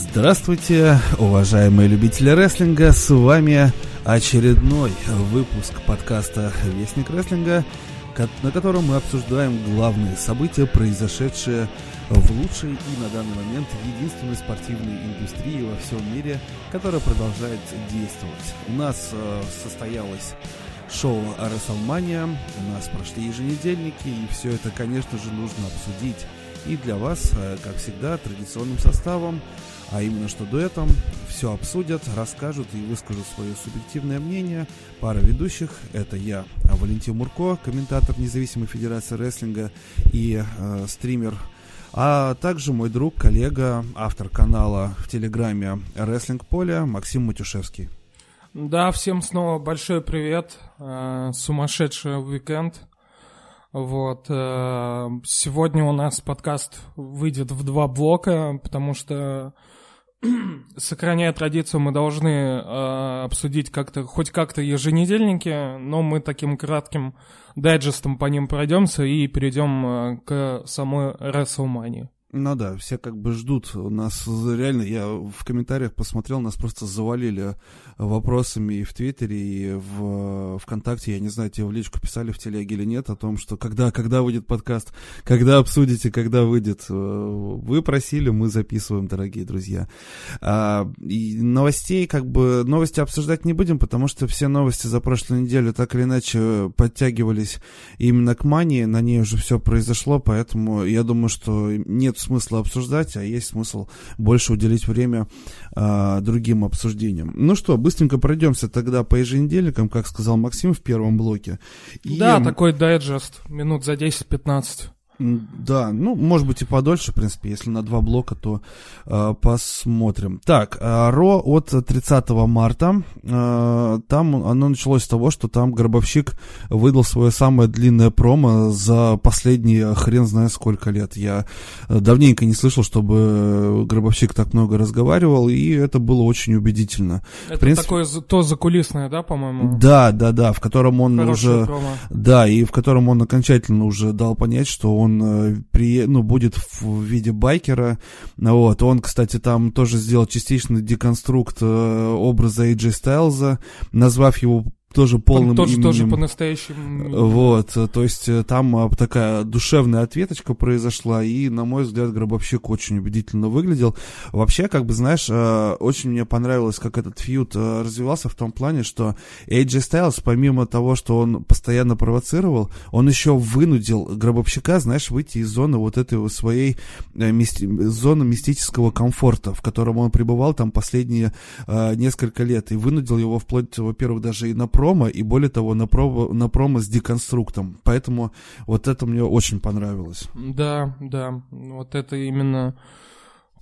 Здравствуйте, уважаемые любители рестлинга, с вами очередной выпуск подкаста «Вестник рестлинга», на котором мы обсуждаем главные события, произошедшие в лучшей и на данный момент единственной спортивной индустрии во всем мире, которая продолжает действовать. У нас э, состоялось шоу WrestleMania, у нас прошли еженедельники, и все это, конечно же, нужно обсудить. И для вас, э, как всегда, традиционным составом – а именно что дуэтом все обсудят, расскажут и выскажут свое субъективное мнение. Пара ведущих – это я, Валентин Мурко, комментатор независимой федерации рестлинга и э, стример а также мой друг, коллега, автор канала в Телеграме Рестлинг Поле Максим Матюшевский. Да, всем снова большой привет. Э, сумасшедший уикенд. Вот. Э, сегодня у нас подкаст выйдет в два блока, потому что сохраняя традицию, мы должны э, обсудить как-то, хоть как-то еженедельники, но мы таким кратким дайджестом по ним пройдемся и перейдем э, к самой WrestleMania. Ну да, все как бы ждут. У нас реально, я в комментариях посмотрел, нас просто завалили вопросами и в Твиттере, и в ВКонтакте. Я не знаю, тебе в личку писали в телеге или нет, о том, что когда, когда выйдет подкаст, когда обсудите, когда выйдет. Вы просили, мы записываем, дорогие друзья. А, и новостей, как бы, новости обсуждать не будем, потому что все новости за прошлую неделю так или иначе подтягивались именно к мании, на ней уже все произошло, поэтому я думаю, что нет смысла обсуждать, а есть смысл больше уделить время а, другим обсуждениям. Ну что, быстренько пройдемся тогда по еженедельникам, как сказал Максим в первом блоке. И... Да, такой дайджест, минут за 10-15. Да, ну, может быть и подольше, в принципе, если на два блока, то э, посмотрим. Так, э, Ро от 30 марта, э, там оно началось с того, что там Гробовщик выдал свое самое длинное промо за последние хрен знает сколько лет. Я давненько не слышал, чтобы Гробовщик так много разговаривал, и это было очень убедительно. Это в принципе, такое то закулисное, да, по-моему? Да, да, да, в котором он Хорошее уже... Промо. Да, и в котором он окончательно уже дал понять, что он он э, при, ну, будет в виде байкера. Вот. Он, кстати, там тоже сделал частичный деконструкт э, образа AJ Стайлза, назвав его тоже полным тоже, именем. Тоже по-настоящему. Вот, то есть э, там а, такая душевная ответочка произошла, и, на мой взгляд, Гробовщик очень убедительно выглядел. Вообще, как бы, знаешь, э, очень мне понравилось, как этот фьюд э, развивался в том плане, что AJ Styles, помимо того, что он постоянно провоцировал, он еще вынудил Гробовщика, знаешь, выйти из зоны вот этой своей мисти... зоны мистического комфорта, в котором он пребывал там последние несколько лет, и вынудил его вплоть, во-первых, даже и на промо, и более того, на, промо, на промо с деконструктом. Поэтому вот это мне очень понравилось. Да, да, вот это именно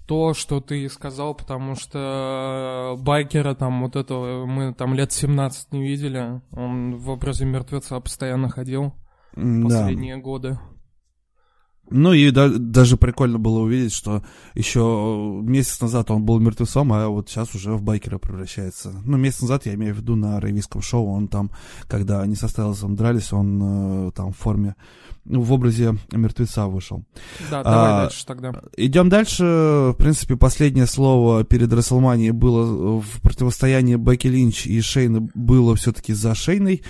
то, что ты сказал, потому что байкера там вот этого мы там лет 17 не видели. Он в образе мертвеца постоянно ходил последние да. годы. Ну и да, даже прикольно было увидеть, что еще месяц назад он был мертвецом, а вот сейчас уже в байкера превращается. Ну, месяц назад, я имею в виду, на рейвийском шоу, он там, когда они со Стайлзом дрались, он э, там в форме в образе мертвеца вышел. Да, давай а, дальше тогда. Идем дальше. В принципе, последнее слово перед Расселманией было в противостоянии Бекки Линч и Шейна было все-таки за Шейной,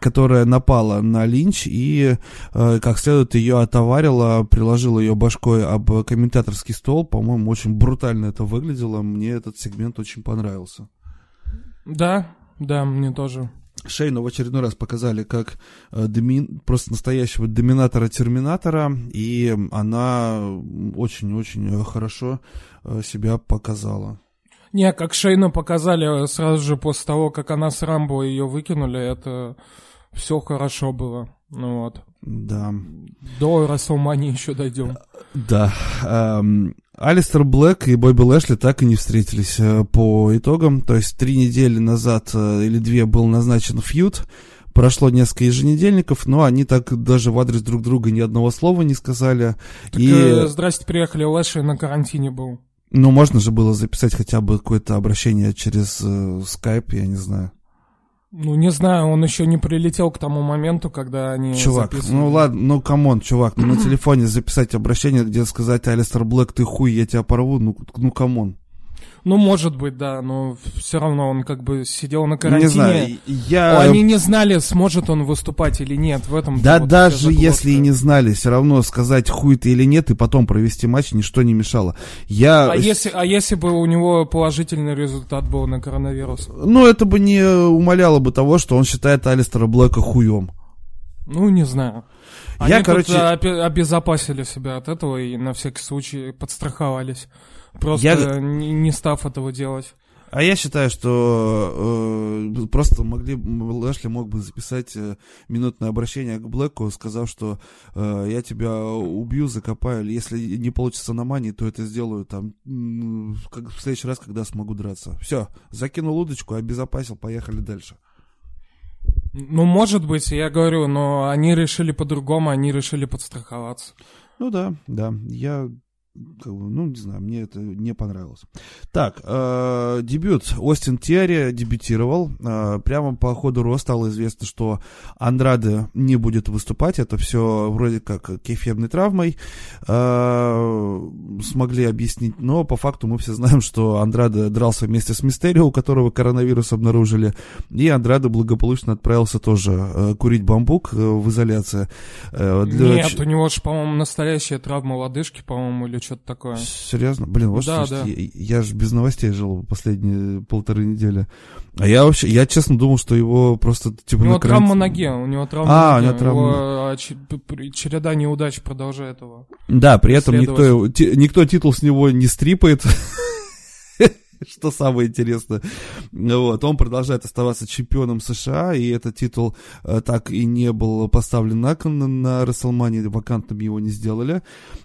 которая напала на Линч и, э, как следует, ее отоварила, приложила ее башкой об комментаторский стол. По-моему, очень брутально это выглядело. Мне этот сегмент очень понравился. Да, да, мне тоже. Шейну в очередной раз показали как э, доми... просто настоящего доминатора-терминатора, и она очень-очень хорошо э, себя показала. Не, как Шейну показали сразу же после того, как она с Рамбо ее выкинули, это все хорошо было. Ну вот. Да. До Расселмани еще дойдем. Да. Эм, Алистер Блэк и Бобби Лэшли так и не встретились э, по итогам. То есть три недели назад э, или две был назначен фьюд. Прошло несколько еженедельников, но они так даже в адрес друг друга ни одного слова не сказали. Так, и... э, здрасте, приехали, Лэшли на карантине был. Ну, можно же было записать хотя бы какое-то обращение через э, скайп, я не знаю. Ну, не знаю, он еще не прилетел к тому моменту, когда они Чувак, записывали. ну ладно, ну come on, чувак, ну на телефоне записать обращение, где сказать, Алистер Блэк, ты хуй, я тебя порву, ну, ну come on. Ну, может быть, да, но все равно он как бы сидел на карантине. Не знаю, я... Они не знали, сможет он выступать или нет в этом. Да вот даже если и не знали, все равно сказать хуй ты или нет и потом провести матч ничто не мешало. Я... А если, а если бы у него положительный результат был на коронавирус? Ну, это бы не умаляло бы того, что он считает Алистера Блэка хуем. Ну, не знаю. Они я, короче... обезопасили себя от этого и на всякий случай подстраховались. Просто я... не, не став этого делать. А я считаю, что э, просто могли Лэшли мог бы записать э, минутное обращение к Блэку, сказав, что э, я тебя убью, закопаю, или если не получится на мани, то это сделаю там как в следующий раз, когда смогу драться. Все, закинул удочку, обезопасил, поехали дальше. Ну, может быть, я говорю, но они решили по-другому, они решили подстраховаться. Ну да, да, я ну, не знаю, мне это не понравилось. Так, э, дебют. Остин Терри дебютировал. Э, прямо по ходу роста стало известно, что Андраде не будет выступать. Это все вроде как кефирной травмой. Э, смогли объяснить, но по факту мы все знаем, что Андраде дрался вместе с Мистерио, у которого коронавирус обнаружили. И Андраде благополучно отправился тоже э, курить бамбук э, в изоляции. Э, для... Нет, у него же, по-моему, настоящая травма лодыжки, по-моему, или что-то такое. Серьезно? Блин, вот да, да. я, я же без новостей жил последние полторы недели. А я вообще, я честно думал, что его просто типа У него карантин... травма ноги, у него травма а, ноги. у него травма... Его, а, череда неудач продолжает его. Да, при этом никто, никто титул с него не стрипает. что самое интересное. Вот, он продолжает оставаться чемпионом США, и этот титул э, так и не был поставлен на кон на WrestleMania, вакантным его не сделали.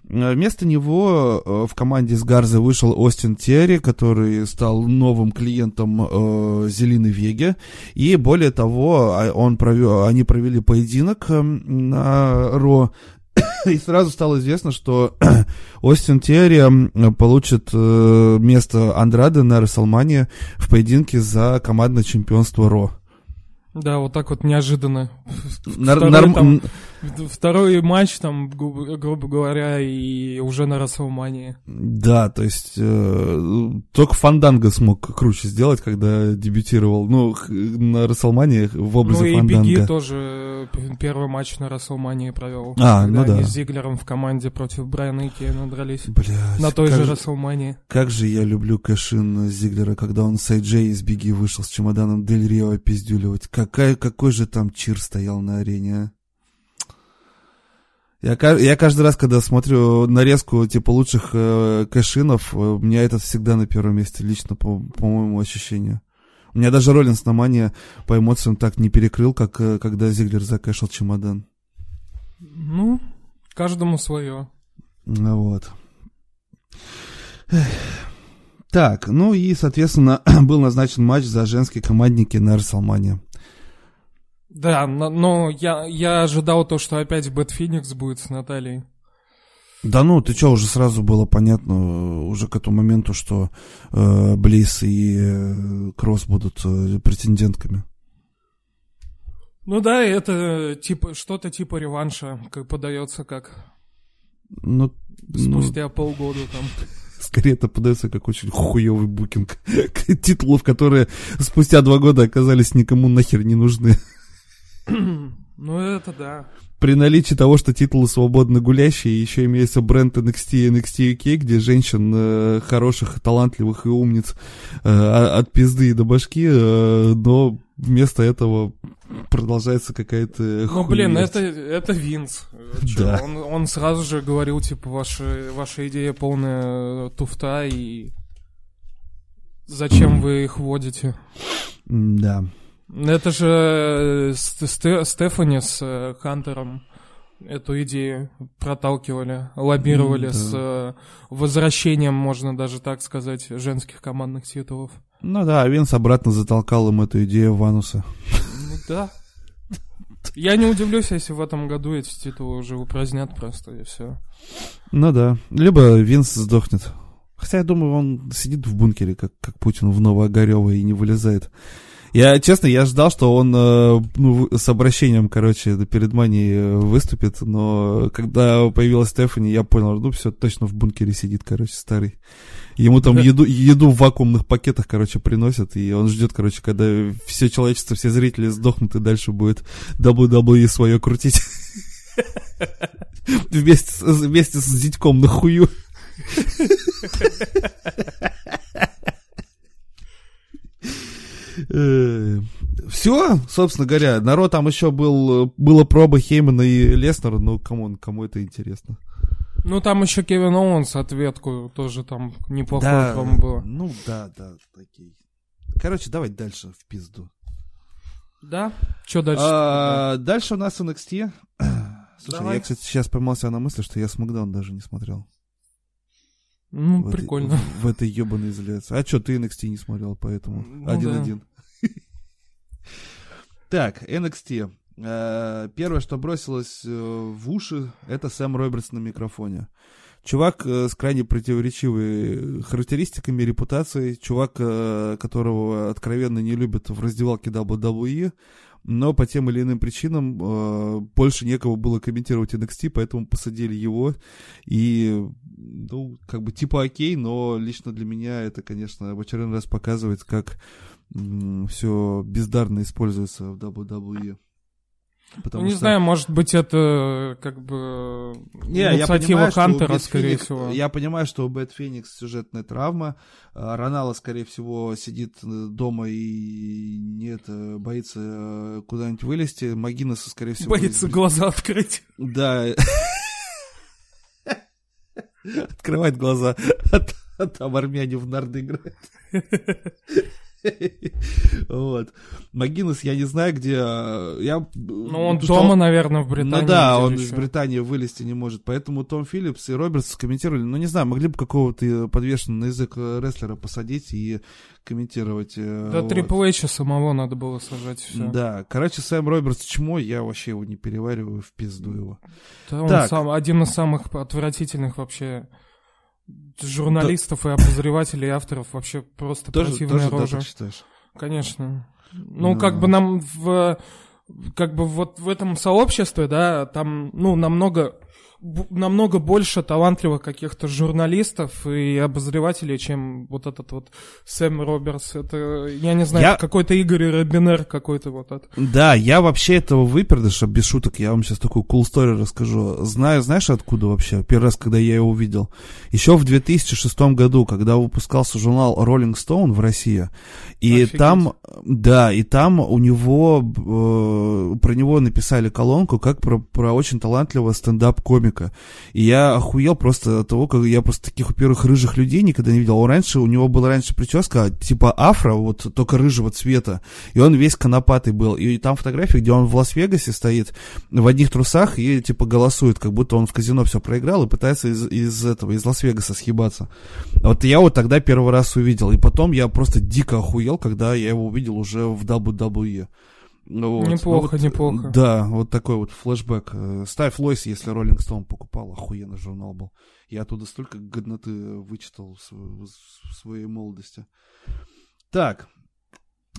Э, вместо него э, в команде с Гарзой вышел Остин Терри, который стал новым клиентом Зелины Веги, и более того, а, он провел, они провели поединок на Ро и сразу стало известно, что Остин Терри получит э, место Андрада на Расселмане в поединке за командное чемпионство Ро. Да, вот так вот неожиданно. Нар- второй, там, второй матч, там, грубо, грубо говоря, и уже на Расселмании. Да, то есть э, только Фанданга смог круче сделать, когда дебютировал. Ну, на Расселмании в образе ну, Фанданга. И Беги тоже первый матч на Расселмании провел. А, ну да. Они с Зиглером в команде против Брайана и Кейна дрались. Блядь, на той же Расселмании. Как же я люблю кэшин Зиглера, когда он с Айджей из Беги вышел с чемоданом Дель Рио опиздюливать. Как Какая, какой же там чир стоял на арене, а? Я, я каждый раз, когда смотрю нарезку типа лучших э, кэшинов, э, у меня это всегда на первом месте, лично по, по моему ощущению. Меня даже Роллинс на мане по эмоциям так не перекрыл, как э, когда Зиглер закэшил чемодан. Ну, каждому свое. Ну вот. Так, ну и, соответственно, был назначен матч за женские командники на Расселмане. Да, но, но я, я ожидал то, что опять Бэт Феникс будет с Натальей. Да ну, ты что, уже сразу было понятно, уже к этому моменту, что э, Близ и э, Кросс будут э, претендентками. Ну да, это типа что-то типа реванша, как подается как. Ну, спустя ну... полгода там. Скорее это подается как очень хуевый букинг титулов, которые спустя два года оказались никому нахер не нужны. Ну, это да. При наличии того, что титулы свободно гулящие, еще имеется бренд NXT и NXT UK, где женщин э, хороших, талантливых и умниц э, от пизды до башки, э, но вместо этого продолжается какая-то Ну, блин, это, это Винс. Да. Он, он сразу же говорил, типа, ваша, ваша идея полная туфта, и зачем вы их вводите? Да. Это же э, Стефани с э, Хантером эту идею проталкивали, лоббировали mm, да. с э, возвращением, можно даже так сказать, женских командных титулов. Ну да, Винс обратно затолкал им эту идею в анусы. Ну да. Я не удивлюсь, если в этом году эти титулы уже упразднят просто, и все. Ну да. Либо Винс сдохнет. Хотя я думаю, он сидит в бункере, как, как Путин в Новоогарево и не вылезает Я, честно, я ждал, что он э, ну, с обращением, короче, перед Мани э, выступит, но когда появилась Стефани, я понял, ну все, точно в бункере сидит, короче, старый. Ему там еду, еду в вакуумных пакетах, короче, приносят, и он ждет, короче, когда все человечество, все зрители сдохнут, и дальше будет WWE свое крутить. Вместе, вместе с Дитьком на хую. Э, Все, собственно говоря, народ там еще был, было проба Хеймана и Леснера, ну, кому, кому это интересно? Ну, там еще Кевин Оуэнс ответку тоже там неплохо да, промо было. Ну, да, да, окей. Короче, давай дальше в пизду. Да? Что дальше? А, дальше у нас NXT. Слушай, Давай. я, кстати, сейчас поймался на мысли, что я Смакдаун даже не смотрел. Ну, в прикольно. Этой, в, в этой ебаной изоляции. А что, ты NXT не смотрел, поэтому ну один-один. Ну, так, NXT. Э, первое, что бросилось э, в уши, это Сэм Робертс на микрофоне. Чувак э, с крайне противоречивыми характеристиками, репутацией. Чувак, которого откровенно не любят в раздевалке WWE но по тем или иным причинам больше некого было комментировать NXT, поэтому посадили его. И, ну, как бы типа окей, но лично для меня это, конечно, в очередной раз показывает, как все бездарно используется в WWE. Потому ну, не что... знаю, может быть, это как бы не, инициатива я понимаю, Хантера, скорее Феникс, всего. Я понимаю, что у Бэт Феникс сюжетная травма. А, Ронала, скорее всего, сидит э, дома и нет, э, боится э, куда-нибудь вылезти. Магинеса, скорее всего... Боится глаза открыть. Да. Открывает глаза, а там армяне в нарды играют. Вот. Магинес, я не знаю, где... А, я... Ну, он дома, он... наверное, в Британии. Ну да, он еще. из Британии вылезти не может. Поэтому Том Филлипс и Робертс комментировали. Ну, не знаю, могли бы какого-то подвешенного на язык э, рестлера посадить и комментировать. Э, да, Трипл вот. самого надо было сажать все. Да, короче, Сэм Робертс чмо, я вообще его не перевариваю, в пизду его. Да, он так. сам, один из самых отвратительных вообще журналистов да. и обозревателей, и авторов вообще просто тоже, противная тоже, рожа. Да, Конечно. Ну, ну, как бы нам в как бы вот в этом сообществе, да, там, ну, намного намного больше талантливых каких-то журналистов и обозревателей, чем вот этот вот Сэм Робертс. Это, я не знаю, я... какой-то Игорь Робинер какой-то вот этот. Да, я вообще этого выпердыша, без шуток, я вам сейчас такую cool story расскажу. Знаю, знаешь, откуда вообще? Первый раз, когда я его увидел. Еще в 2006 году, когда выпускался журнал Rolling Stone в России, и Офигеть. там, да, и там у него, э, про него написали колонку, как про, про очень талантливого стендап-комика комика. И я охуел просто от того, как я просто таких, во-первых, рыжих людей никогда не видел. Он раньше, у него была раньше прическа типа афро, вот только рыжего цвета. И он весь конопатый был. И там фотография, где он в Лас-Вегасе стоит в одних трусах и типа голосует, как будто он в казино все проиграл и пытается из, из этого, из Лас-Вегаса съебаться. Вот я вот тогда первый раз увидел. И потом я просто дико охуел, когда я его увидел уже в WWE. Ну, вот. Неплохо, вот, неплохо. Да, вот такой вот флешбэк. Э, ставь Лойс, если Роллинг Стоун покупал, охуенный журнал был. Я оттуда столько годноты вычитал в, своей молодости. Так,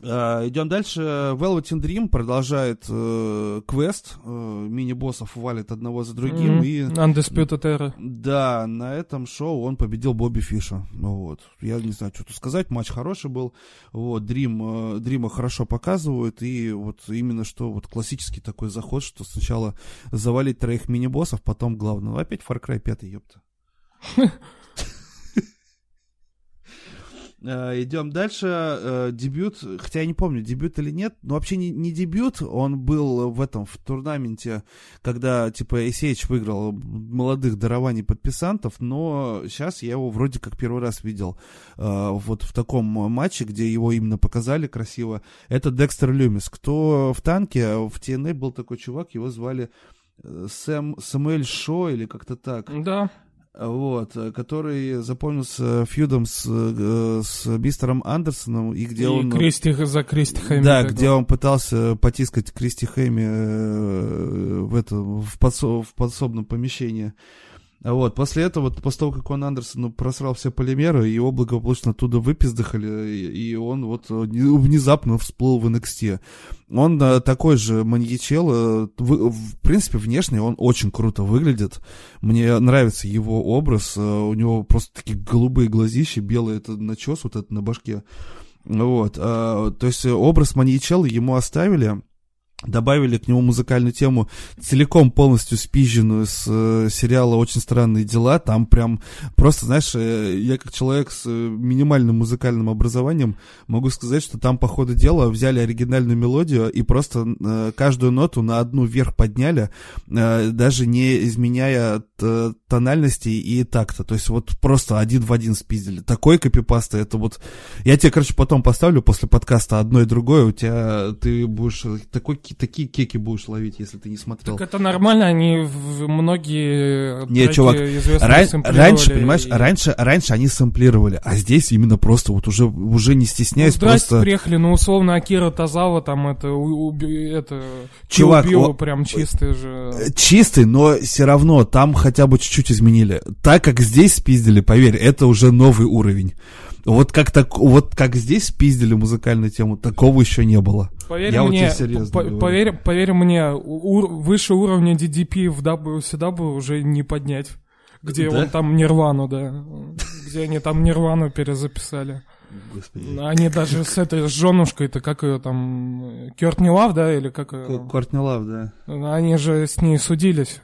идем дальше. Velvet Dream продолжает uh, квест. Uh, мини-боссов валит одного за другим. Mm-hmm. И, Undisputed Era. Да, на этом шоу он победил Бобби Фиша. Ну, вот. Я не знаю, что тут сказать. Матч хороший был. Вот, Дрим, uh, Дрима хорошо показывают. И вот именно что вот классический такой заход, что сначала завалить троих мини-боссов, потом главного. Опять Far Cry 5, ёпта. Э, идем дальше. Э, дебют, хотя я не помню, дебют или нет, но вообще не, не дебют. Он был в этом, в турнаменте, когда, типа, ACH выиграл молодых дарований подписантов, но сейчас я его вроде как первый раз видел э, вот в таком матче, где его именно показали красиво. Это Декстер Люмис. Кто в танке, в TNA был такой чувак, его звали Сэм, Самуэль Шо или как-то так. Да вот, э, который запомнился фьюдом с, э, с Бистером Андерсоном, и где и он... Кристи, за Кристи Хэми. Да, где он пытался потискать Кристи Хэми э, в, это, в, подсо, в подсобном помещении. Вот, после этого, после того, как он Андерсон просрал все полимеры, его благополучно оттуда выпиздахали, и он вот внезапно всплыл в NXT. Он такой же маньячел, в принципе, внешне он очень круто выглядит. Мне нравится его образ, у него просто такие голубые глазища, белый это начес вот этот на башке. Вот, то есть образ маньячела ему оставили, добавили к нему музыкальную тему, целиком полностью спизженную с э, сериала «Очень странные дела». Там прям просто, знаешь, э, я как человек с э, минимальным музыкальным образованием могу сказать, что там, по ходу дела, взяли оригинальную мелодию и просто э, каждую ноту на одну вверх подняли, э, даже не изменяя э, тональности и такта. То есть вот просто один в один спиздили. Такой копипаста, это вот... Я тебе, короче, потом поставлю после подкаста одно и другое, у тебя ты будешь такой такие кеки будешь ловить, если ты не смотрел. Так это нормально, они в многие Не, чувак, ран, раньше, понимаешь, и... раньше, раньше они сэмплировали, а здесь именно просто вот уже, уже не стесняясь ну, просто... приехали, ну, условно, Акира Тазава там это, у, у, это Чувак, убил, о... прям чистый же. Э, чистый, но все равно там хотя бы чуть-чуть изменили. Так как здесь спиздили, поверь, это уже новый уровень. Вот как, так, вот как здесь пиздили музыкальную тему, такого еще не было. Поверь Я мне, вот по, поверь, поверь мне, у, выше уровня DDP в WCW уже не поднять. Где да? он там Нирвану, да. Где они там Нирвану перезаписали. Господи. Они даже с этой с женушкой-то, как ее там, Кёртни Лав, да, или как ее? Кортни Лав, да. Они же с ней судились.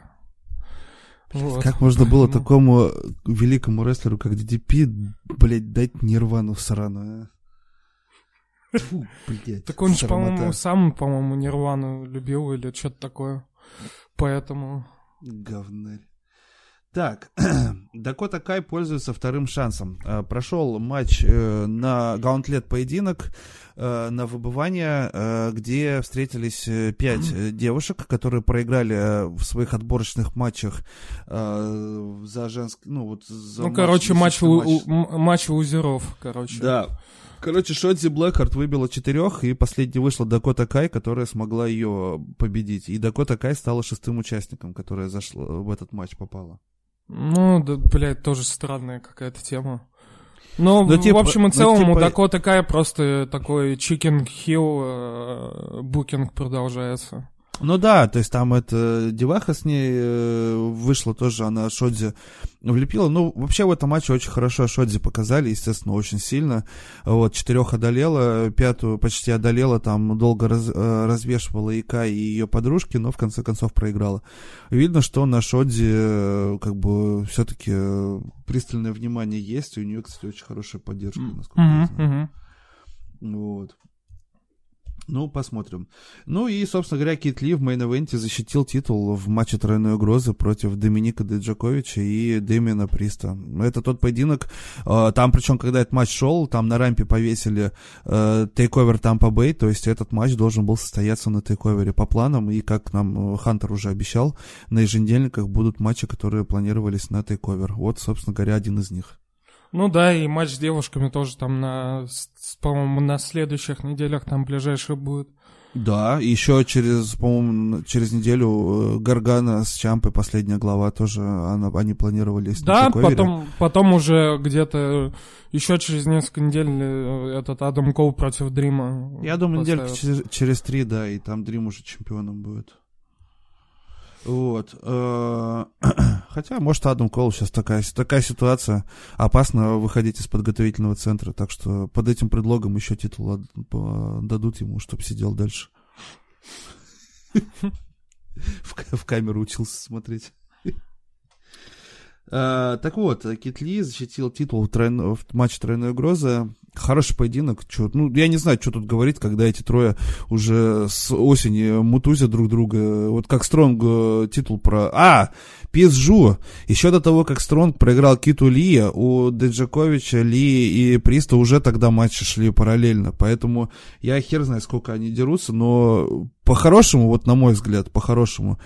Вот. Как можно было ну. такому великому рестлеру, как DDP, блядь, дать нирвану сраную, а? Фу, блядь, так он же, по-моему, сам, по-моему, нирвану любил или что-то такое. Поэтому... Говнарь. Так, Дакота Кай пользуется вторым шансом. Э, прошел матч э, на gauntlet поединок э, на выбывание, где встретились пять девушек, которые проиграли в своих отборочных матчах за женский, ну вот за Ну, матч, короче, матч, матч. матч лузеров, короче. Да. Короче, Шотзи Блэкхарт выбила четырех, и последней вышла Дакота Кай, которая смогла ее победить. И Дакота Кай стала шестым участником, которая зашла в этот матч попала. Ну, да, блядь, тоже странная какая-то тема. Но, ну, типа, в общем и ну, целом, ну, типа... у Дакота Кая просто такой chicken heel букинг продолжается. Ну да, то есть там эта деваха с ней э, вышла тоже, она Шотзи влепила. Ну, вообще в этом матче очень хорошо Шотзи показали, естественно, очень сильно. Вот, четырех одолела, пятую почти одолела, там долго раз, э, развешивала Кай и ее подружки, но в конце концов проиграла. Видно, что на Шотзи э, как бы все-таки пристальное внимание есть, и у нее, кстати, очень хорошая поддержка, насколько mm-hmm, я знаю. Mm-hmm. Вот. Ну, посмотрим. Ну и, собственно говоря, Кит Ли в main event'е защитил титул в матче тройной угрозы против Доминика Дайджаковича и Дэмиана Приста. Это тот поединок, э, там причем, когда этот матч шел, там на рампе повесили э, TakeOver Tampa Bay, то есть этот матч должен был состояться на TakeOver'е по планам, и как нам э, Хантер уже обещал, на еженедельниках будут матчи, которые планировались на тейковер. Вот, собственно говоря, один из них. Ну да, и матч с девушками тоже там на, по-моему, на следующих неделях там ближайший будет. Да, еще через, по-моему, через неделю э, Гаргана с Чампой, последняя глава, тоже она, они планировали. Да, потом, потом уже где-то еще через несколько недель э, этот Адам Коу против Дрима. Я думаю, недельки через, через три, да, и там Дрим уже чемпионом будет. Вот. Э, хотя, может, Адам Кол сейчас такая, такая ситуация. Опасно выходить из подготовительного центра. Так что под этим предлогом еще титул дадут ему, чтобы сидел дальше. В камеру учился смотреть. Э, так вот, Китли защитил титул в, тройно, в матче тройной угрозы. Хороший поединок. Чё, ну, я не знаю, что тут говорить, когда эти трое уже с осени мутузят друг друга. Вот как Стронг э, титул про... А! Пизжу! Еще до того, как Стронг проиграл Киту Ли, у Деджаковича, Ли и Приста уже тогда матчи шли параллельно. Поэтому я хер знаю, сколько они дерутся, но по-хорошему, вот на мой взгляд, по-хорошему,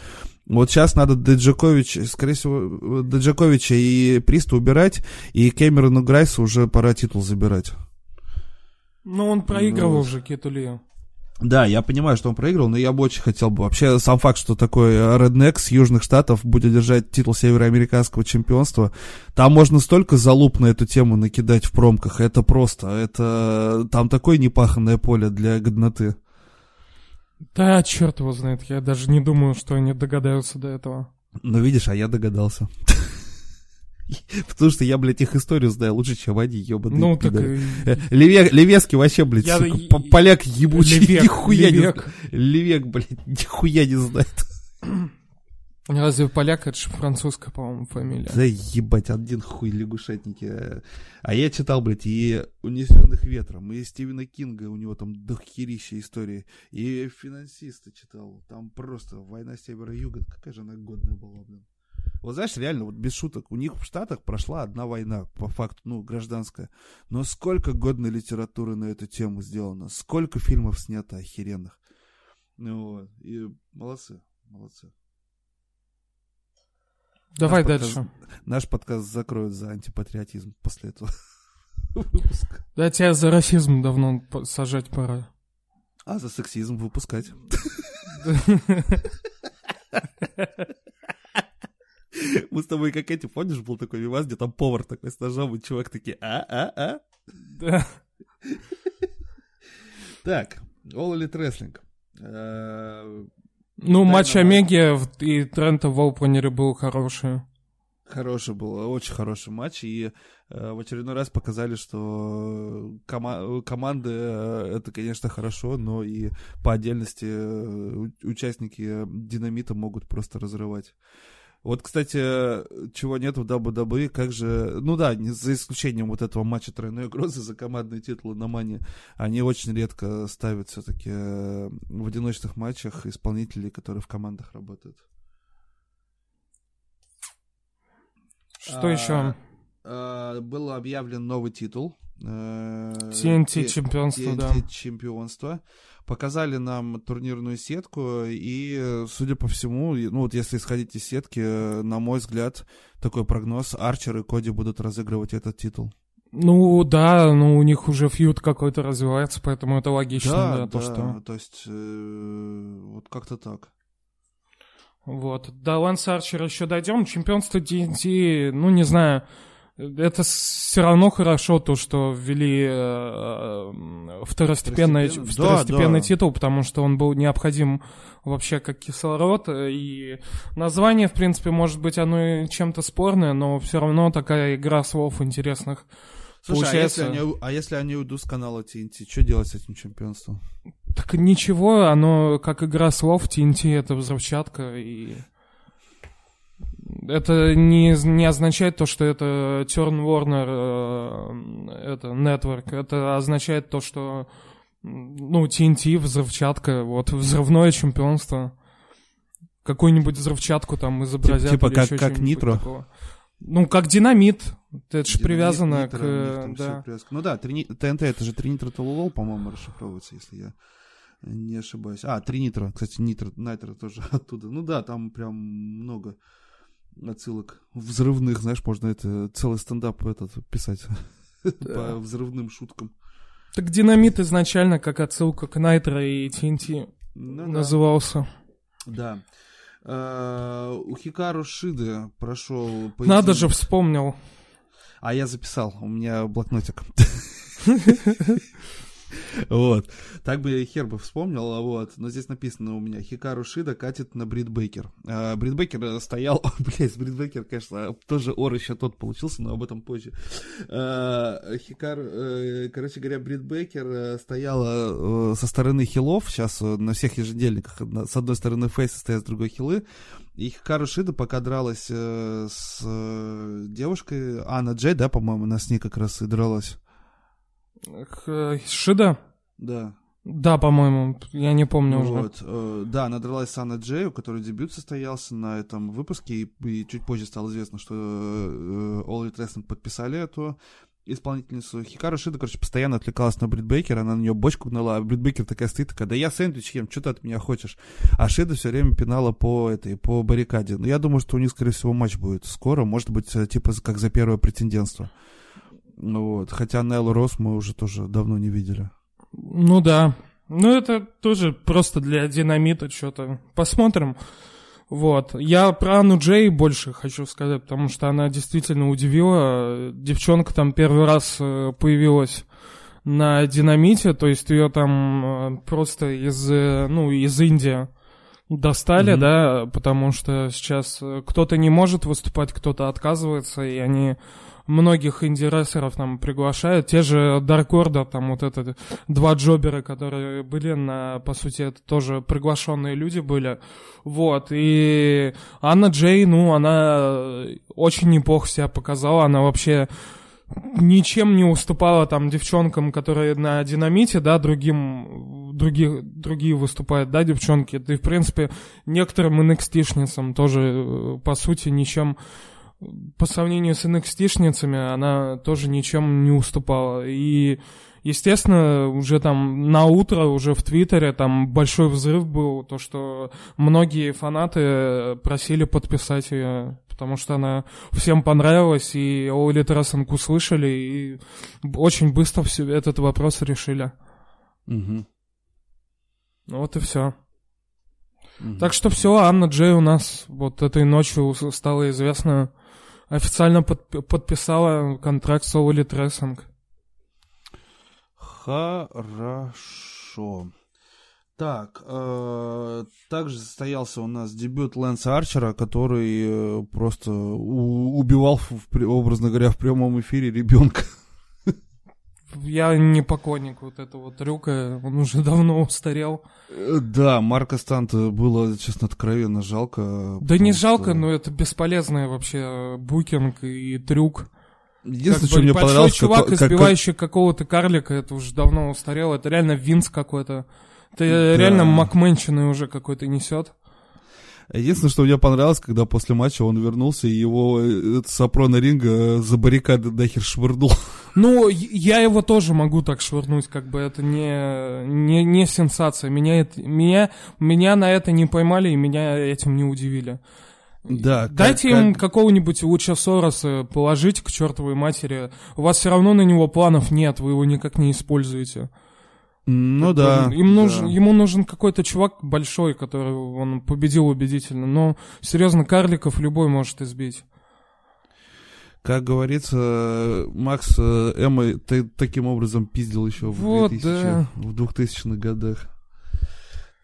вот сейчас надо Деджакович, скорее всего, Деджаковича и Приста убирать, и Кэмерону Грайсу уже пора титул забирать. Ну, он проигрывал ну, уже Кетулию. Да, я понимаю, что он проиграл, но я бы очень хотел бы. Вообще, сам факт, что такой Redneck с Южных Штатов будет держать титул североамериканского чемпионства, там можно столько залуп на эту тему накидать в промках. Это просто, это там такое непаханное поле для годноты. Да, черт его знает, я даже не думаю, что они догадаются до этого. Ну, видишь, а я догадался. Потому что я, блядь, их историю знаю лучше, чем они, ебаные. Ну, так... Э, Леве, Левески вообще, блядь, я... сука, поляк ебучий, Левек, нихуя Левек. не Левек, блядь, нихуя не знает. Разве поляк, это же французская, по-моему, фамилия. Да ебать, один хуй лягушатники. А я читал, блядь, и «Унесенных ветром», и Стивена Кинга, у него там дохерища истории, и «Финансиста» читал. Там просто «Война севера-юга», какая же она годная была, блин. Вот знаешь, реально, вот без шуток, у них в Штатах прошла одна война, по факту, ну, гражданская. Но сколько годной литературы на эту тему сделано, сколько фильмов снято охеренных. Ну вот, и молодцы, молодцы. Давай наш дальше. Подкаст, наш подкаст закроют за антипатриотизм после этого выпуска. Да, тебя за расизм давно сажать пора. А за сексизм выпускать. Мы с тобой как эти, помнишь, был такой мимас, где там повар такой с ножом, и чувак такие, а-а-а? Да. Так, All Elite Wrestling. Э, ну, матч Омеги и Трента в был хороший. Хороший был, очень хороший матч, и э, в очередной раз показали, что кома- команды э, это, конечно, хорошо, но и по отдельности э, участники динамита могут просто разрывать. Вот, кстати, чего нет в WWE, как же... Ну да, за исключением вот этого матча тройной угрозы за командные титулы на Мане, они очень редко ставят все-таки э, в одиночных матчах исполнителей, которые в командах работают. Что а, еще? А, был объявлен новый титул. TNT э, чемпионство, да. чемпионство показали нам турнирную сетку, и, судя по всему, ну вот если исходить из сетки, на мой взгляд, такой прогноз, Арчер и Коди будут разыгрывать этот титул. Ну да, ну у них уже фьюд какой-то развивается, поэтому это логично, да, да, то, да, что... то есть э, вот как-то так. Вот. До Ланса Арчера еще дойдем. Чемпионство TNT, ну не знаю, это все равно хорошо, то, что ввели э, второстепенный, Второстепен... второстепенный да, титул, потому что он был необходим вообще как кислород. И название, в принципе, может быть, оно и чем-то спорное, но все равно такая игра слов интересных. Слушай, получается. А, если они, а если они уйдут с канала TNT, что делать с этим чемпионством? Так ничего, оно как игра слов, TNT это взрывчатка и... Это не, не означает то, что это Turn Warner, э, это Network. Это означает то, что ну, TNT, взрывчатка, вот, взрывное чемпионство. Какую-нибудь взрывчатку там изобразят. Типа как, как Нитро? Такого. Ну, как динамит. Это же привязано нитро, к... Нитро, да. Ну да, трини... ТНТ это же Тринитро Толулол, по-моему, расшифровывается, если я не ошибаюсь. А, Тринитро, кстати, Нитро, Найтро тоже оттуда. Ну да, там прям много отсылок взрывных, знаешь, можно это целый стендап этот писать по взрывным шуткам. Так динамит изначально как отсылка к Найтро и TNT ну, назывался. Да. А, у Хикару Шиды прошел... Поединок. Надо же, вспомнил. А я записал, у меня блокнотик. Вот. Так бы я хер бы вспомнил, а вот. Но здесь написано у меня, Хикару Шида катит на Брит Бейкер. А, Брит Бейкер стоял... Блять, Брит Бейкер, конечно, тоже ор еще тот получился, но об этом позже. А, Хикар... Э, короче говоря, Брит Бейкер э, стояла э, со стороны хилов. Сейчас на всех ежедельниках с одной стороны фейсы стоят, с другой хилы. И Хикару Шида пока дралась с девушкой, Анна Джей, да, по-моему, она с ней как раз и дралась. Шида? Да. Да, по-моему, я не помню вот, уже. Э, да, она дралась с Анной Джей, у которой дебют состоялся на этом выпуске, и, и чуть позже стало известно, что э, All Elite Wrestling подписали эту исполнительницу. Хикару Шида, короче, постоянно отвлекалась на Брит Бейкер, она на нее бочку гнала, а Брит Бейкер такая стоит, такая, да я сэндвич ем, что ты от меня хочешь? А Шида все время пинала по этой, по баррикаде. Но я думаю, что у них, скорее всего, матч будет скоро, может быть, э, типа как за первое претендентство. Вот. Хотя Нелл Росс мы уже тоже давно не видели. Ну да. Ну, это тоже просто для динамита что-то. Посмотрим. Вот. Я про Анну Джей больше хочу сказать, потому что она действительно удивила. Девчонка там первый раз э, появилась на динамите, то есть ее там э, просто из, э, ну, из Индии достали, mm-hmm. да, потому что сейчас кто-то не может выступать, кто-то отказывается, и они многих инди-рестлеров там приглашают. Те же Dark Order, там вот это два джобера, которые были на, по сути, это тоже приглашенные люди были. Вот, и Анна Джей, ну, она очень неплохо себя показала, она вообще ничем не уступала там девчонкам, которые на динамите, да, другим, другие, другие выступают, да, девчонки. Да и, в принципе, некоторым NXT-шницам тоже, по сути, ничем по сравнению с NXT-шницами она тоже ничем не уступала. И, естественно, уже там на утро, уже в Твиттере там большой взрыв был, то, что многие фанаты просили подписать ее, потому что она всем понравилась, и Elite Wrestling услышали, и очень быстро все этот вопрос решили. Угу. Вот и все. Угу. Так что все, Анна Джей у нас вот этой ночью стала известна официально под, подписала контракт с Elite Wrestling. Хорошо. Так, э, также состоялся у нас дебют Лэнса Арчера, который э, просто у, убивал, в, образно говоря, в прямом эфире ребенка. Я не поклонник вот этого трюка, он уже давно устарел. Э, да, Марка Станта было, честно, откровенно жалко. Да не жалко, но это бесполезный вообще букинг и трюк. Единственное, как что мне понравилось... чувак, как, избивающий как... какого-то карлика, это уже давно устарело. Это реально Винс какой-то. Это да. реально Макменчины уже какой-то несет. Единственное, что мне понравилось, когда после матча он вернулся, и его э, Сапрона ринга э, за баррикады нахер швырнул. Ну, я его тоже могу так швырнуть, как бы это не, не, не сенсация. Меня, это, меня, меня на это не поймали, и меня этим не удивили. Да, Дайте как, им как... какого-нибудь Луча Сороса положить к чертовой матери. У вас все равно на него планов нет, вы его никак не используете. Ну да. Им нужен, да. Ему нужен какой-то чувак большой, который он победил убедительно. Но серьезно, карликов любой может избить. Как говорится, Макс э, Эмма таким образом пиздил еще вот, в, 2000, да. в 2000-х годах.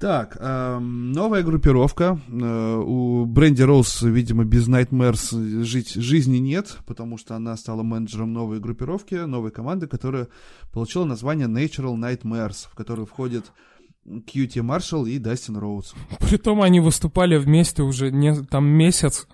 Так, э, новая группировка. Э, у Бренди Роуз, видимо, без Nightmares жить, жизни нет, потому что она стала менеджером новой группировки, новой команды, которая получила название Natural Nightmares, в которую входит Кьюти Маршалл и Дастин Роуз. Притом они выступали вместе уже не, там месяц.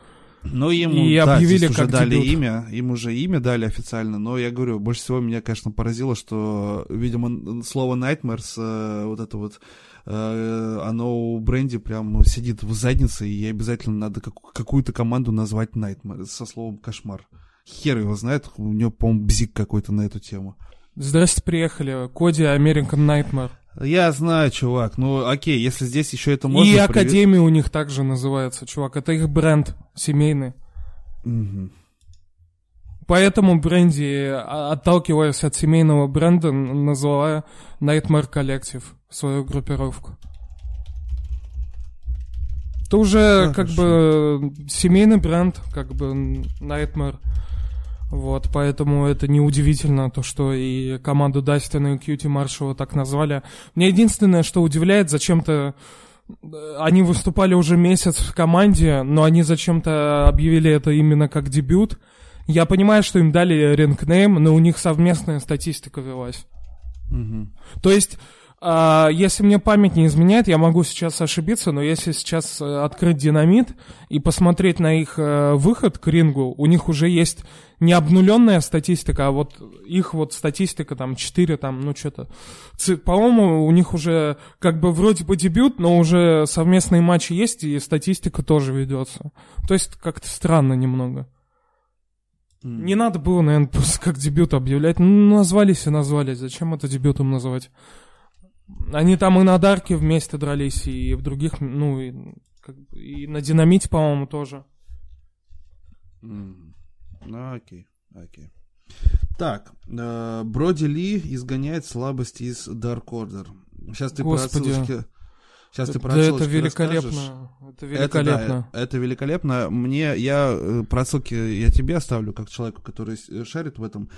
Ну, ему, и да, объявили, как уже дали дебют. имя, им уже имя дали официально, но я говорю, больше всего меня, конечно, поразило, что, видимо, слово Nightmares, э, вот это вот оно у Бренди прям сидит в заднице, и ей обязательно надо какую-то команду назвать Nightmare со словом кошмар. Хер его знает, у него, по-моему, бзик какой-то на эту тему. Здрасте, приехали. Коди American Nightmare. Я знаю, чувак. Ну, окей, если здесь еще это можно... И привет... Академия у них также называется, чувак. Это их бренд семейный. Угу. Поэтому Бренди, а, отталкиваясь от семейного бренда, назвала Nightmare Collective свою группировку. Это уже Хорошо. как бы семейный бренд, как бы Nightmare. Вот, поэтому это неудивительно, то, что и команду Дастина и Кьюти Маршала так назвали. Мне единственное, что удивляет, зачем-то они выступали уже месяц в команде, но они зачем-то объявили это именно как дебют. Я понимаю, что им дали рингнейм, но у них совместная статистика велась. Угу. То есть а, если мне память не изменяет, я могу сейчас ошибиться, но если сейчас э, открыть динамит и посмотреть на их э, выход к рингу, у них уже есть не обнуленная статистика, а вот их вот статистика там 4, там, ну что-то. По-моему, у них уже как бы вроде бы дебют, но уже совместные матчи есть, и статистика тоже ведется. То есть как-то странно немного. Mm. Не надо было, наверное, просто как дебют объявлять. Ну, назвались и назвались. Зачем это дебютом называть? Они там и на Дарке вместе дрались, и в других, ну, и, как, и на Динамите, по-моему, тоже. Mm. Ну, окей, окей. Так, э, Броди Ли изгоняет слабости из Dark Order. Сейчас ты Господи. про отсылочки... Сейчас ты про да это великолепно. расскажешь. Это великолепно. Это, да, это великолепно. Мне, я э, про отсылки я тебе оставлю, как человеку, который э, шарит в этом.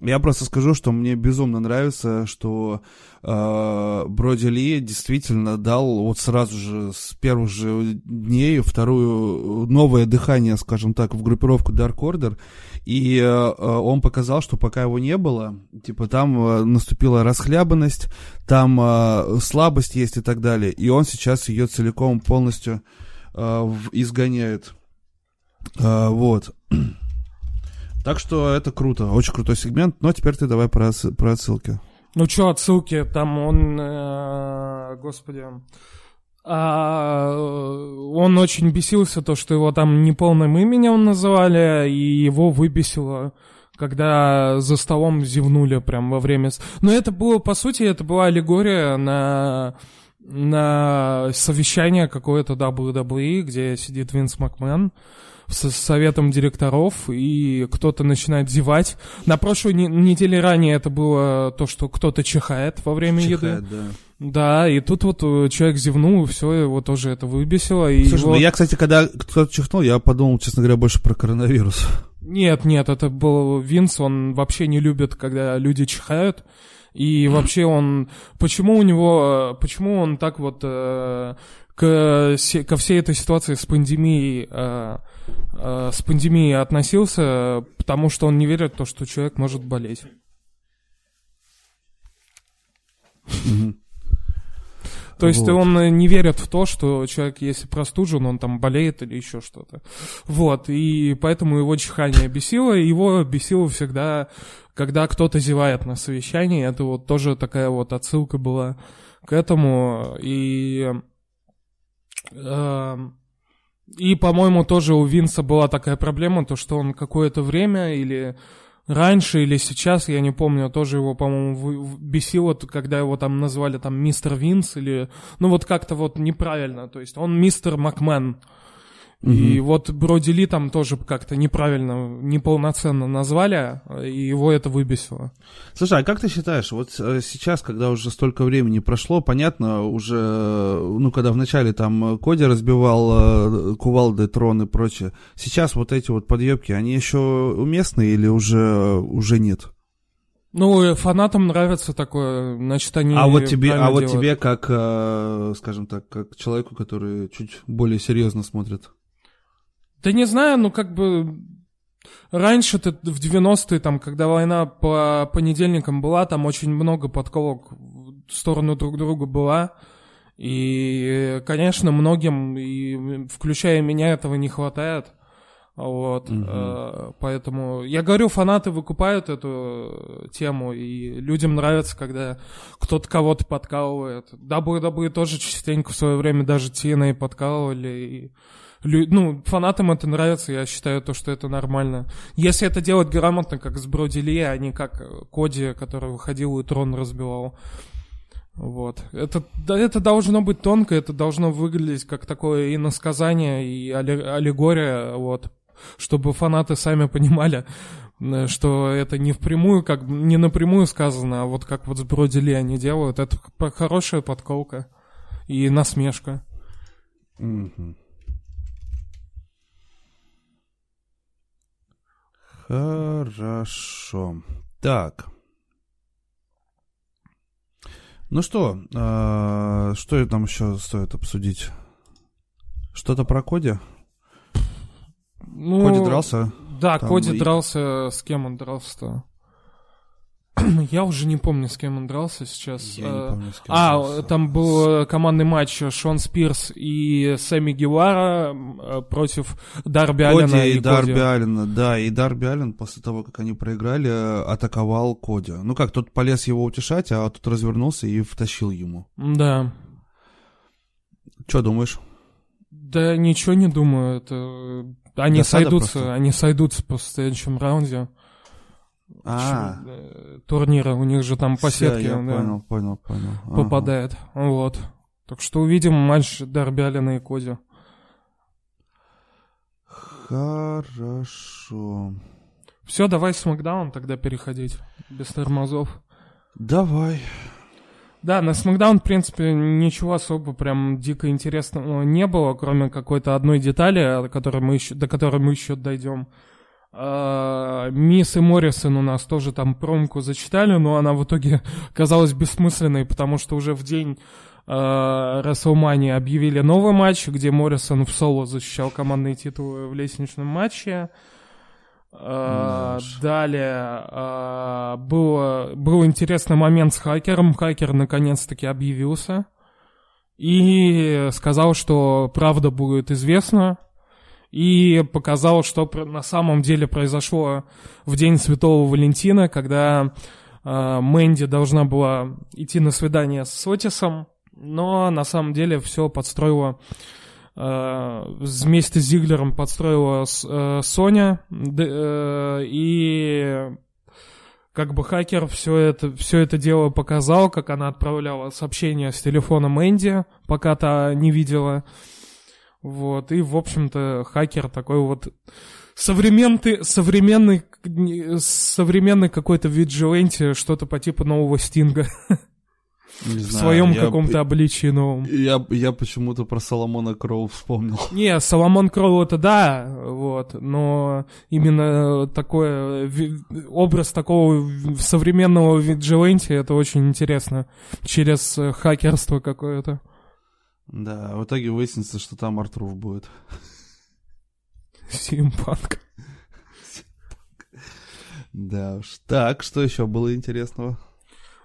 Я просто скажу, что мне безумно нравится, что э, Броди Ли действительно дал вот сразу же с первых же дней вторую новое дыхание, скажем так, в группировку Dark Order. И э, э, он показал, что пока его не было, типа там э, наступила расхлябанность, там э, слабость есть и так далее. И он сейчас ее целиком полностью э, изгоняет. Э, вот. Так что это круто, очень крутой сегмент. Но теперь ты давай про, про отсылки. Ну чё, отсылки, там он, э, господи, а, он очень бесился, то, что его там неполным именем называли, и его выбесило, когда за столом зевнули прям во время... Но это было, по сути, это была аллегория на на совещание какое-то WWE, где сидит Винс Макмен с советом директоров, и кто-то начинает зевать. На прошлой не- неделе ранее это было то, что кто-то чихает во время еды. Чихает, да. Да, и тут вот э, человек зевнул, и все, его тоже это выбесило. И Слушай, его... ну я, кстати, когда кто-то чихнул, я подумал, честно говоря, больше про коронавирус. Нет, нет, это был Винс, он вообще не любит, когда люди чихают. И вообще он... Почему у него... э, Почему он так вот э, к, ко всей этой ситуации с пандемией... э, э, с пандемией относился? Потому что он не верит в то, что человек может болеть. То есть Вот. он не верит в то, что человек, если простужен, он там болеет или еще что-то. Вот, и поэтому его чихание бесило, его бесило всегда, когда кто-то зевает на совещании. Это вот тоже такая вот отсылка была к этому. И, и по-моему, тоже у Винса была такая проблема, то, что он какое-то время или раньше или сейчас, я не помню, тоже его, по-моему, бесило, когда его там назвали там мистер Винс или... Ну вот как-то вот неправильно, то есть он мистер Макмен. И вот Броди Ли там тоже как-то неправильно, неполноценно назвали, и его это выбесило. Слушай, а как ты считаешь, вот э, сейчас, когда уже столько времени прошло, понятно, уже, э, ну, когда вначале там э, Коди разбивал э, кувалды, трон и прочее, сейчас вот эти вот подъебки, они еще уместны или уже, уже нет? Ну, э, фанатам нравится такое, значит, они а вот тебе, а вот делают. тебе, как, э, скажем так, как человеку, который чуть более серьезно смотрит. Да не знаю, ну как бы... Раньше ты в 90-е, там, когда война по понедельникам была, там очень много подколок в сторону друг друга была. И, конечно, многим, и включая меня, этого не хватает. Вот, э, поэтому я говорю, фанаты выкупают эту тему, и людям нравится, когда кто-то кого-то подкалывает. WWE тоже частенько в свое время даже TNA подкалывали, и ну, фанатам это нравится, я считаю то, что это нормально. Если это делать грамотно, как с Броди Ли, а не как э, Коди, который выходил и трон разбивал. Вот. Это, это должно быть тонко, это должно выглядеть как такое и насказание, и алле- аллегория, вот, чтобы фанаты сами понимали, э, что это не впрямую, как не напрямую сказано, а вот как вот с Броди Ли они делают. Это хорошая подколка и насмешка. Мгм. Хорошо. Так. Ну что, а, что там еще стоит обсудить? Что-то про Коди? Ну, Коди дрался? Да, Там Коди и- дрался. С кем он дрался-то? Я уже не помню, с кем он дрался сейчас. Я не Э, помню, с кем А, дрался. там был командный матч Шон Спирс и Сэмми Гевара э, против Дарби Аллена Коди и и Дарби Коди. Аллена, да, и Дарби Аллен после того, как они проиграли, э, атаковал Коди. Ну как, тот полез его утешать, а тот развернулся и втащил ему. Да. Что думаешь? Да ничего не думаю, это... Они Досада сойдутся, просто? они сойдутся по следующем раунде А, э, турнира, у них же там по всё, сетке я да, понял, понял, понял. Ага. попадает. Вот. Так что увидим матч Дарби Аллена и Коди. Хорошо. Все, давай с Макдаун тогда переходить. Без тормозов. Давай. Да, на SmackDown, в принципе, ничего особо прям дико интересного не было, кроме какой-то одной детали, до которой мы еще, до которой мы еще дойдем. А, Мисс и Моррисон у нас тоже там промку зачитали, но она в итоге казалась бессмысленной, потому что уже в день Расселмани объявили новый матч, где Моррисон в соло защищал командные титулы в лестничном матче. Uh, далее uh, было, был интересный момент с хакером. Хакер наконец-таки объявился и сказал, что правда будет известна. И показал, что на самом деле произошло в день Святого Валентина, когда uh, Мэнди должна была идти на свидание с Отисом, но на самом деле все подстроила э, вместе с Зиглером подстроила э, Соня, э, и как бы хакер все это, все это дело показал, как она отправляла сообщения с телефона Мэнди, пока та не видела. Вот, и, в общем-то, хакер такой вот современный, современный, современный какой-то виджиленти, что-то по типу нового Стинга. Не в знаю, своем я, каком-то обличии новом. Я, я почему-то про Соломона Кроу вспомнил. Не, Соломон Кроу это да, вот, но именно такой образ такого современного виджиленти, это очень интересно, через хакерство какое-то. Да, в итоге выяснится, что там Артруф будет. Симпанк. Да уж. Так, что еще было интересного?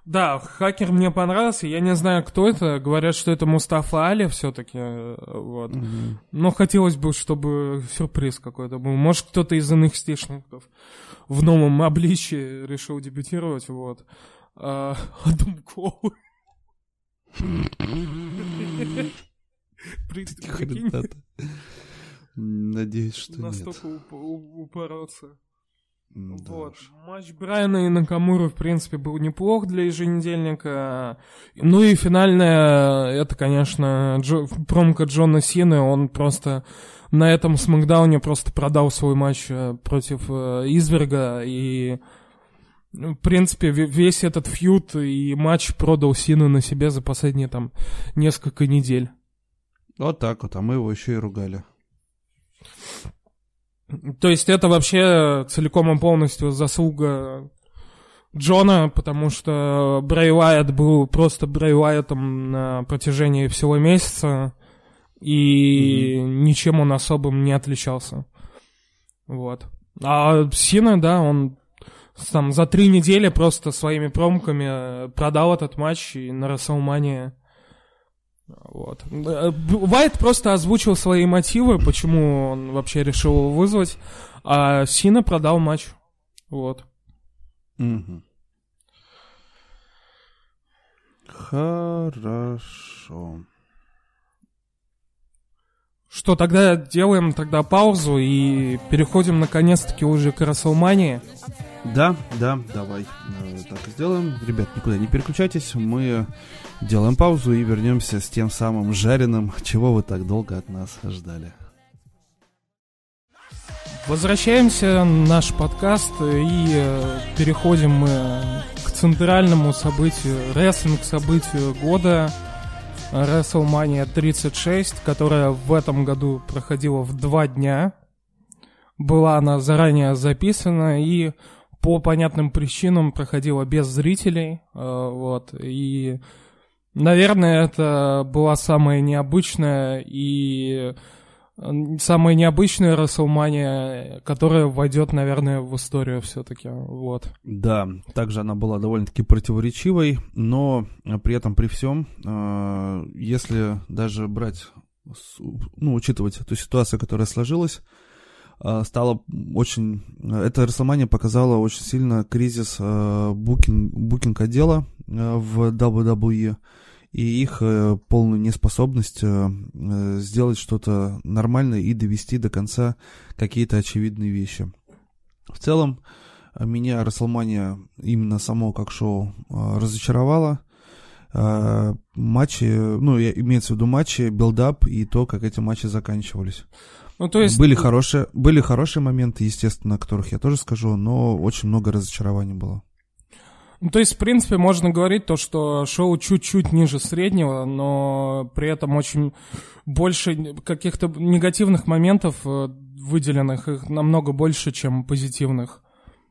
Да, хакер мне понравился. Я не знаю, кто это. Говорят, что это Мустафа Али все-таки. Э, вот. Угу. Но хотелось бы, чтобы сюрприз какой-то был. Может, кто-то из иных стишников в новом обличии решил дебютировать. Вот. А, Коул. Надеюсь, что нет. Настолько упороться. Да вот. Матч Брайана и Накамуры, в принципе, был неплох для еженедельника. Ну и финальная, это, конечно, Джо, промка Джона Сины. Он просто на этом смакдауне просто продал свой матч э, против э, Изверга. И, в принципе, весь этот фьют и матч продал Сину на себе за последние там несколько недель. Вот так вот, а мы его еще и ругали. То есть это вообще целиком и полностью заслуга Джона, потому что Брэй Уайт был просто Брэй Уайтом на протяжении всего месяца, и mm-hmm. ничем он особым не отличался. Вот. А Сина, да, он там за три недели просто своими промками продал этот матч и на Расселмане вот. Вайт просто озвучил свои мотивы, почему он вообще решил его вызвать, а Сина продал матч. Вот. Угу. Хорошо. Что, тогда делаем тогда паузу и переходим наконец-таки уже к Расселмании. Да, да, давай э, так сделаем. Ребят, никуда не переключайтесь. Мы делаем паузу и вернемся с тем самым жареным, чего вы так долго от нас ждали. Возвращаемся в наш подкаст и э, переходим мы к центральному событию, рестлинг событию года WrestleMania 36, которая в этом году проходила в два дня. Была она заранее записана и по понятным причинам проходила без зрителей, э, вот, и, наверное, это была самая необычная и самая необычная Расселмания, которая войдет, наверное, в историю все-таки, вот. Да, также она была довольно-таки противоречивой, но при этом, при всем, э, если даже брать, ну, учитывать ту ситуацию, которая сложилась, Э, стало очень... Эта Расселмания показала очень сильно кризис э, букинг, букинг отдела э, в WWE и их полную неспособность сделать что-то нормальное и довести до конца какие-то очевидные вещи. В целом, меня Рестлмания именно само как шоу разочаровало. Матчи, ну, имеется в виду матчи, build-up и то, как эти матчи заканчивались. Ну, то есть... Были хорошие, были хорошие моменты, естественно, о которых я тоже скажу, но очень много разочарований было. Ну, то есть, в принципе, можно говорить то, что шоу чуть-чуть ниже среднего, но при этом очень больше каких-то негативных моментов э, выделенных, их намного больше, чем позитивных.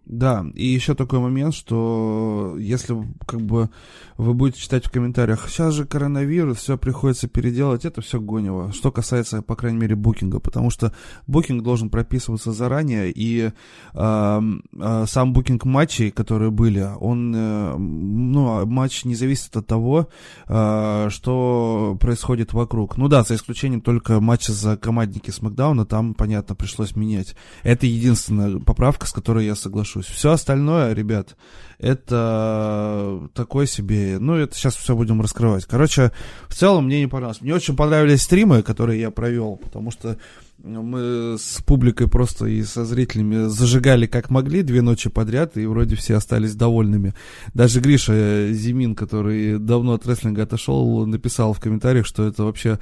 Да, и еще такой момент, что если как бы вы будете читать в комментариях, сейчас же коронавирус, все приходится переделать, это все гонево. Что касается, по крайней мере, букинга, потому что букинг должен прописываться заранее, и э, э, сам букинг матчей, которые были, он, э, ну, матч не зависит от того, э, что происходит вокруг. Ну да, за исключением только матча за командники Смакдауна, там, понятно, пришлось менять. Это единственная поправка, с которой я соглашусь соглашусь. Все остальное, ребят, это такой себе... Ну, это сейчас все будем раскрывать. Короче, в целом мне не понравилось. Мне очень понравились стримы, которые я провел, потому что мы с публикой просто и со зрителями зажигали как могли две ночи подряд, и вроде все остались довольными. Даже Гриша Зимин, который давно от рестлинга отошел, написал в комментариях, что это вообще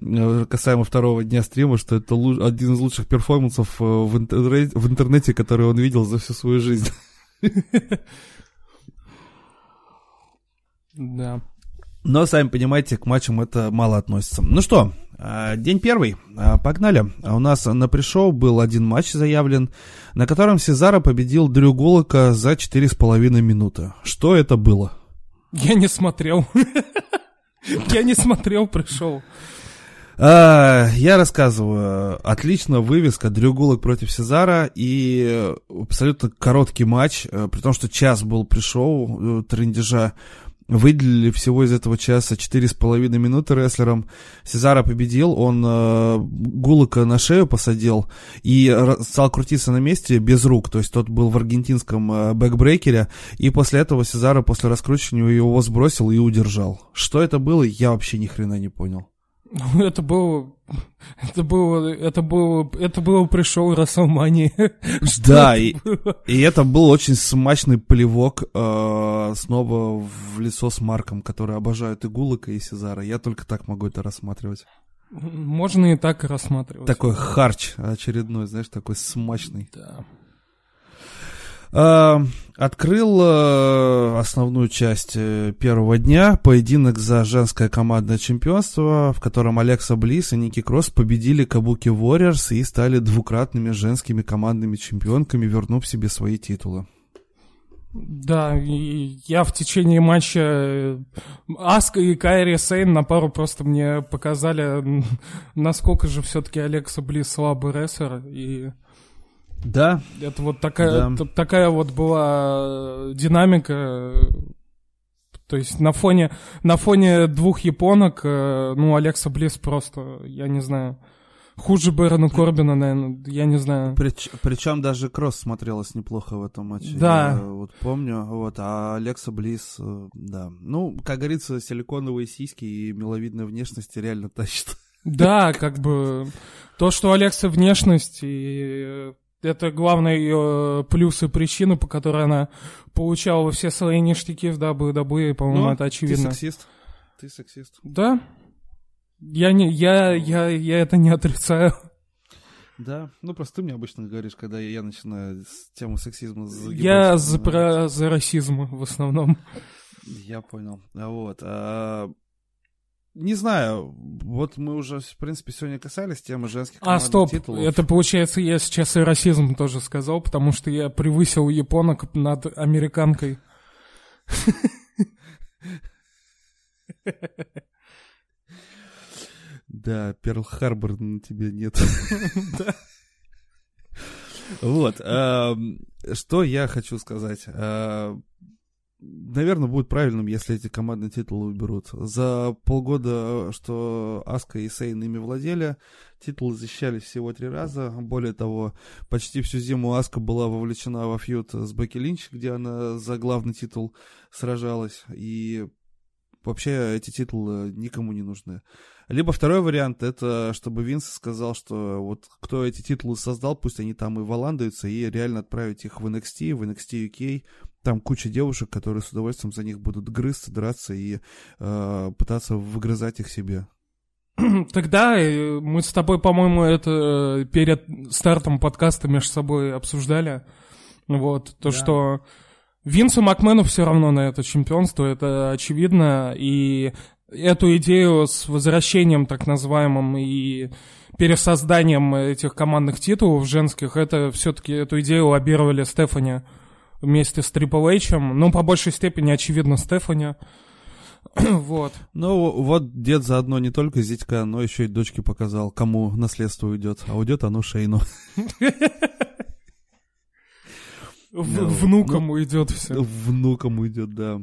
э, касаемо второго дня стрима, что это один из лучших перформансов э, в интернете, в интернете который он видел за всю свою жизнь. Да. Но, сами понимаете, к матчам это мало относится. Ну что, день первый. А, погнали. У нас на пришоу был один матч заявлен, на котором Сезара победил Дрю Гулака за 4,5 минуты. Что это было? Я не смотрел. Я не смотрел пришел. А, я рассказываю. Отлично вывеска Дрю Гулак против Сезара и абсолютно короткий матч, э, при том, что час был пришел э, трендежа выделили всего из этого часа четыре с половиной минуты рестлерам. Сезаро победил, он э, Гулака на шею посадил и стал крутиться на месте без рук, то есть тот был в аргентинском э, backbreaker'е, и после этого Сезаро после раскручивания его сбросил и удержал. Что это было, я вообще ни хрена не понял. Ну, это было... Это было... Это было... Это было пришел Рестлмании. Да, и, и это был очень смачный плевок э, снова в лицо с Марком, который обожают и Гулака, и Сезара. Я только так могу это рассматривать. Можно и так рассматривать. Такой харч очередной, знаешь, такой смачный. Да. Э, открыл э, основную часть э, первого дня поединок за женское командное чемпионство, в котором Алекса Близ и Ники Кросс победили Кабуки Warriors и стали двукратными женскими командными чемпионками, вернув себе свои титулы. Да, я в течение матча Аска и Кайри Сейн на пару просто мне показали, насколько же все-таки Алекса Близ слабый рестлер, и да. Это вот такая, да. такая вот была динамика. То есть на фоне, на фоне двух японок, э, ну, Алекса Близ просто, я не знаю, хуже Бэрона Корбина, наверное, я не знаю. Прич, причем даже Кросс смотрелась неплохо в этом матче. Да. Я вот помню, вот, а Алекса Близ, э, да. Ну, как говорится, силиконовые сиськи и миловидная внешность реально тащит. Да, как бы то, что Алекса внешность и это главная ее плюс и причина, по которой она получала все свои ништяки в WWE, по-моему, ну, это очевидно. Ты сексист. Ты сексист. Да. Я, не, я, я, я это не отрицаю. Да, ну просто ты мне обычно говоришь, когда я начинаю с тему сексизма загибать. Я за, про, за расизм в основном. Я понял. Вот. А, не знаю, вот мы уже, в принципе, сегодня касались темы женских А, стоп, титулов. это получается, я сейчас и расизм тоже сказал, потому что я превысил японок над американкой. Да, Перл Харбор на тебе нет. Вот. Что я хочу сказать наверное, будет правильным, если эти командные титулы уберут. За полгода, что Аска и Сейн ими владели, титулы защищались всего три раза. Более того, почти всю зиму Аска была вовлечена во фьюд с Бекки Линч, где она за главный титул сражалась. И вообще эти титулы никому не нужны. Либо второй вариант, это чтобы Винс сказал, что вот кто эти титулы создал, пусть они там и валандаются, и реально отправить их в NXT, в NXT UK, там куча девушек, которые с удовольствием за них будут грызться, драться и э, пытаться выгрызать их себе. Тогда э, мы с тобой, по-моему, это э, перед стартом подкаста между собой обсуждали. Вот, то, да. что Винсу Макмену все равно на это чемпионство, это очевидно, и эту идею с возвращением так называемым и пересозданием этих командных титулов женских, это все-таки эту идею лоббировали Стефани вместе с Трипл Эйчем, ну, по большей степени, очевидно, Стефани. вот. Ну, вот дед заодно не только зятька, но еще и дочке показал, кому наследство уйдет. А уйдет оно Шейну. Внукам ну, уйдет все. Внукам уйдет, да.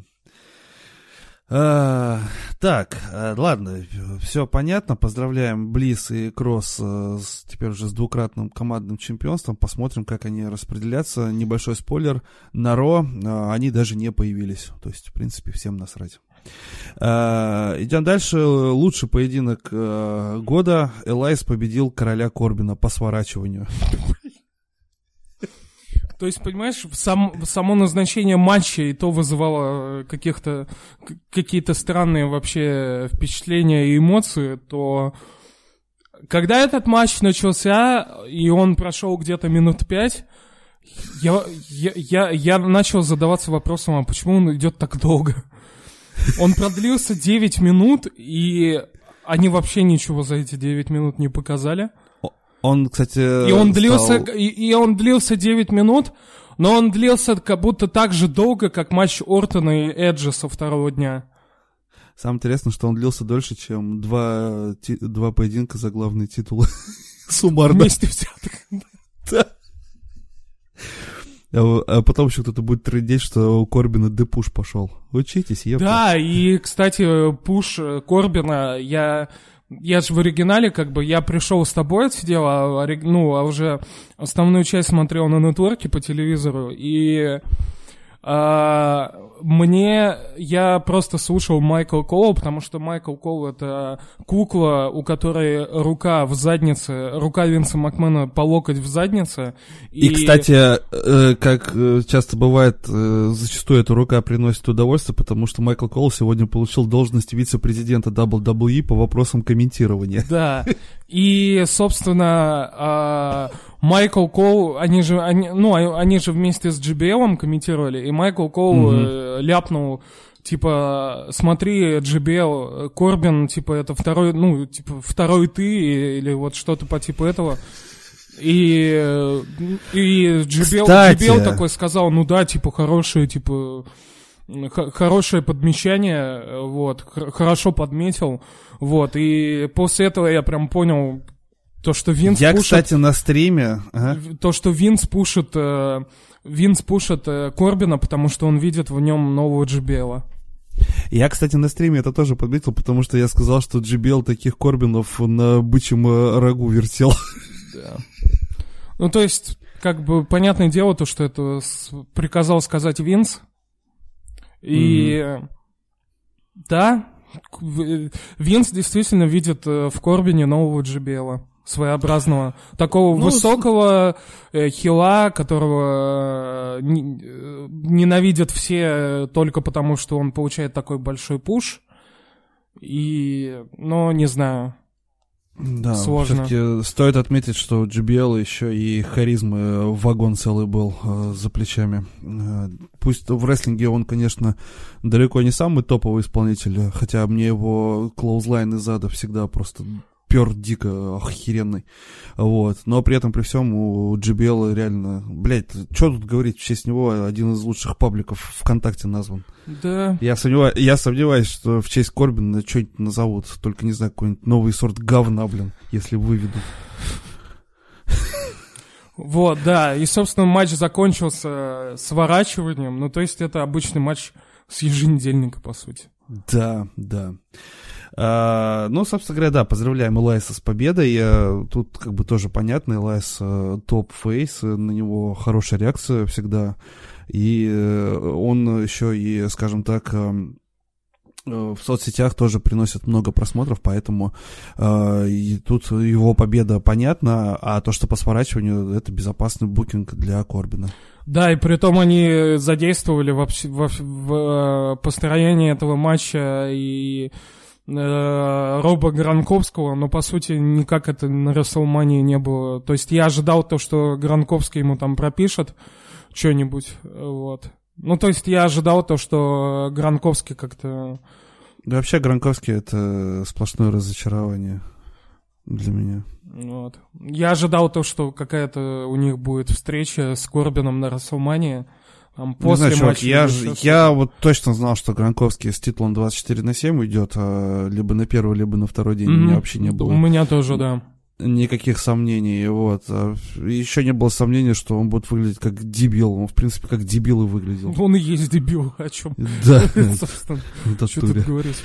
А, так, а, ладно, все понятно. Поздравляем Близ и Кросс а, с, теперь уже с двукратным командным чемпионством. Посмотрим, как они распределятся. Небольшой спойлер. На Ро а, они даже не появились. То есть, в принципе, всем насрать. А, идем дальше. Лучший поединок года. Элайс победил короля Корбина по сворачиванию. То есть, понимаешь, сам, само назначение матча и то вызывало каких-то, какие-то странные вообще впечатления и эмоции, то когда этот матч начался, и он прошел где-то минут пять, я, я, я, я начал задаваться вопросом, а почему он идет так долго? Он продлился 9 минут, и они вообще ничего за эти 9 минут не показали. Он, кстати, и он длился, стал... и, и он длился 9 минут, но он длился как будто так же долго, как матч Ортона и Эджа со второго дня. Самое интересное, что он длился дольше, чем два, ти, два поединка за главные титулы. Суммарно. Вместе взятых. Да. А, а потом еще кто-то будет трындеть, что у Корбина депуш пошел. Учитесь, епта. Да, и, кстати, пуш Корбина, я я же в оригинале, как бы, я пришел с тобой, сидел, а, ну, а уже основную часть смотрел на нетворке по телевизору, и а, мне я просто слушал Майкл Коул, потому что Майкл Коул это кукла, у которой рука в заднице, рука Винса Макмена по локоть в заднице. И, и кстати, э, как э, часто бывает, э, зачастую эта рука приносит удовольствие, потому что Майкл Коул сегодня получил должность вице-президента WWE по вопросам комментирования. Да. И, собственно, э, Майкл Коул, они же, они, ну, а, они же вместе с JBL комментировали, и Майкл Коул mm-hmm. ляпнул, типа, смотри, JBL, Корбин, типа, это второй, ну, типа, второй ты, или вот что-то по типу этого. И, и JBL, JBL такой сказал, ну да, типа, хорошее, типа, хорошее подмещание, вот, хорошо подметил, вот, и после этого я прям понял, то, что Винс Я, пушит, кстати, на стриме... Ага. То, что Винс пушит... Э, Винс пушит э, Корбина, потому что он видит в нем нового Джибела. Я, кстати, на стриме это тоже подметил, потому что я сказал, что Джибел таких Корбинов на бычьем э, рагу вертел. Да. Ну, то есть, как бы, понятное дело, то, что это приказал сказать Винс. И... Mm-hmm. Да, Винс действительно видит в Корбине нового Джибела своеобразного, такого ну, высокого э, хила, которого э, не, э, ненавидят все только потому, что он получает такой большой пуш. И, ну, не знаю. Да, Сложно. все-таки стоит отметить, что у GBL еще и харизмы э, вагон целый был э, за плечами. Э, пусть в рестлинге он, конечно, далеко не самый топовый исполнитель, хотя мне его клоузлайн из зада всегда просто пер дико охеренный. Вот. Но при этом, при всем, у JBL реально... Блять, что тут говорить, в честь него один из лучших пабликов ВКонтакте назван. Да. Я сомневаюсь, я сомневаюсь что в честь Корбина что-нибудь назовут. Только, не знаю, какой-нибудь новый сорт говна, блин, если выведут. Вот, да. И, собственно, матч закончился сворачиванием. Ну, то есть это обычный матч с еженедельника, по сути. Да, да. А, ну, собственно говоря, да, поздравляем Элайса с победой. Тут как бы тоже понятно, Элайс э, top face, на него хорошая реакция всегда. И э, он еще и, скажем так, э, в соцсетях тоже приносит много просмотров, поэтому э, и тут его победа понятна, а то, что по сворачиванию, это безопасный букинг для Корбина. Да, и при том они задействовали в, в, в, построении этого матча и э, Роба Гранковского, но по сути никак это на Расселмании не было. То есть я ожидал то, что Гранковский ему там пропишет что-нибудь, вот. Ну, то есть я ожидал то, что Гранковский как-то... Да вообще Гранковский это сплошное разочарование для меня. Вот. Я ожидал то, что какая-то у них будет встреча с Корбином на Расселмании. Там после не знаю, матча я, я вот точно знал, что Гранковский с титулом 24 на 7 уйдет, а либо на первый, либо на второй день. У Мгм. меня вообще не У было меня тоже, да. никаких сомнений. Вот. А Еще не было сомнений, что он будет выглядеть как дебил. Он, в принципе, как дебил и выглядел. Он и есть дебил, о чем. Да, Собственно, что тут говорить.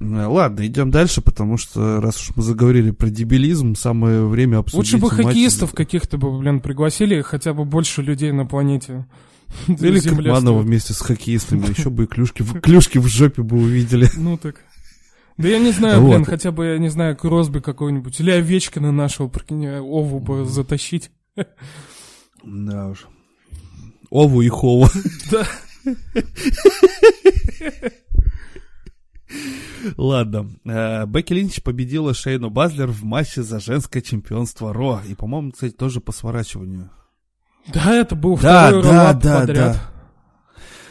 Э, Ладно, идем дальше, потому что раз уж мы заговорили про дебилизм, самое время обсудить Лучше бы матч- хоккеистов каких-то бы, блин, пригласили, хотя бы больше людей на планете. Или Капманова вместе с хоккеистами. Еще бы и клюшки, клюшки в жопе бы увидели. Ну так. Да я не знаю, блин, хотя бы, я не знаю, Кросби какой-нибудь. Или Овечкина нашего, прикинь, Ову бы затащить. Да уж. Ову и Хову. Да. Ладно. Э, Бекки Линч победила Шейну Базлер в матче за женское чемпионство Ро. И, по-моему, кстати, тоже по сворачиванию. Да, это был Да, второй да, да, подряд. да.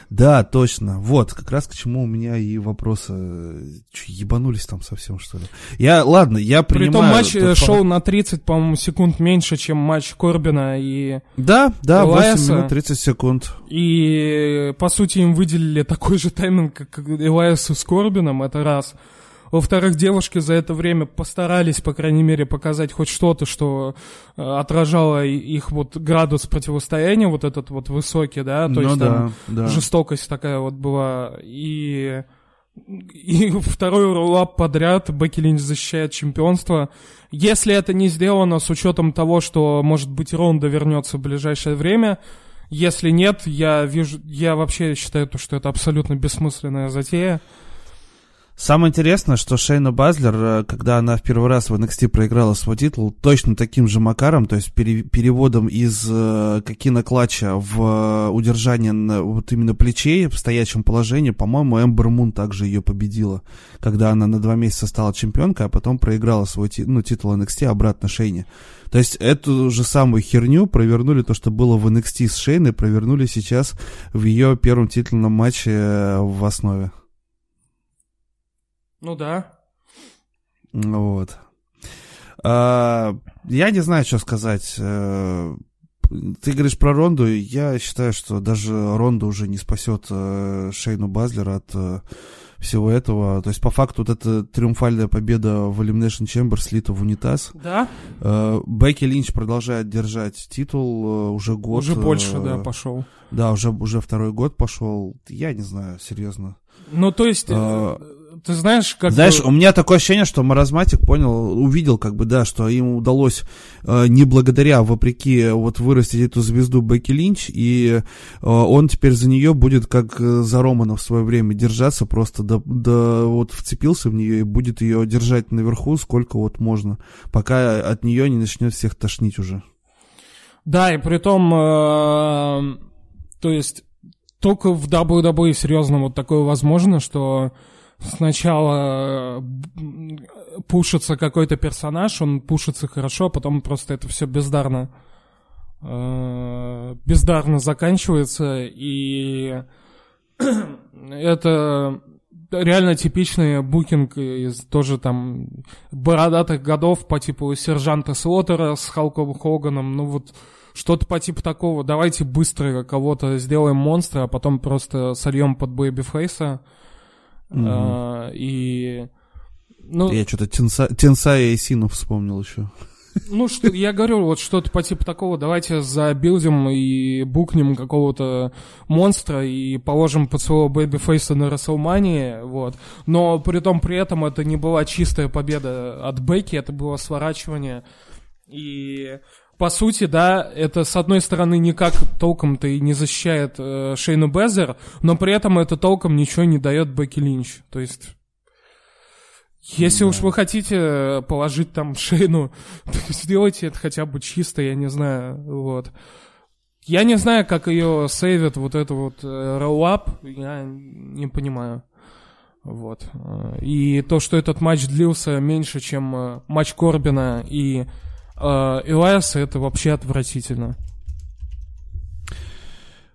Да, точно. Вот, как раз к чему у меня и вопросы. Че, ебанулись там совсем, что ли? Я, ладно, я Притом принимаю... матч тот э, факт. шел на 30, по-моему, секунд меньше, чем матч Корбина и... Да, да, 8 Элайаса. минут 30 секунд. И, по сути, им выделили такой же тайминг, как Элайасу с Корбином, это раз. Во-вторых, девушки за это время постарались, по крайней мере, показать хоть что-то, что э, отражало их вот градус противостояния, вот этот вот высокий, да, то ну есть там да, да. жестокость такая вот была. И, и второй роллап подряд Бекки Линч защищает чемпионство. Если это не сделано с учетом того, что, может быть, Ронда вернется в ближайшее время, если нет, я вижу, я вообще считаю, то, что это абсолютно бессмысленная затея. Самое интересное, что Шейна Базлер, э, когда она в первый раз в NXT проиграла свой титул, точно таким же макаром, то есть пере- переводом из э, Кокина Клатча в э, удержание на, вот именно плечей в стоячем положении, по-моему, Эмбер Мун также ее победила, когда она на два месяца стала чемпионкой, а потом проиграла свой ти- ну, титул NXT обратно Шейне. То есть эту же самую херню провернули, то, что было в NXT с Шейной, провернули сейчас в ее первом титульном матче э, в основе. Ну да. Вот. А, я не знаю, что сказать. Э, Ты говоришь про Ронду, и я считаю, что даже Ронда уже не спасет э, Шейну Базлера от э, всего этого. То есть, по факту, вот эта триумфальная победа в Elimination Chamber слита в унитаз. Да? Бекки Линч продолжает держать титул уже год. Уже больше, да, пошел. Да, уже, уже второй год пошел. Я не знаю, серьезно. Ну, то есть, А, ты знаешь, как... Знаешь, у меня такое ощущение, что маразматик понял, увидел, как бы, да, что ему удалось э, не благодаря, а вопреки, вот вырастить эту звезду Бекки Линч, и э, он теперь за нее будет, как э, за Романа в свое время, держаться просто, до, до- вот вцепился в нее и будет ее держать наверху сколько вот можно, пока от нее не начнет всех тошнить уже. Да, и при том, э, то есть, только в WWE серьезно вот такое возможно, что сначала э, пушится какой-то персонаж, он пушится хорошо, а потом просто это все бездарно э, бездарно заканчивается, и это реально типичный букинг из тоже там бородатых годов по типу сержанта Слотера с Халком Хоганом, ну вот что-то по типу такого. Давайте быстро кого-то сделаем монстра, а потом просто сольем под Бэйбифейса. А, и... Ну, Я что-то Тенса, и Сину вспомнил еще. ну, что, я говорю, вот что-то по типу такого, давайте забилдим и букнем какого-то монстра и положим под своего babyface'а на Рестлмании, вот. Но при том, при этом это не была чистая победа от Бекки, это было сворачивание. И по сути, да, это с одной стороны никак толком-то и не защищает э, Шейну Бэзлер, но при этом это толком ничего не дает Бекки Линч. То есть если уж вы хотите положить там Шейну, то сделайте это хотя бы чисто, я не знаю, вот. Я не знаю, как ее сейвят вот это вот э, роллап, я не понимаю. Вот. Э, И то, что этот матч длился меньше, чем э, матч Корбина и э, Элайаса, это вообще отвратительно.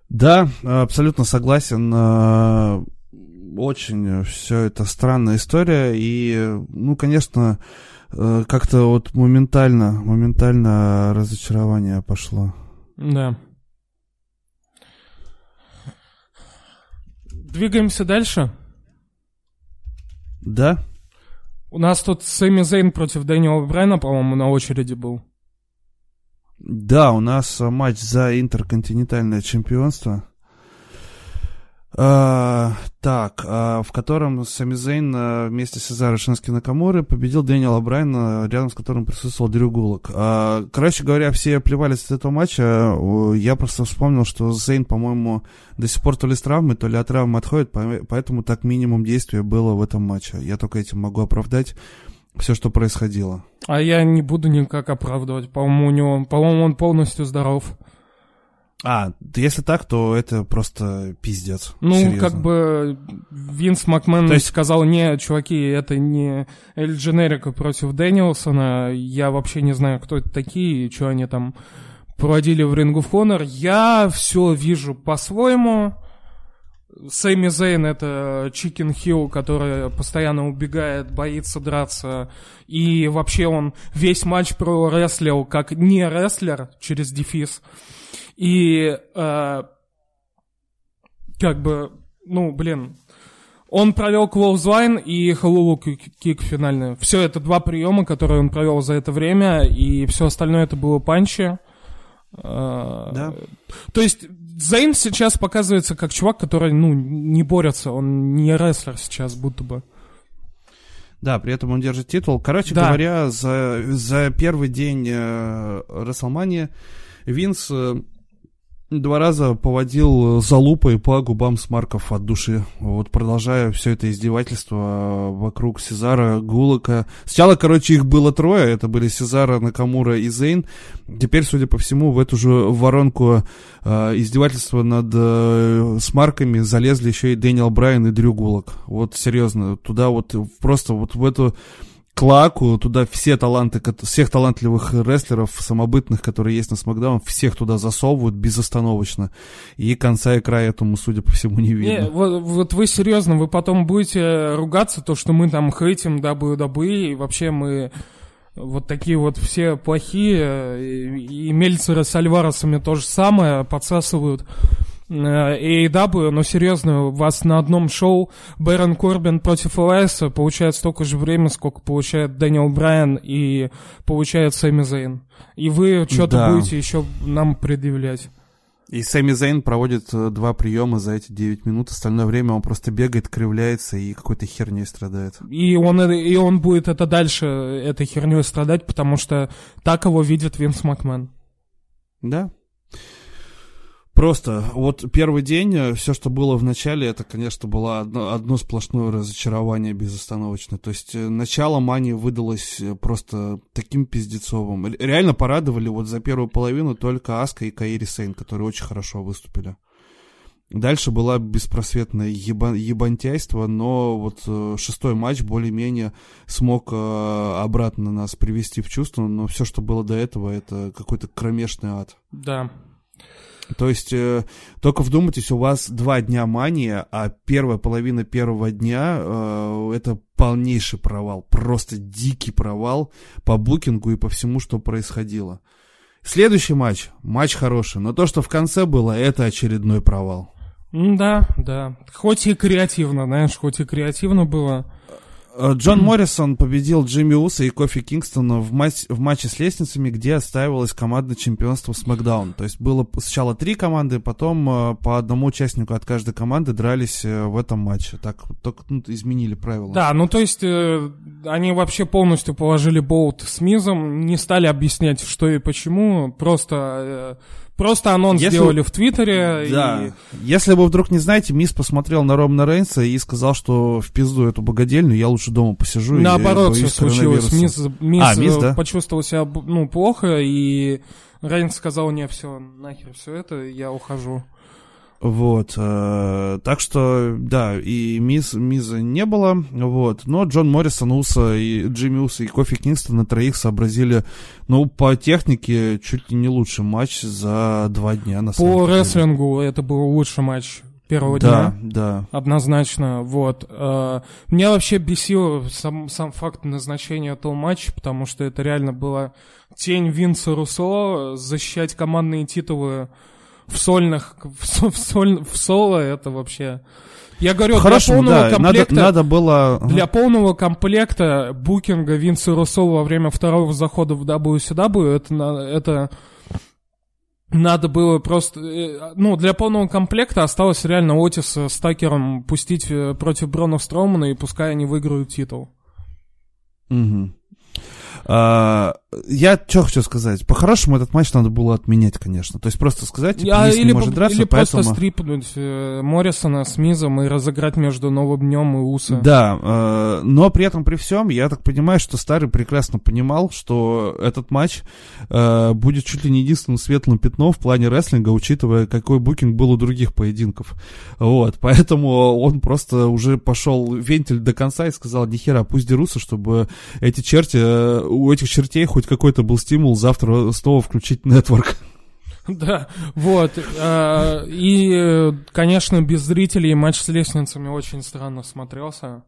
Да, абсолютно согласен. Э, очень все это странная история. И, ну, конечно, э, как-то вот моментально, моментально разочарование пошло. Да. Двигаемся дальше. Да. У нас тут Сэмми Зейн против Дэниела Брайна, по-моему, на очереди был. Да, у нас матч за интерконтинентальное чемпионство. А, так, а, в котором Сами Зейн а, вместе с Сезаро Шински Накамуры победил Дэниела Брайана, рядом с которым присутствовал Дрю Гулок. А, короче говоря, все плевались от этого матча. Я просто вспомнил, что Зейн, по-моему, до сих пор то ли с травмы, то ли от травмы отходит, поэтому так минимум действия было в этом матче. Я только этим могу оправдать все, что происходило. А я не буду никак оправдывать. По-моему, у него, по-моему, он полностью здоров. А, если так, то это просто пиздец. Ну, серьезно. как бы Винс Макмен то есть... сказал, не, чуваки, это не Эль Дженерика против Дэниелсона, я вообще не знаю, кто это такие, и что они там проводили в Ring of Honor. Я все вижу по-своему. Сэмми Зейн — это chicken heel, который постоянно убегает, боится драться. И вообще он весь матч прорестлил как не рестлер через дефис. И э, как бы, ну, блин, он провел clothesline и Халулу кик финальный. Все это два приема, которые он провел за это время, и все остальное это было панчи. Э, да. То есть Зейн сейчас показывается как чувак, который, ну, не борется, он не рестлер сейчас, будто бы. Да, при этом он держит титул. Короче да. говоря, за, за первый день э, Расселмании Винс э, Два раза поводил за лупой по губам Смарков от души. Вот продолжая все это издевательство вокруг Сезара, Гулака. Сначала, короче, их было трое. Это были Сезара, Накамура и Зейн. Теперь, судя по всему, в эту же воронку э, издевательства над э, Смарками залезли еще и Дэниел Брайан и Дрю Гулак. Вот серьезно, туда вот просто вот в эту Клаку, туда все таланты, всех талантливых рестлеров самобытных, которые есть на Смакдаун, всех туда засовывают безостановочно. И конца и края этому, судя по всему, не видно. Не, вот, вот вы серьезно, вы потом будете ругаться, то, что мы там хейтим WWE, и вообще мы вот такие вот все плохие, и, и Мельцера с Альваресами то же самое подсасывают. AEW, но серьезно, у вас на одном шоу Бэрон Корбин против Элайса получает столько же времени, сколько получает Дэниел Брайан и получает Сэмми Зейн. И вы что-то да. будете еще нам предъявлять. И Сэмми Зейн проводит э, два приема за эти 9 минут, остальное время он просто бегает, кривляется и какой-то херней страдает. И он, и он будет это дальше, этой херней страдать, потому что так его видит Винс Макмен. Да, Просто вот первый день, э, все, что было в начале, это, конечно, было одно, одно сплошное разочарование безостановочно. То есть э, начало Мани выдалось э, просто таким пиздецовым. Реально порадовали вот за первую половину только Аска и Каири Сейн, которые очень хорошо выступили. Дальше была беспросветное еба, ебантяйство, но вот шестой матч более-менее смог обратно нас привести в чувство, но все, что было до этого, это какой-то кромешный ад. Да, то есть, э, только вдумайтесь, у вас два дня мания, а первая половина первого дня э, это полнейший провал, просто дикий провал по букингу и по всему, что происходило. Следующий матч, матч хороший, но то, что в конце было, это очередной провал. Да, да. Хоть и креативно, знаешь, хоть и креативно было. Э, Джон Моррисон победил Джимми Уса и Кофи Кингстона в, матч, в матче с лестницами, где отстаивалось командное чемпионство Смакдаун. То есть было сначала три команды, потом э, по одному участнику от каждой команды дрались э, в этом матче. Так только ну, изменили правила. Да, ну то есть э, они вообще полностью положили болт с Мизом, не стали объяснять, что и почему, просто... Э, Просто анонс Если... сделали в Твиттере. Да. И... Если вы вдруг не знаете, Мисс посмотрел на Романа Рейнса и сказал, что в пизду эту богадельню я лучше дома посижу. Наоборот, все случилось. Мисс, Мисс, а, Мисс да? почувствовал себя ну, плохо, и Рейнс сказал, не, все, нахер все это, я ухожу. Вот, э, так что, да, и Миз, Миза не было, вот, но Джон Моррисон, Уса и Джимми Уса и Кофи Кингстон на троих сообразили, ну, по технике, чуть ли не лучший матч за два дня, на самом По рестлингу это был лучший матч первого да, дня. Да, Однозначно, вот. Э, меня вообще бесил сам, сам факт назначения этого матча, потому что это реально была тень Винса Руссо, защищать командные титулы в сольных, в, в, соль, в соло это вообще... Я говорю, Хорошо, для полного да, комплекта... Надо, надо было... Для полного комплекта букинга Винса Руссо во время второго захода в WCW, это, это надо было просто... Э, ну, для полного комплекта осталось реально Отис с Такером пустить э, против Брона Строумана, и пускай они выиграют титул. Угу. А, я что хочу сказать. По-хорошему этот матч надо было отменять, конечно. То есть просто сказать, типа, а, или, не может драться, или поэтому... просто стрипнуть э, Моррисона с Мизом и разыграть между Новым Днем и Уса. Да, э, но при этом, при всем, я так понимаю, что Старый прекрасно понимал, что этот матч э, будет чуть ли не единственным светлым пятном в плане рестлинга, учитывая, какой букинг был у других поединков. Вот, поэтому он просто уже пошел вентиль до конца и сказал, нихера, пусть дерутся, чтобы эти черти, э, у этих чертей хоть какой-то был стимул завтра снова включить нетворк. Да, вот. Э, и, конечно, без зрителей матч с лестницами очень странно смотрелся.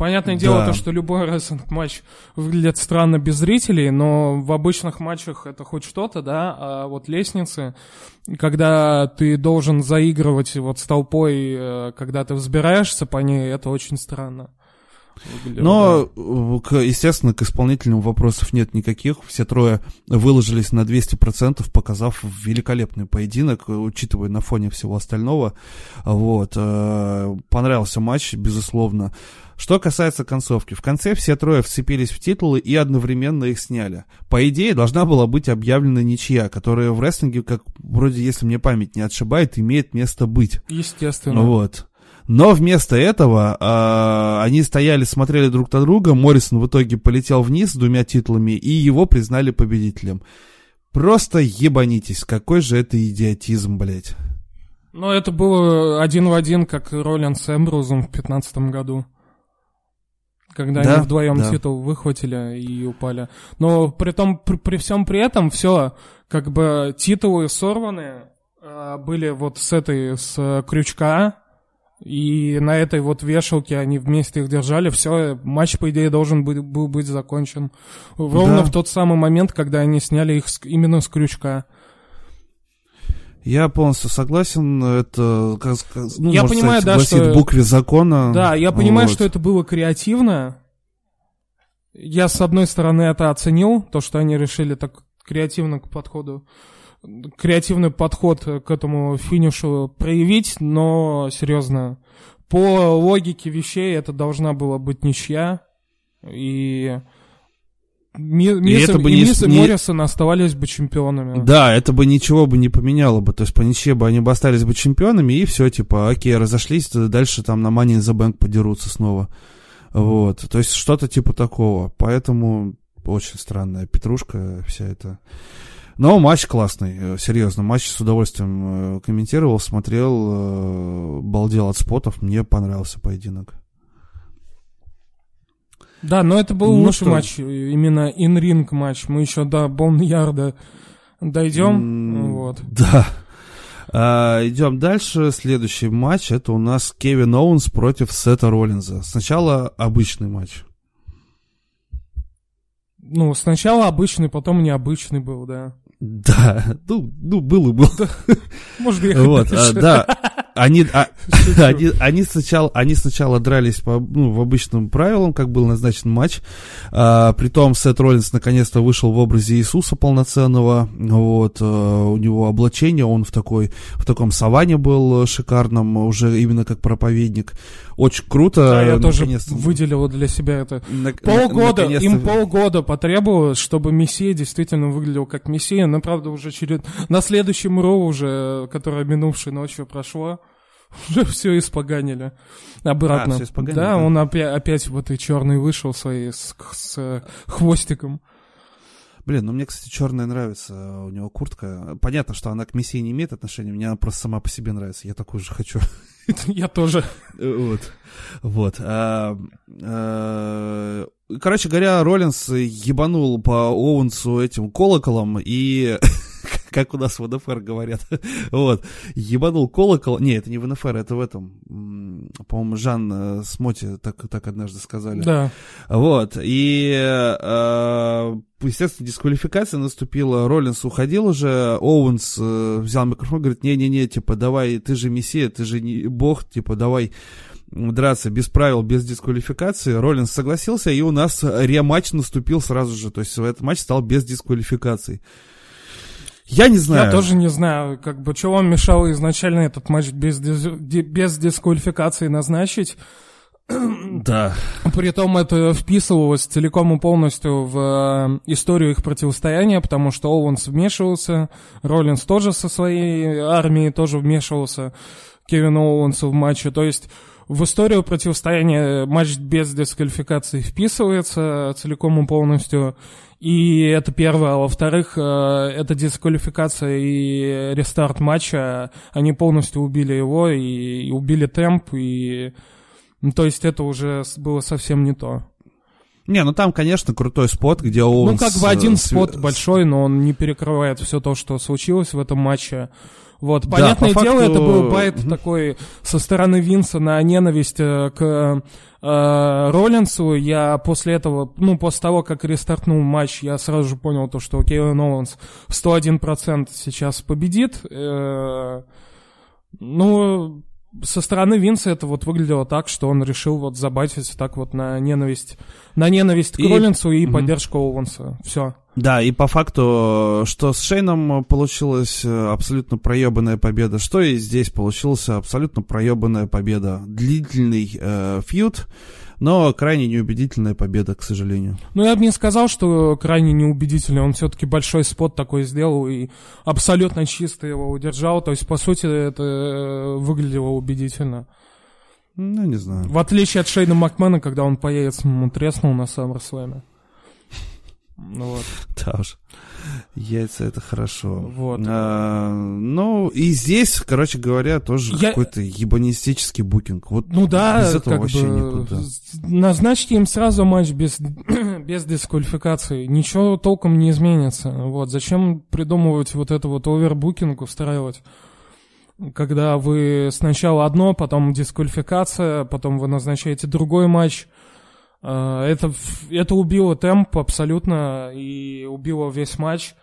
Понятное да. дело, то, что любой рестлинг-матч выглядит странно без зрителей, но в обычных матчах это хоть что-то, да, а вот лестницы, когда ты должен заигрывать вот с толпой, э, когда ты взбираешься по ней, это очень странно. Но, к, естественно, к исполнителям вопросов нет никаких. Все трое выложились на 200%, показав великолепный поединок, учитывая на фоне всего остального. Вот. Э, понравился матч, безусловно. Что касается концовки, в конце все трое вцепились в титулы и одновременно их сняли. По идее, должна была быть объявлена ничья, которая в рестлинге, как вроде, если мне память не отшибает, имеет место быть. Естественно. Вот. Но вместо этого э, они стояли, смотрели друг на друга. Моррисон в итоге полетел вниз с двумя титулами, и его признали победителем. Просто ебанитесь, какой же это идиотизм, блядь. Ну, это было один в один, как Роллин с Эмбрузом в пятнадцатом году. Когда да, они вдвоем да. титул выхватили и упали. Но при том, при, при всем при этом, все, как бы титулы сорваны, э, были вот с этой, с крючка, и на этой вот вешалке они вместе их держали. Все, матч, по идее, должен был, был быть закончен. Ровно да. в тот самый момент, когда они сняли их с, именно с крючка. Я полностью согласен. Это, как, ну, я понимаю, сказать, да, что... букве закона. Да, я понимаю, вот. что это было креативно. Я, с одной стороны, это оценил, то, что они решили так креативно к подходу креативный подход к этому финишу проявить, но серьезно, по логике вещей это должна была быть ничья, и Мисс и, и, Мисс и не... Моррисон оставались бы чемпионами. Да, это бы ничего бы не поменяло бы. То есть по ничье бы они бы остались бы чемпионами, и все, типа, окей, разошлись, дальше там на Money in the Bank подерутся снова. Вот. То есть что-то типа такого. Поэтому очень странная петрушка вся эта. Но матч классный, э, серьезно. Матч с удовольствием э, комментировал, смотрел, э, балдел от спотов. Мне понравился поединок. Да, но это был ну лучший что? матч, именно инринг матч. Мы еще до Бонярда дойдем. Mm, вот. Да. А, идем дальше. Следующий матч это у нас Кевин Оуэнс против Сета Роллинза. Сначала обычный матч. Ну, сначала обычный, потом необычный был, да. Да, ну, ну был и был. Может, ехать вот, а, Да, они, а, они, они, сначала, они сначала дрались по ну, в обычным правилам, как был назначен матч. А, притом Сет Роллинс наконец-то вышел в образе Иисуса полноценного. Вот, а, у него облачение, он в, такой, в таком саване был шикарном, уже именно как проповедник. Очень круто. Да, я тоже выделил для себя это. На, полгода, им полгода потребовалось, чтобы Мессия действительно выглядел как Мессия. Но, правда, уже через... На следующем Ро уже, которое минувшей ночью прошло, уже все испоганили обратно. А, все испоганили, да, да, он опять, опять в этой черной вышел своей с, с хвостиком. Блин, ну мне, кстати, черная нравится, у него куртка. Понятно, что она к Мессии не имеет отношения, мне она просто сама по себе нравится. Я такую же хочу. Я тоже. Вот. Вот. А, а, короче говоря, Роллинс ебанул по Оуэнсу этим колоколом и как у нас в НФР говорят. вот. Ебанул колокол. Не, это не в НФР, это в этом. По-моему, Жан э, Смоти так, так однажды сказали. Да. Вот. И, э, естественно, дисквалификация наступила. Роллинс уходил уже. Оуэнс э, взял микрофон, говорит, не-не-не, типа, давай, ты же мессия, ты же не бог, типа, давай драться без правил, без дисквалификации. Роллинс согласился, и у нас рематч наступил сразу же. То есть этот матч стал без дисквалификации. Я не знаю. Я тоже не знаю, как бы, вам мешало изначально этот матч без, без дисквалификации назначить. Да. Притом это вписывалось целиком и полностью в э, историю их противостояния, потому что Оуэнс вмешивался, Роллинс тоже со своей армией тоже вмешивался, Кевин Оуэнсу в матче. То есть в историю противостояния матч без дисквалификации вписывается целиком и полностью. И это первое. А во-вторых, э, это дисквалификация и рестарт матча. Они полностью убили его и, убили темп. И... Ну, то есть это уже было совсем не то. Не, ну там, конечно, крутой спот, где он... Ну, как бы один спот большой, но он не перекрывает все то, что случилось в этом матче. Вот, да, понятное дело, факту... это был байт mm-hmm. такой со стороны Винса на ненависть э, к э, Роллинсу. Я после этого, ну, после того, как рестартнул матч, я сразу же понял то, что Кейлен Оуэнс 101% сейчас победит. Э, ну, со стороны Винса это вот выглядело так, что он решил вот забайтить так вот на ненависть, на ненависть к и... Роллинсу и угу. поддержку Оуэнса. Все. Да, и по факту, что с Шейном получилась абсолютно проебанная победа, что и здесь получилась абсолютно проебанная победа. Длительный э, фьюд, но крайне неубедительная победа, к сожалению. Ну, я бы не сказал, что крайне неубедительный. Он все-таки большой спот такой сделал и абсолютно чисто его удержал. То есть, по сути, это э, выглядело убедительно. Ну, не знаю. В отличие от Шейна Макмена, когда он по яйцам треснул на SummerSlam. Ну вот. Да уж. Яйца это хорошо. Вот. А, ну, и здесь, короче говоря, тоже Я... какой-то ебанистический букинг. Вот ну да, без этого вообще бы... никуда. Назначьте им сразу матч без, без дисквалификации. Ничего толком не изменится. Вот. Зачем придумывать вот это вот овербукинг, устраивать? Когда вы сначала одно, потом дисквалификация, потом вы назначаете другой матч – это, это убило темп абсолютно и убило весь матч.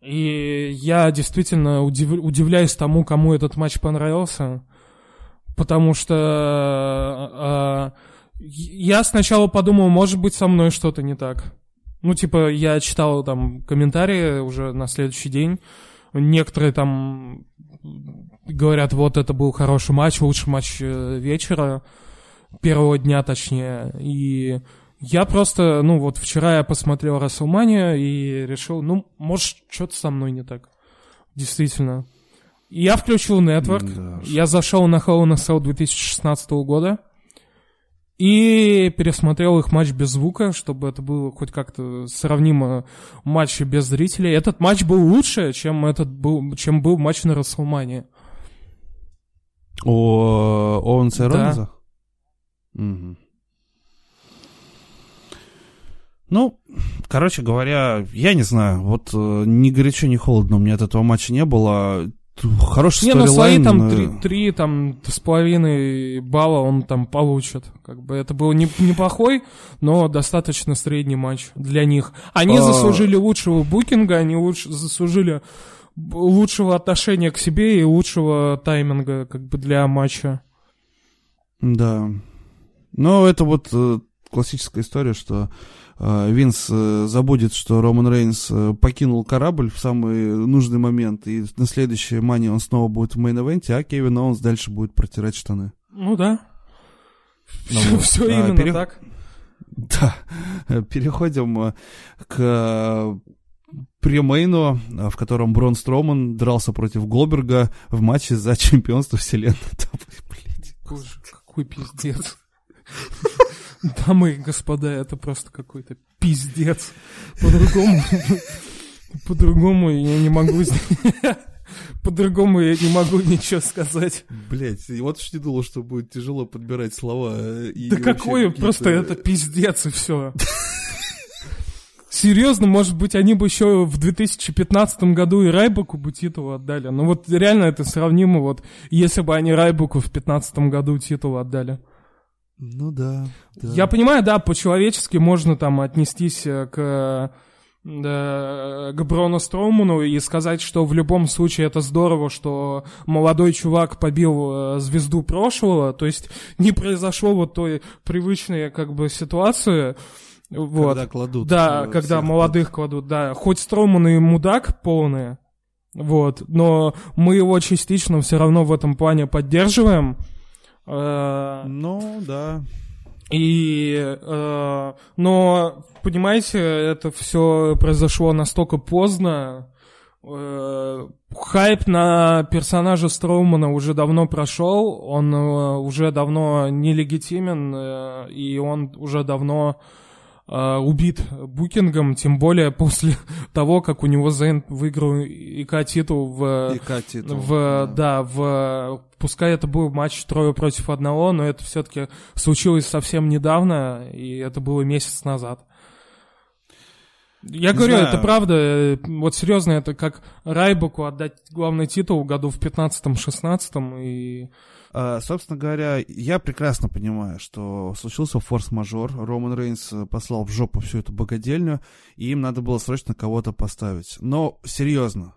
И я действительно удив, удивляюсь тому, кому этот матч понравился. Потому что э, я сначала подумал, может быть, со мной что-то не так. Ну, типа, я читал там комментарии уже на следующий день. Некоторые там говорят, вот это был хороший матч, лучший матч э, вечера первого дня точнее. И я просто, ну вот вчера я посмотрел Расселмания и решил, ну, может, что-то со мной не так. Действительно. Я включил Network, да. я зашел на Hell in a Cell 2016 года и пересмотрел их матч без звука, чтобы это было хоть как-то сравнимо матчу без зрителей. Этот матч был лучше, чем, этот был, чем был матч на Расселмане. О Оуэнса и Да. Угу. Ну, короче говоря, я не знаю, вот э, ни горячо, ни холодно у меня от этого матча не было. Хороший Не, ну свои там три, три там с половиной балла он там получит. Как бы это был не, неплохой, но достаточно средний матч для них. Они а... заслужили лучшего букинга, они лучше заслужили лучшего отношения к себе и лучшего тайминга как бы для матча. Да. Ну, это вот э, классическая история, что э, Винс э, забудет, что Роман Рейнс покинул корабль в самый нужный момент, и на следующей мане он снова будет в main event'е, а Кевин Оуэнс дальше будет протирать штаны. Ну да. Ну, вот. Все а, именно пере... так. Да. Переходим к пре-main'у, в котором Брон Строман дрался против Голдберга в матче за чемпионство вселенной. Боже, какой пиздец. Дамы и господа, это просто какой-то пиздец. По-другому... По-другому я не могу... По-другому я не могу ничего сказать. Блять, вот уж не думал, что будет тяжело подбирать слова. Э, и да какое, просто это пиздец и все. Серьезно, может быть, они бы еще в 2015 году и Райбуку бы титул отдали. Ну вот реально это сравнимо, вот если бы они Райбуку в 2015 году титул отдали. Ну да, да. Я понимаю, да, по-человечески можно там отнестись э, к к Брону Строуману и сказать, что в любом случае это здорово, что молодой чувак побил э, звезду прошлого, то есть не произошло вот той привычной как бы ситуации, вот. Когда кладут. Да, э, когда молодых кладут, да. Хоть Строман и мудак полный, вот, но мы его частично все равно в этом плане поддерживаем. Э, ну, да. И, э, но, понимаете, это все произошло настолько поздно. Э, хайп на персонажа Строумана уже давно прошел, он э, уже давно нелегитимен, э, и он уже давно э, убит букингом, тем более после того, как у него Зейн выиграл ИК титул в... ИК титул. В, да. да, в... Пускай это был матч трое против одного, но это все-таки случилось совсем недавно, и это было месяц назад. Я не говорю, знаю. это правда. Вот серьезно, это как Райбуку отдать главный титул году в 15-16 и собственно говоря, я прекрасно понимаю, что случился форс-мажор, Роман Рейнс э, послал в жопу всю эту богадельню, и им надо было срочно кого-то поставить. Но, серьезно,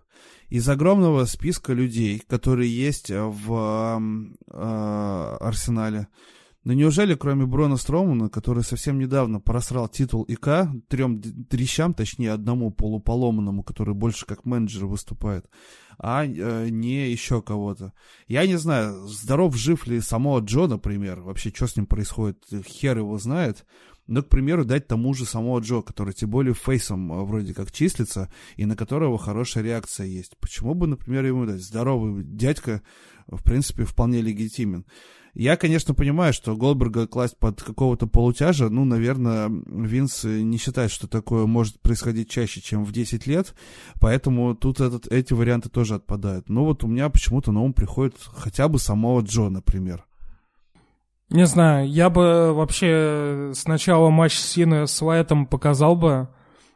из огромного списка людей, которые есть в э, арсенале, но неужели, кроме Брона Стромана, который совсем недавно просрал титул ИК трем дрищам, точнее одному полуполоманному, который больше как менеджер выступает, а э, не еще кого-то? Я не знаю, здоров, жив ли само Джо, например, вообще, что с ним происходит, хер его знает. Но, к примеру, дать тому же самого Джо, который тем более фейсом э, вроде как числится, и на которого хорошая реакция есть. Почему бы, например, ему дать? Здоровый дядька, в принципе, вполне легитимен. Я, конечно, понимаю, что Голдберга класть под какого-то полутяжа, ну, наверное, Винс не считает, что такое может происходить чаще, чем в 10 лет, поэтому тут этот, эти варианты тоже отпадают. Но вот у меня почему-то на ум приходит хотя бы самого Джо, например. Не знаю, я бы вообще сначала матч Сины с Уайтом показал бы,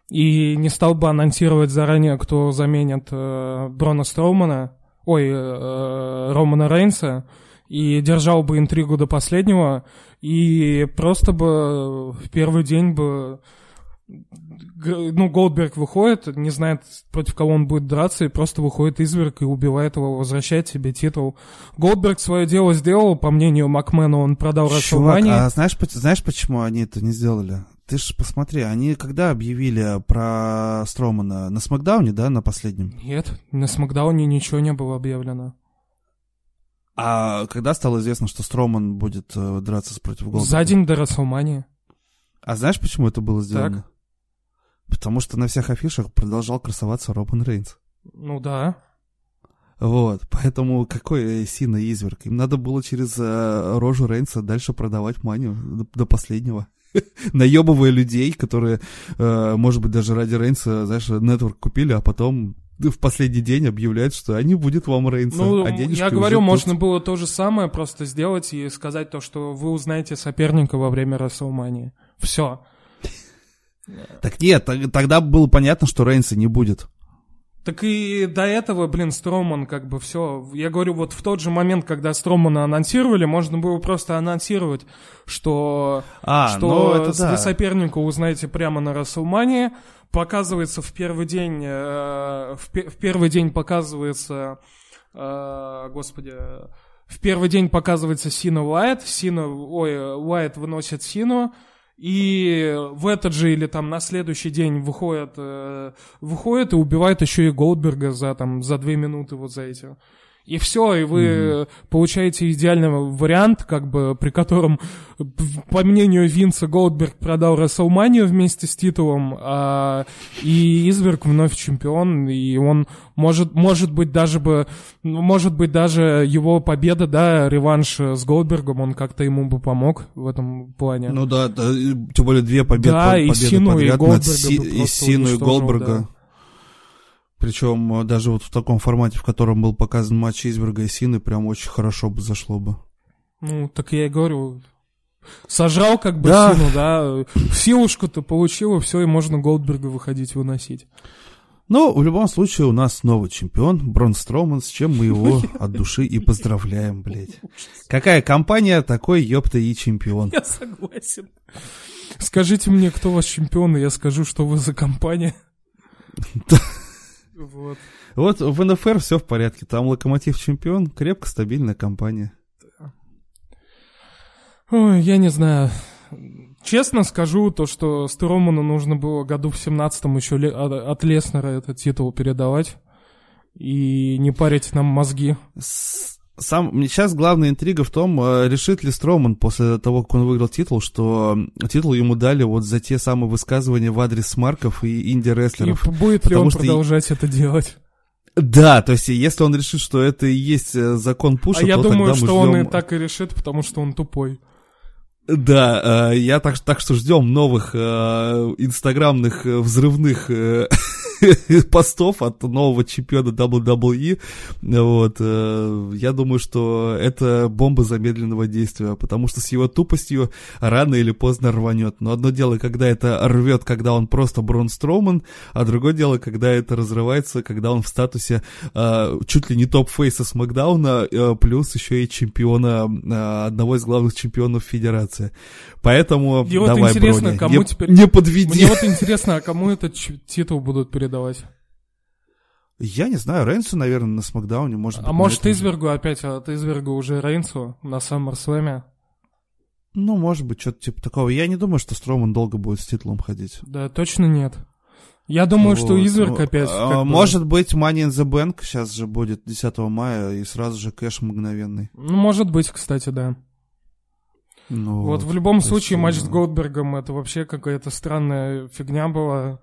и не стал бы анонсировать заранее, кто заменит э, Брона Строумана, ой, э, Романа Рейнса, и держал бы интригу до последнего, и просто бы в первый день бы ну, Голдберг выходит, не знает, против кого он будет драться, и просто выходит изверг и убивает его, возвращает себе титул. Голдберг свое дело сделал, по мнению Макмена, он продал Расселмани. а знаешь, знаешь, почему они это не сделали? Ты ж посмотри, они когда объявили про Стромана? На Смакдауне, да, на последнем? Нет, на Смакдауне ничего не было объявлено. А когда стало известно, что Строман будет э, драться против Голдберга? За день до Расселмании. А знаешь, почему это было сделано? Так. Потому что на всех афишах продолжал красоваться Робин Рейнс. Ну да. Вот, поэтому какой Сина изверг? Им надо было через э, рожу Рейнса дальше продавать манию до, до последнего. Наебывая людей, которые, э, может быть, даже ради Рейнса, знаешь, нетворк купили, а потом в последний день объявляют, что они будет вам Рейнса, ну, а я говорю, можно тут... было то же самое просто сделать и сказать то, что вы узнаете соперника во время Расселмании. Все. Так нет, тогда было понятно, что Рейнса не будет. Так и до этого, блин, Строман как бы все. Я говорю, вот в тот же момент, когда Стромана анонсировали, можно было просто анонсировать, что, а, что ну, это да. вы соперника узнаете прямо на Расселмане. Показывается в первый день, э, в, в первый день показывается, э, господи, в первый день показывается Сина Уайт, Сина, ой, Уайт выносит Сину, и в этот же или там на следующий день выходит, э, выходит и убивает еще и Голдберга за там за две минуты вот за эти. И все, и вы mm-hmm. получаете идеальный вариант, как бы, при котором, по мнению Винса, Голдберг продал Расселманию вместе с титулом, а, и Изверг вновь чемпион, и он может, может быть даже бы, может быть даже его победа, да, реванш с Голдбергом, он как-то ему бы помог в этом плане. Ну да, да тем более две победы, да, победы и Сину, подряд и Голдберга Си, и Сину, и Голдберга. Да. Причем э, даже вот в таком формате, в котором был показан матч Изберга и Сины, прям очень хорошо бы зашло бы. Ну, так я и говорю, сожрал как бы да. Сину, да, силушку ты получил, и все, и можно Голдберга выходить, выносить. Но в любом случае у нас новый чемпион, Брон Строуман, с чем мы его от души и поздравляем, блядь. Какая компания, такой, ёпта, и чемпион. Я согласен. Скажите мне, кто ваш чемпион, и я скажу, что вы за компания. Вот. Вот в НФР все в порядке. Там Локомотив чемпион, крепко, стабильная компания. Ой, я не знаю. Честно скажу, то, что Строману нужно было году в 17-м еще от Леснера этот титул передавать и не парить нам мозги. Сам, сейчас главная интрига в том, э, решит ли Строман после того, как он выиграл титул, что титул ему дали вот за те самые высказывания в адрес Марков и инди-рестлеров. И будет ли он продолжать это делать? Да, то есть если он решит, что это и есть э, закон Пуша, а то я думаю, что ждем... он и так и решит, потому что он тупой. Да, э, я так, так что ждем новых инстаграмных взрывных постов от нового чемпиона WWE. Вот. Я думаю, что это бомба замедленного действия, потому что с его тупостью рано или поздно рванет. Но одно дело, когда это рвет, когда он просто Брон Строуман, а другое дело, когда это разрывается, когда он в статусе чуть ли не топ-фейса Смакдауна, плюс еще и чемпиона, одного из главных чемпионов Федерации. Поэтому Мне давай, вот интересно, Броня, кому не, теперь... не подведи. Мне вот интересно, а кому этот титул будут передавать? Я не знаю, Рейнсу, наверное, на Смакдауне, может А может Извергу опять, а от Извергу уже Рейнсу на Саммерслэме? Ну, может быть, что-то типа такого. Я не думаю, что Строман долго будет с титулом ходить. Да, точно нет. Я думаю, вот. что Изверг ну, опять... А, может бы... быть, Money in the Bank сейчас же будет 10 мая, и сразу же кэш мгновенный. Ну, может быть, кстати, да. Ну, вот в любом случае матч с Голдбергом это вообще какая-то странная фигня была.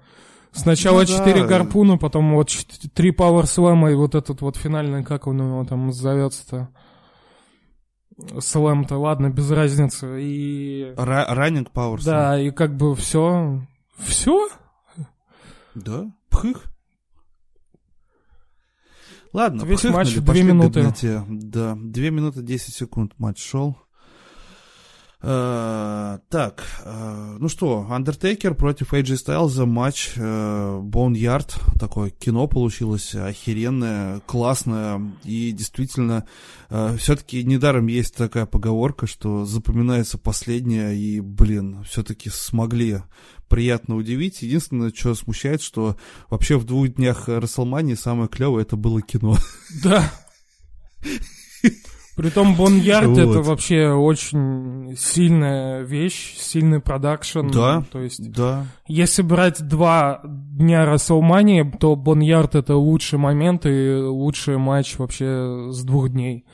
Сначала ну, 4 да. гарпуна, потом вот 3 пауэр слэма и вот этот вот финальный, как он его там зовется-то. Слэм-то, ладно, без разницы. И... Раннинг пауэр Да, и как бы все. Все? Да, пхых. Ладно, Весь матч 2 минуты. Да, 2 минуты 10 секунд матч шел. Uh, так, uh, ну что, Undertaker против AJ Styles матч uh, Boneyard, такое кино получилось охеренное, классное, и действительно, все-таки недаром есть такая поговорка, что запоминается последнее, и, блин, все-таки смогли приятно удивить. Единственное, что смущает, что вообще в двух днях Расселмании самое клевое это было кино. Да. Притом Боньярд вот. это вообще очень сильная вещь, сильный продакшн. Да, то есть, да. Если брать два дня Расселмании, то Боньярд это лучший момент и лучший матч вообще с двух дней.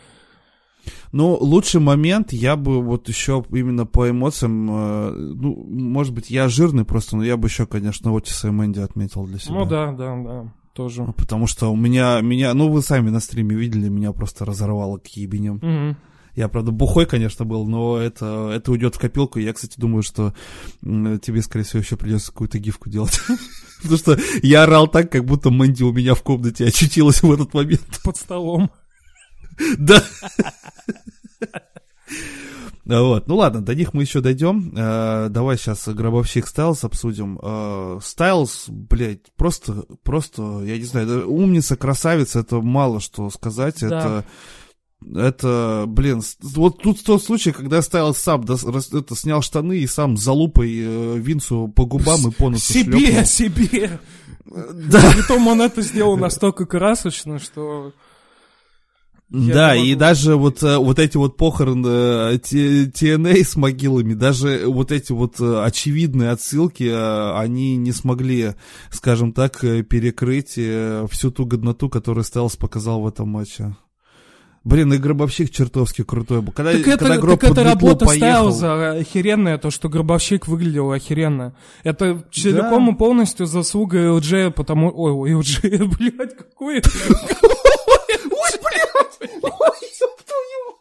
Ну, лучший момент я бы вот еще именно по эмоциям, э, ну, может быть, я жирный просто, но я бы еще, конечно, Отиса и Мэнди отметил для себя. Ну да, да, да тоже. Потому что у меня, меня, ну вы сами на стриме видели, меня просто разорвало к ебеням. Угу. Я, правда, бухой, конечно, был, но это, это уйдет в копилку. Я, кстати, думаю, что тебе, скорее всего, еще придется какую-то гифку делать. Потому что я орал так, как будто Мэнди у меня в комнате очутилась в этот момент. Под столом. Да. Вот. Ну ладно, до них мы еще дойдем. Э, давай сейчас гробовщик Стайлз обсудим. Э, Стайлз, блядь, просто, просто, я не знаю, умница, красавица, это мало что сказать. Да. Это это, блин, вот тут тот случай, когда Стайлз сам да, это, снял штаны и сам залупой э, Винсу по губам и по носу Себе, шлепнул. себе! Да. Притом он это сделал настолько красочно, что... Я да, и даже вот, э, вот эти вот похороны TNA э, с могилами, даже вот эти вот э, очевидные отсылки, они не смогли, скажем так, перекрыть всю ту годноту, которую Стелс показал в этом матче. Блин, и Гробовщик чертовски крутой был. Когда, так когда это, гроб так это работа поехал, Стайлза охеренная, то, что Гробовщик выглядел охеренно. Это целиком и полностью заслуга LG, потому... Ой, LG, блядь, какой... Твою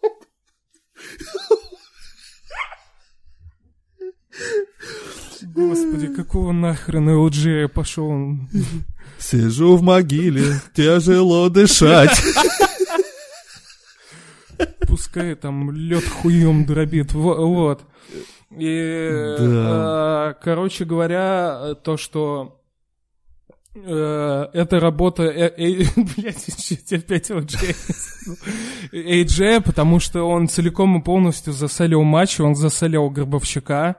Господи, какого нахрена LG пошел? Сижу в могиле, тяжело дышать. Пускай там лед хуем дробит, во- вот. И, Да. э, короче говоря, то, что это работа, э, э, блядь, опять. AJ, потому что он целиком и полностью заселил матч, он заселил Гробовщика.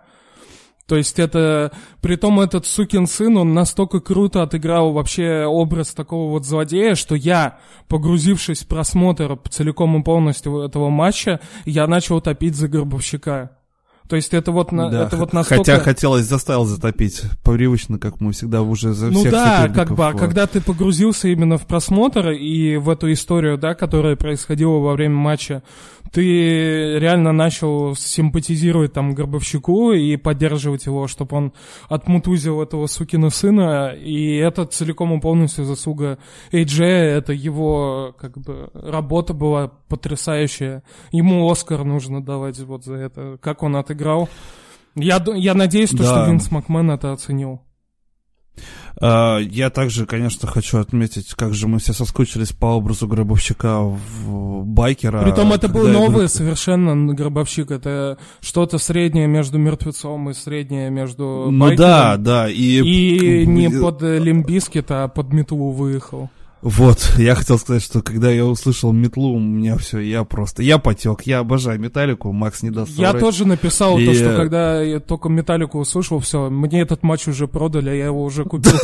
То есть это, притом этот сукин сын, он настолько круто отыграл вообще образ такого вот злодея, что я, погрузившись в просмотр целиком и полностью этого матча, я начал топить за Гробовщика. То есть это вот, на, Да, это вот настолько... Хотя хотелось заставил затопить. Привычно, как мы всегда уже за Ну всех да, как бы, а вот. когда ты погрузился именно в просмотр и в эту историю, да, которая происходила во время матча, ты реально начал симпатизировать там Горбовщику и поддерживать его, чтобы он отмутузил этого сукина сына, и это целиком и полностью заслуга AJ, это его, как бы, работа была потрясающая. Ему Оскар нужно давать вот за это, как он отыграл. Я, я надеюсь, то, Да. что Винс Макмен это оценил. А, Я также, конечно, хочу отметить, как же мы все соскучились по образу гробовщика в байкера. Притом это был я новый говорю- совершенно гробовщик. Это что-то среднее между мертвецом и среднее между Ну байкером. да, да. И, И не под Limp Bizkit, а под метлу выехал. Вот, я хотел сказать, что когда я услышал метлу, у меня все, я просто, я потек, я обожаю металлику, Макс не даст Я тоже написал И, то, что э, когда я только Металлику услышал, все, мне этот матч уже продали, а я его уже купил.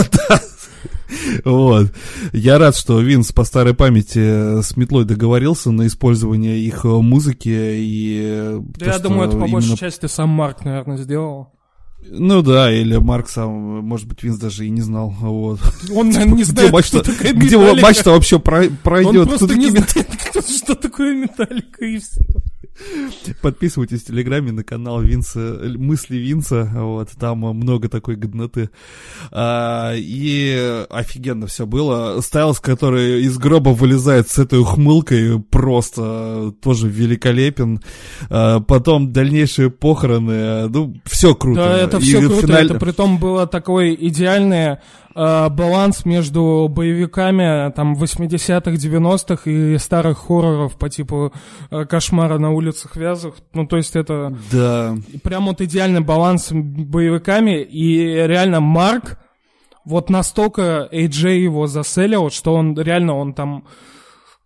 Вот. Я рад, что Винс по старой памяти с метлой договорился на использование их э, музыки и... э, я думаю, это по большей части сам Марк, наверное, сделал. Ну да, или Марк сам, может быть, Винс даже и не знал, вот. Он, наверное, не Где знает, матч-то- что такое Где Металлика. матч-то вообще про- Он пройдет? просто не знает, что такое Металлика, и все. Подписывайтесь в Телеграме на канал Винса, Мысли Винса, вот, там много такой годноты. А, и офигенно все было. Стайлс, который из гроба вылезает с этой ухмылкой, просто тоже великолепен. А, потом дальнейшие похороны, ну, все круто. Да, это И все круто. финаль- Это притом было такой идеальный э, баланс между боевиками там 80-х, 90-х и старых хорроров по типу э, «Кошмара на улицах Вязах». Ну, то есть это Да, прям вот идеальный баланс боевиками. И реально Марк вот настолько AJ его заселил, что он реально, он там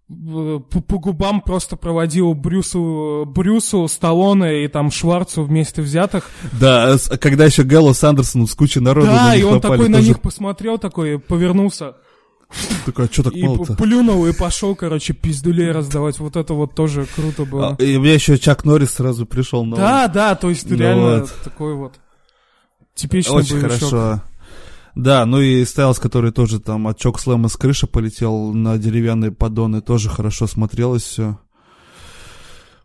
по, по губам просто проводил Брюсу, Брюсу, Сталлоне и там Шварцу вместе взятых. да, когда еще Гэлло с Андерсоном с кучей народу Да, на и он напали, такой на тоже них посмотрел, такой повернулся такой, а что так и мало-то? п- плюнул и пошел, короче, пиздулей раздавать. Вот это вот тоже круто было. А, и у меня еще Чак Норрис сразу пришел на да, да, то есть ты Ну реально вот. такой вот типичный Очень боевичок. хорошо. Да, ну и Стайлс, который тоже там от чок слэма с крыши полетел на деревянные поддоны, тоже хорошо смотрелось все.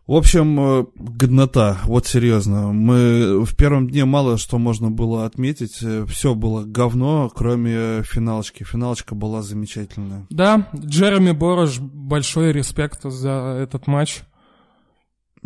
В общем, э, годнота, вот серьезно. Мы в первом дне мало что можно было отметить. Все было говно, кроме финалочки. Финалочка была замечательная. Да, Джереми Борош, большой респект за этот матч.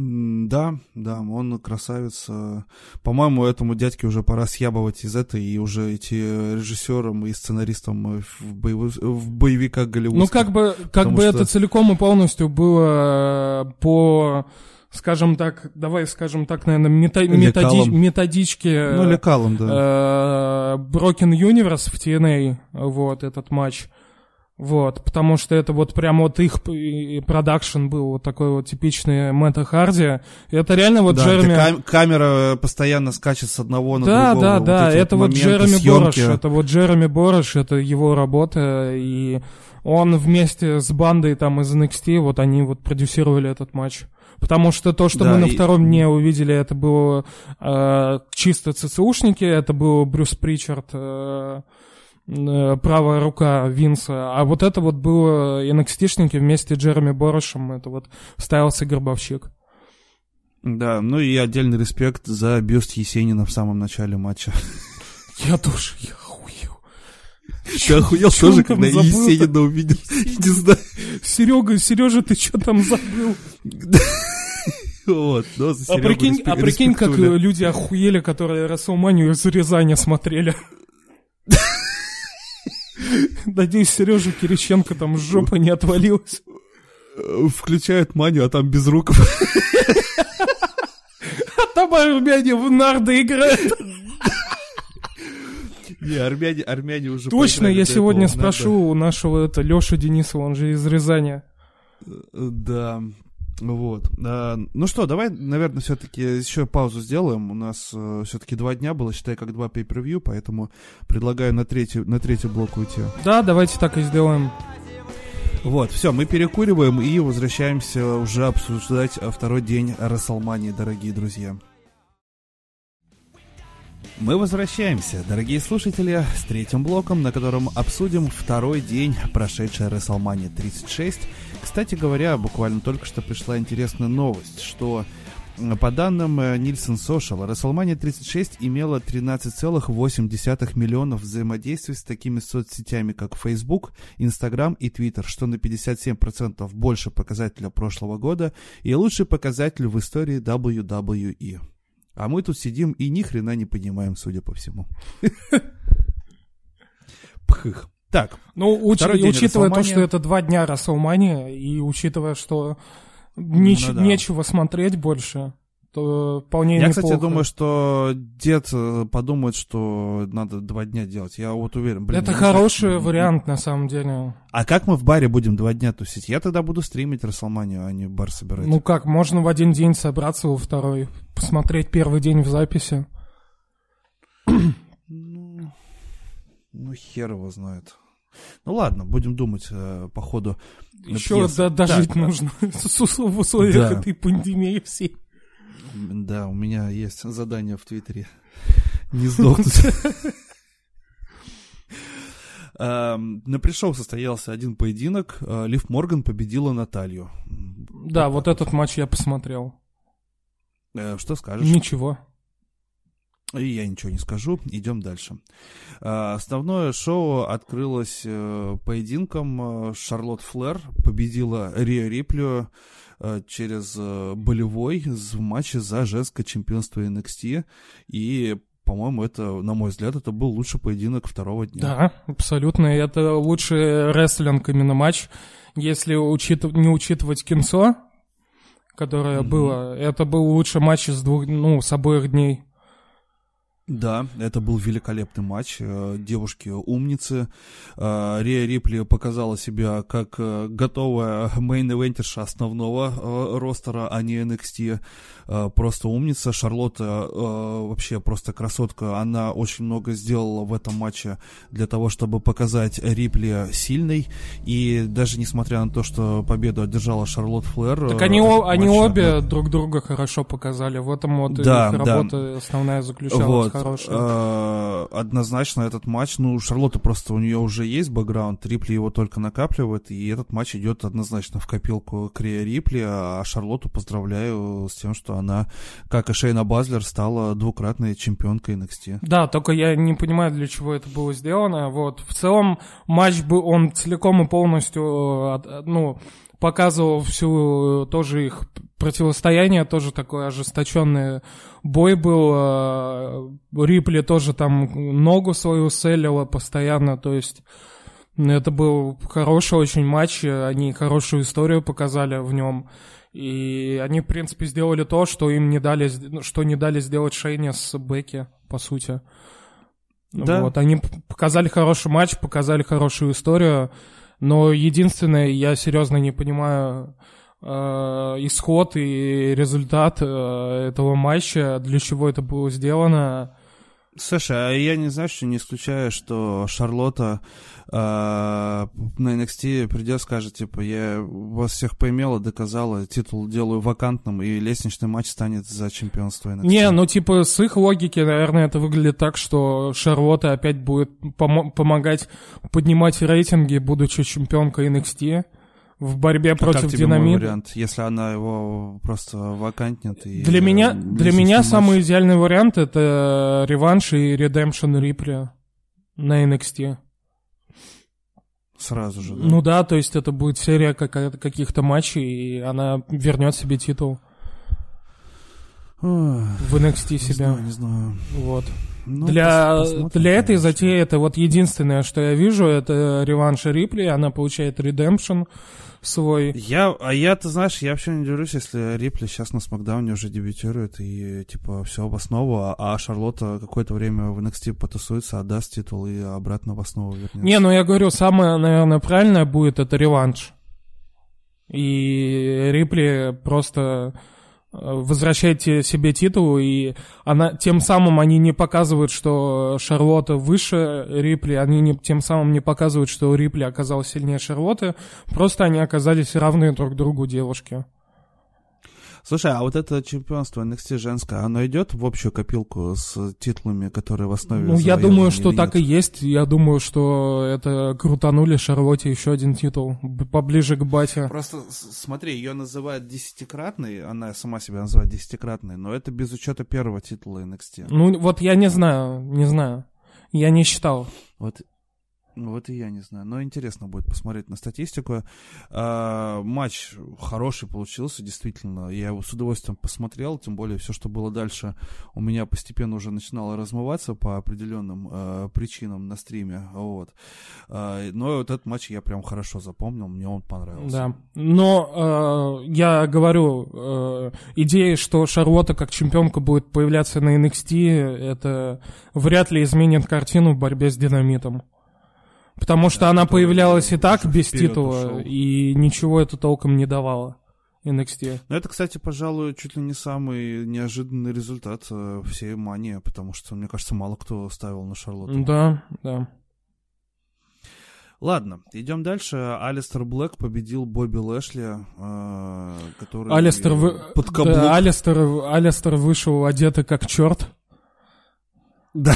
Да, да, он красавец. Э, По-моему, этому дядьке уже пора съябывать из этой и уже идти режиссером и сценаристом э, в, боевых- в боевиках голливудских. Ну, как бы, как бы что- это целиком и полностью было э, по, скажем так, давай скажем так, наверное, мета- методи- Лекалам. методичке Ну, лекалом, да. э, Broken Universe в TNA, вот, этот матч. Вот, потому что это вот прям вот их продакшн был вот такой вот типичный Мэтта Харди. И это реально вот да, Джереми... кам- камера постоянно скачет с одного на Да, другого. да, Вот да, это вот моменты Джереми съемки. Борош, это вот Джереми Борош, это его работа, и он вместе с бандой там из NXT, вот они вот продюсировали этот матч. Потому что то, что Да, мы на и- втором дне увидели, это было э, чисто ЦЦУшники, это был Брюс Причард, э, э, правая рука Винса, а вот это вот было NXT-шники вместе с Джереми Борошем, это вот ставился Горбовщик. Да, ну и отдельный респект за бюст Есенина в самом начале матча. Я тоже, я охуел. Ты охуел тоже, когда Есенина увидел? Не знаю. Серега, Сережа, ты что там забыл? Вот, но а прикинь, а прикинь, как люди охуели, которые Расселманию из Рязани смотрели. Надеюсь, Сережа Кириченко там жопа не отвалилась. Включают манию, а там без руков. А там армяне в нарды играют. Не, армяне, армяне уже... Точно, я сегодня спрошу у нашего это Лёши Денисова, он же из Рязани. Да, вот. А, ну что, давай, наверное, все-таки еще паузу сделаем. У нас э, все-таки два дня было, считай, как два pay-per-view, поэтому предлагаю на третий, на третий блок уйти. Да, давайте так и сделаем. Вот, все, мы перекуриваем и возвращаемся уже обсуждать второй день Расселмании, дорогие друзья. Мы возвращаемся, дорогие слушатели, с третьим блоком, на котором обсудим второй день прошедшей WrestleMania 36. Кстати говоря, буквально только что пришла интересная новость, что по данным Nielsen Social, WrestleMania 36 имела 13,8 миллионов взаимодействий с такими соцсетями, как Facebook, Instagram и Twitter, что на 57% больше показателя прошлого года и лучший показатель в истории WWE. А мы тут сидим и ни хрена не понимаем, судя по всему. Пхых. Так. Ну, уч- учитывая то, что это два дня Расселмания, и учитывая, что неч- ну, да. нечего смотреть больше, то вполне Я, неплохо. кстати, думаю, что дед э, подумает, что надо два дня делать. Я вот уверен. Блин, это хороший знаю, вариант, на самом деле. А как мы в баре будем два дня тусить? Я тогда буду стримить Расселманию, а не бар собирать. Ну как, можно в один день собраться во второй, посмотреть первый день в записи. Ну хер его знает. Ну ладно, будем думать э, по ходу. Еще до, дожить так, нужно в условиях да. этой пандемии всей. Да, у меня есть задание в Твиттере. Не сдохнуть. На пришел состоялся один поединок. А, Лив Морган победила Наталью. Да, вот этот матч я посмотрел. Э, что скажешь? Ничего. И я ничего не скажу, идем дальше. А, основное шоу открылось э, поединком. Шарлотт Флэр победила Рио Риплю Э, через э, болевой в матче за женское чемпионство NXT. И по-моему, это, на мой взгляд, это был лучший поединок второго дня. Да, абсолютно. Это лучший рестлинг именно матч. Если учит... не учитывать кинцо, которое mm-hmm. было, это был лучший матч из двух, ну, с обоих дней. Да, это был великолепный матч. Э, девушки умницы. Э, Рия Рипли показала себя как э, готовая мейн-эвентерша основного ростера, а не NXT. Просто умница. Шарлотта вообще просто красотка. Она очень много сделала в этом матче для того, чтобы показать Рипли сильной. И даже несмотря на то, что победу одержала Шарлотт Флэр... Так они, они обе да. друг друга хорошо показали. В этом вот да, их работа да. основная заключалась. Вот хороший. Э, однозначно этот матч, ну, Шарлотта просто, у нее уже есть бэкграунд, Рипли его только накапливает, и этот матч идет однозначно в копилку Крия Рипли, а Шарлотту поздравляю с тем, что она, как и Шейна Базлер, стала двукратной чемпионкой NXT. Да, только я не понимаю, для чего это было сделано, вот. В целом, матч бы он целиком и полностью, ну, показывал всю тоже их противостояние, тоже такой ожесточенный бой был. А, Рипли тоже там ногу свою селила постоянно, то есть это был хороший очень матч, они хорошую историю показали в нем. И они, в принципе, сделали то, что им не дали, что не дали сделать Шейне с Бекки, по сути. Да. Вот, они показали хороший матч, показали хорошую историю. Но единственное, я серьезно не понимаю э, исход и результат э, этого матча, для чего это было сделано. Слушай, а я не знаю, что не исключаю, что Шарлотта э, на NXT придет, скажет, типа, я вас всех поимела, доказала, титул делаю вакантным, и лестничный матч станет за чемпионство NXT. Не, ну типа с их логики, наверное, это выглядит так, что Шарлотта опять будет пом- помогать поднимать рейтинги, будучи чемпионкой NXT в борьбе А против как тебе мой динамита. вариант, если она его просто вакантнет? И, Для меня, э, для лестничный меня самый идеальный вариант это реванш и редемпшн Рипли на NXT. Сразу же, да? Ну да, то есть это будет серия каких-то матчей, и она вернет себе титул Ой, в NXT не себя. знаю, не знаю. Вот. Ну, для, посмотрим, для этой затеи это вот единственное, что я вижу, это реванш Рипли, она получает редемпшн свой. Я, а я, ты знаешь, я вообще не удивлюсь, если Рипли сейчас на Смакдауне уже дебютирует и, типа, все в основу, а, а Шарлотта какое-то время в NXT потусуется, отдаст титул и обратно в основу вернется. Не, ну я говорю, самое, наверное, правильное будет это реванш. И Рипли просто э, возвращает те- себе титул, и она, тем самым они не показывают, что Шарлотта выше Рипли, они не, тем самым не показывают, что Рипли оказалась сильнее Шарлотты, просто они оказались равны друг другу девушки. Слушай, а вот это чемпионство NXT женское, оно идет в общую копилку с титулами, которые в основе Ну, я думаю, что так и есть. Я думаю, что это крутанули Шарлотте еще один титул поближе к бате. Просто смотри, ее называют десятикратной, она сама себя называет десятикратной, но это без учета первого титула NXT. Ну, вот я не знаю, не знаю. Я не считал. Вот, вот и я не знаю. Но интересно будет посмотреть на статистику. А, матч хороший получился, действительно. Я его с удовольствием посмотрел, тем более все, что было дальше, у меня постепенно уже начинало размываться по определенным э, причинам на стриме. Вот. А, но вот этот матч я прям хорошо запомнил, мне он понравился. Да. Но э, я говорю, э, идея, что Шарлотта как чемпионка будет появляться на NXT, это вряд ли изменит картину в борьбе с динамитом. Потому что она появлялась и так без титула, и ничего это толком не давало NXT. Но это, кстати, пожалуй, чуть ли не самый неожиданный результат э, всей мании, потому что, мне кажется, мало кто ставил на Шарлотту. Да, да. Ладно, идем дальше. Алистер Блэк победил Бобби Лэшли, э, который Алистер, вы... под каблук. да, Алистер, Алистер вышел одетый как черт. Да.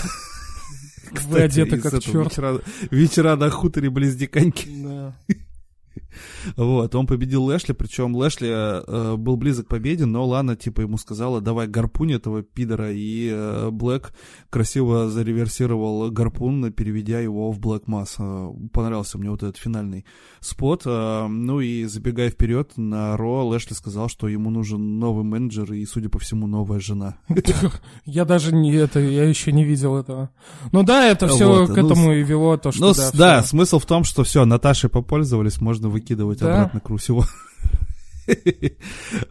Вы Кстати, одеты из как этого черт. Вечера, вечера на хуторе Близдиканьки. Да. Вот, он победил Лэшли, причем Лэшли э, был близок к победе, но Лана, типа, ему сказала, давай гарпунь этого пидора, и э, Блэк красиво зареверсировал гарпун, переведя его в Блэк Масс. Э, понравился мне вот этот финальный спот. Э, ну и забегая вперед, на Ро Лэшли сказал, что ему нужен новый менеджер и, судя по всему, новая жена. Я даже не это, я еще не видел этого. Ну да, это все Вот, к ну, этому и вело, то, что Ну, да, да, смысл в том, что все, Наташей попользовались, можно выкидывать Да. обратно к Русеву.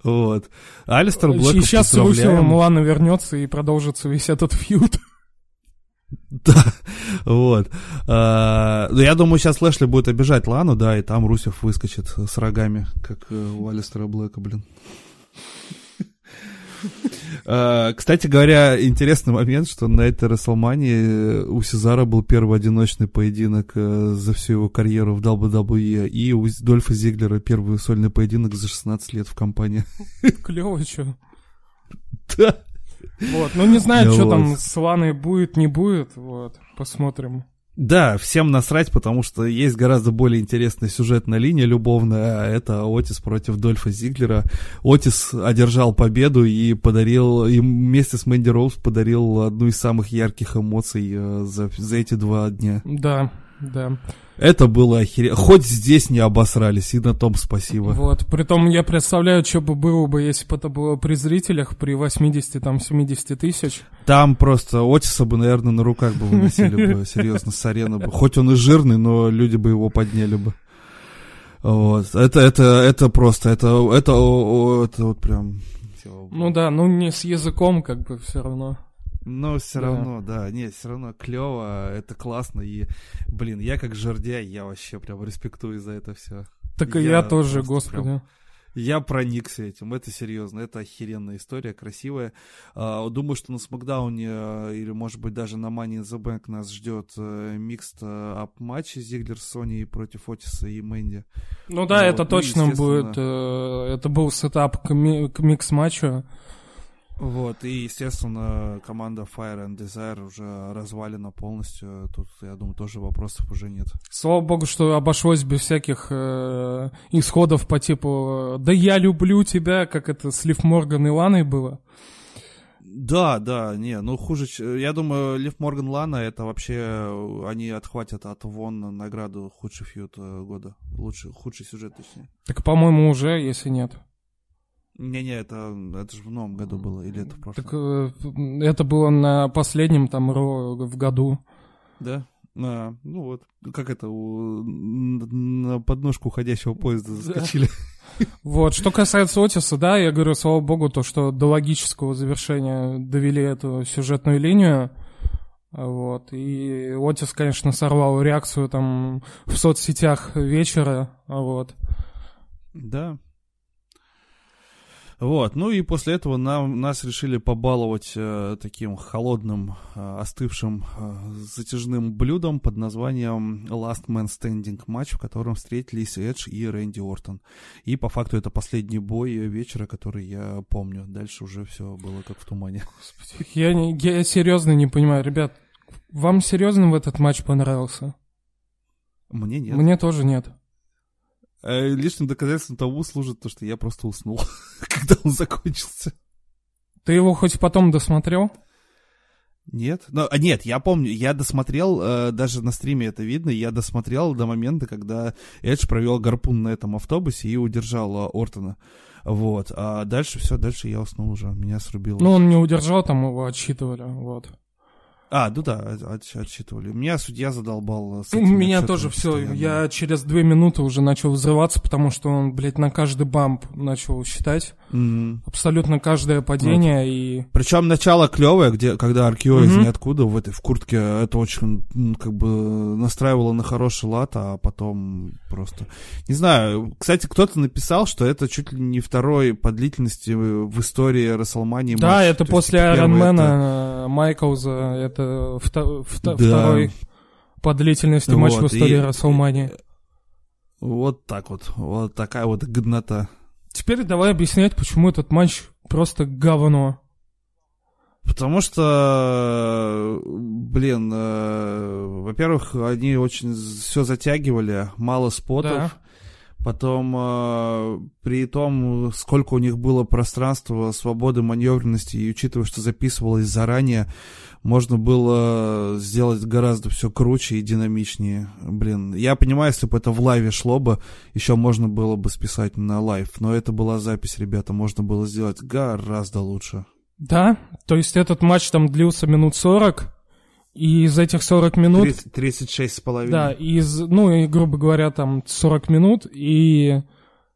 Вот. Алистер Блэк И сейчас с Русевым Лана вернется и продолжится весь этот фьюд. Да, вот. А, ну, я думаю, сейчас Лэшли будет обижать Лану, да, и там Русев выскочит с рогами, как э, у Алистера Блэка, блин. А, Кстати говоря, интересный момент, что на этой Расселмании у Сезара был первый одиночный поединок э, за всю его карьеру в WWE, и у Дольфа Зиглера первый сольный поединок за 16 лет в компании. Клево, что. Да. Вот, ну не знаю, что там с Ланой будет, не будет, вот, посмотрим. Да, всем насрать, потому что есть гораздо более интересная сюжетная линия любовная. Это Отис против Дольфа Зиглера. Отис одержал победу и подарил, и вместе с Мэнди Роуз подарил одну из самых ярких эмоций э, за, за эти два дня. Да, да. Это было охеренно. Хоть здесь не обосрались, и на том спасибо. Вот, притом я представляю, что бы было бы, если бы это было при зрителях, при 80, там, 70 тысяч. Там просто Отиса бы, наверное, на руках бы выносили бы, серьезно, с арены бы. Хоть он и жирный, но люди бы его подняли бы. Вот. Это, это, это просто, это, это, это вот прям... Ну да, ну не с языком, как бы, все равно. Но все Да. равно, да, нет, все равно клево, это классно, и, блин, я как жердяй, я вообще прям респектую за это все. Так и Я я, тоже, господи. Я проникся этим, это серьезно, это охеренная история, красивая. А, думаю, что на Смакдауне а, или, может быть, даже на Money in the Bank нас ждет э, mixed up матч Зиглер Сони против Отиса и Мэнди. Ну да, вот. это ну, точно будет, э, это был сетап к, ми- к микс-матчу. Вот, и, естественно, команда Fire and Desire уже развалена полностью. Тут, я думаю, тоже вопросов уже нет. Слава богу, что обошлось без всяких э, исходов по типу «Да я люблю тебя», как это с Лив Морган и Ланой было. Да, да, не, ну хуже, я думаю, Лив Морган Лана, это вообще, они отхватят от Вон награду худший фьют э, года, лучший, худший сюжет, точнее. Так, по-моему, уже, если нет. Не-не, это, это же в новом году было, или это в прошлом? Так э, это было на последнем там в году. Да? А, ну вот, как это, у, на подножку уходящего поезда заскочили. Вот, что касается Отиса, да, я говорю, слава богу, то, что до логического завершения довели эту сюжетную линию, вот, и Отис, конечно, сорвал реакцию там в соцсетях вечера, вот. Да, вот, ну и после этого нам, нас решили побаловать э, таким холодным, э, остывшим, э, затяжным блюдом под названием Last Man Standing матч, в котором встретились Эдж и Рэнди Ортон. И по факту это последний бой вечера, который я помню. Дальше уже все было как в тумане. Господи, я, не, я серьезно не понимаю, ребят, вам серьезно в этот матч понравился? Мне нет. Мне тоже нет. Э, лишним доказательством того служит то, что я просто уснул, когда он закончился. Ты его хоть потом досмотрел? Нет, ну, а нет, я помню, я досмотрел, э, даже на стриме это видно, я досмотрел до момента, когда Эдж провел гарпун на этом автобусе и удержал э, Ортона. Вот, а дальше все, дальше я уснул уже, меня срубило. Ну, он не удержал, там его отсчитывали, вот. А, ну да, от, отсчитывали. Меня судья задолбал. С У меня тоже все. Я через две минуты уже начал взрываться, потому что он, блядь, на каждый бамп начал считать. Mm-hmm. Абсолютно каждое падение вот. и... Причем начало клевое, где, когда Аркио mm-hmm. из ниоткуда в этой в куртке, это очень как бы настраивало на хороший лад, а потом просто... Не знаю, кстати, кто-то написал, что это чуть ли не второй по длительности в истории Расселмании Да, матч. это То после Айронмена это... Майклза, это это вто, вто, да. второй по длительности вот, матч в истории Расселмании. Вот так вот. Вот такая вот годнота. Теперь давай объяснять, почему этот матч просто говно. Потому что, блин, э, во-первых, они очень все затягивали, мало спотов. Да. Потом, э, при том, сколько у них было пространства, свободы, маневренности, и учитывая, что записывалось заранее, можно было сделать гораздо все круче и динамичнее. Блин, я понимаю, если бы это в лайве шло бы, еще можно было бы списать на лайв, но это была запись, ребята, можно было сделать гораздо лучше. Да, то есть этот матч там длился минут 40, и из этих 40 минут... 30, 36 с половиной. Да, из, ну, и, грубо говоря, там 40 минут, и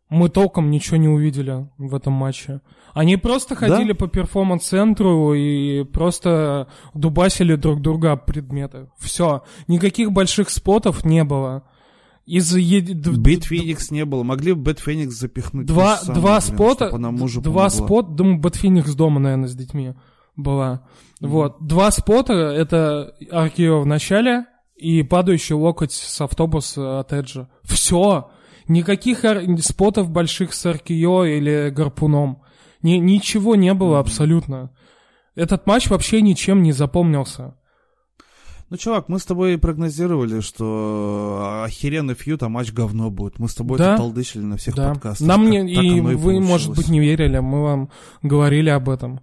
мы толком ничего не увидели в этом матче. Они просто ходили да? по перформанс-центру и просто дубасили друг друга предметы. Все. Никаких больших спотов не было. Из Бет Феникс не было. Могли бы Бет Феникс запихнуть. Два, самое, два блин, спота. Она мужу два спота. Думаю, Бэт Феникс дома, наверное, с детьми была. Mm-hmm. Вот. Два спота. Это Аркио в начале и падающий локоть с автобуса от Эджа. Все. Никаких спотов больших с Аркио или Гарпуном. Ни, ничего не было абсолютно. Этот матч вообще ничем не запомнился. Ну, чувак, мы с тобой прогнозировали, что охеренный фьют, а матч говно будет. Мы с тобой да? это толдычили на всех да. подкастах. Нам не, и, и вы, получилось. может быть, не верили, мы вам говорили об этом.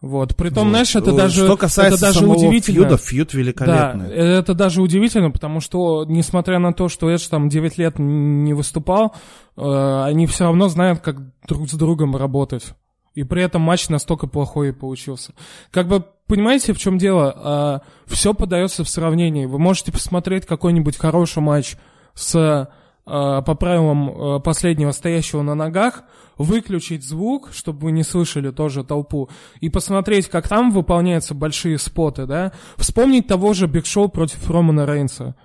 Вот. Притом, вот. знаешь, это даже, что касается это даже самого удивительно. фьюда, фьюд великолепный. Да, это даже удивительно, потому что, несмотря на то, что Эдж там 9 лет не выступал, э, они все равно знают, как друг с другом работать. И при этом матч настолько плохой получился. Как бы, понимаете, в чем дело? А, все подается в сравнении. Вы можете посмотреть какой-нибудь хороший матч с а, по правилам а, последнего стоящего на ногах, выключить звук, чтобы вы не слышали тоже толпу, и посмотреть, как там выполняются большие споты, да? Вспомнить того же Биг Шоу против Романа Рейнса.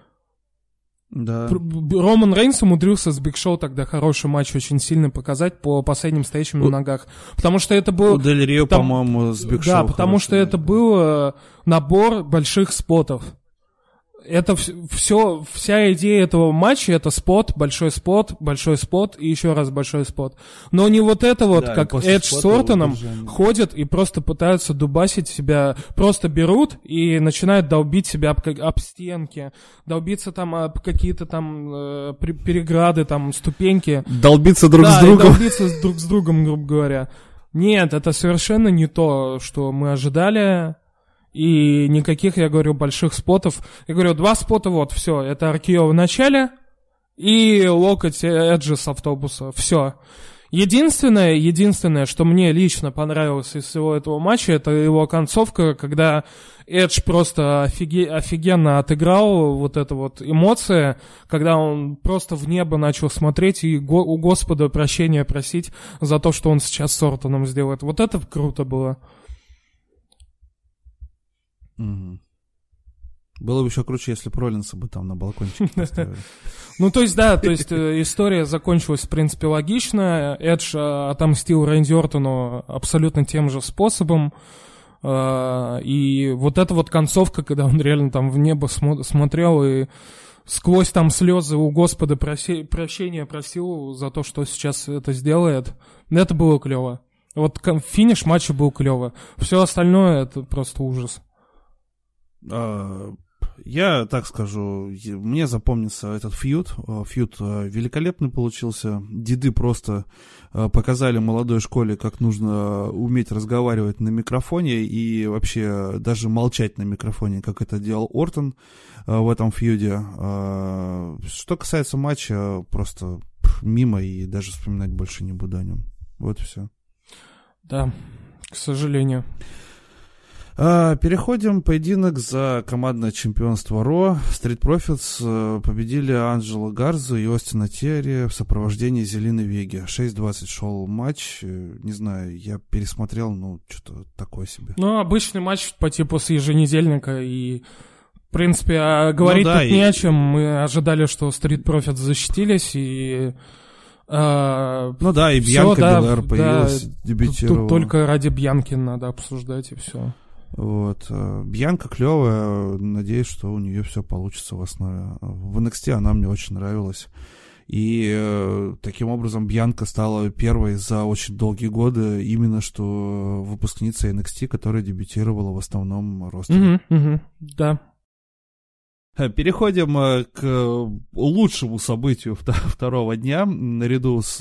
Да. Роман Рейнс умудрился с Биг Шоу тогда хороший матч очень сильно показать по последним стоящим на ногах. Потому что это был... У Дель Рио, там- по-моему, с Биг Да, Шоу потому что это был э, набор больших спотов. Это все, вся идея этого матча это спот, большой спот, большой спот и еще раз большой спот. Но не вот это вот, Да, как Эдж с Ортоном ходят и просто пытаются дубасить себя, просто берут и начинают долбить себя об, об стенки, долбиться там об какие-то там э, переграды, там ступеньки. Долбиться друг Да, с другом. долбиться друг с другом, грубо говоря. Нет, это совершенно не то, что мы ожидали. И никаких, я говорю, больших спотов. Я говорю, два спота, вот, все. Это Аркио в начале и локоть Эджи с автобуса. Все. Единственное, единственное, что мне лично понравилось из всего этого матча, это его концовка, когда Эдж просто офиге- офигенно отыграл вот это вот эмоция, когда он просто в небо начал смотреть и го- у Господа прощения просить за то, что он сейчас с Ортоном сделает. Вот это круто было. Мгм. Было бы еще круче, если Пролинса бы там на балкончике поставили. Ну, то есть, да, то есть э, история закончилась, в принципе, логично. Эдж э, отомстил Рэнди Ортону абсолютно тем же способом. Э, И вот эта вот концовка, когда он реально там в небо смо- смотрел и сквозь там слезы у Господа проси- прощения просил за то, что сейчас это сделает, это было клево. Вот финиш матча был клево. Все остальное это просто ужас. А, Я так скажу, мне запомнился этот фьюд. А, Фьюд а, великолепный получился. Деды просто показали молодой школе, как нужно уметь разговаривать на микрофоне и вообще даже молчать на микрофоне, как это делал Ортон в этом фьюде. Что касается матча, просто мимо и даже вспоминать больше не буду о нем. Вот и все. Да, к сожалению. А, Переходим. Поединок за командное чемпионство Ро. Street Profits э, победили Анджело Гарзу и Остина Терри в сопровождении Зеленой Веги. 6.20 шел матч. Э, Не знаю, я пересмотрел, ну, что-то такое себе. Ну, обычный матч по типу с еженедельника, и, в принципе, а говорить Ну да, тут и- не о чем. Мы ожидали, что Street Profits защитились, и... а, Ну да, и Бьянка да, Белэр да, появилась, тут, дебютировала. тут только ради Бьянки надо обсуждать, и все. Вот. э, Бьянка клевая, надеюсь, что у нее все получится в основе. В NXT она мне очень нравилась. И э, таким образом Бьянка стала первой за очень долгие годы именно что выпускницей NXT, которая дебютировала в основном ростере. Мгм, мгм, да. Э, Переходим э, к лучшему событию вто- второго дня, наряду с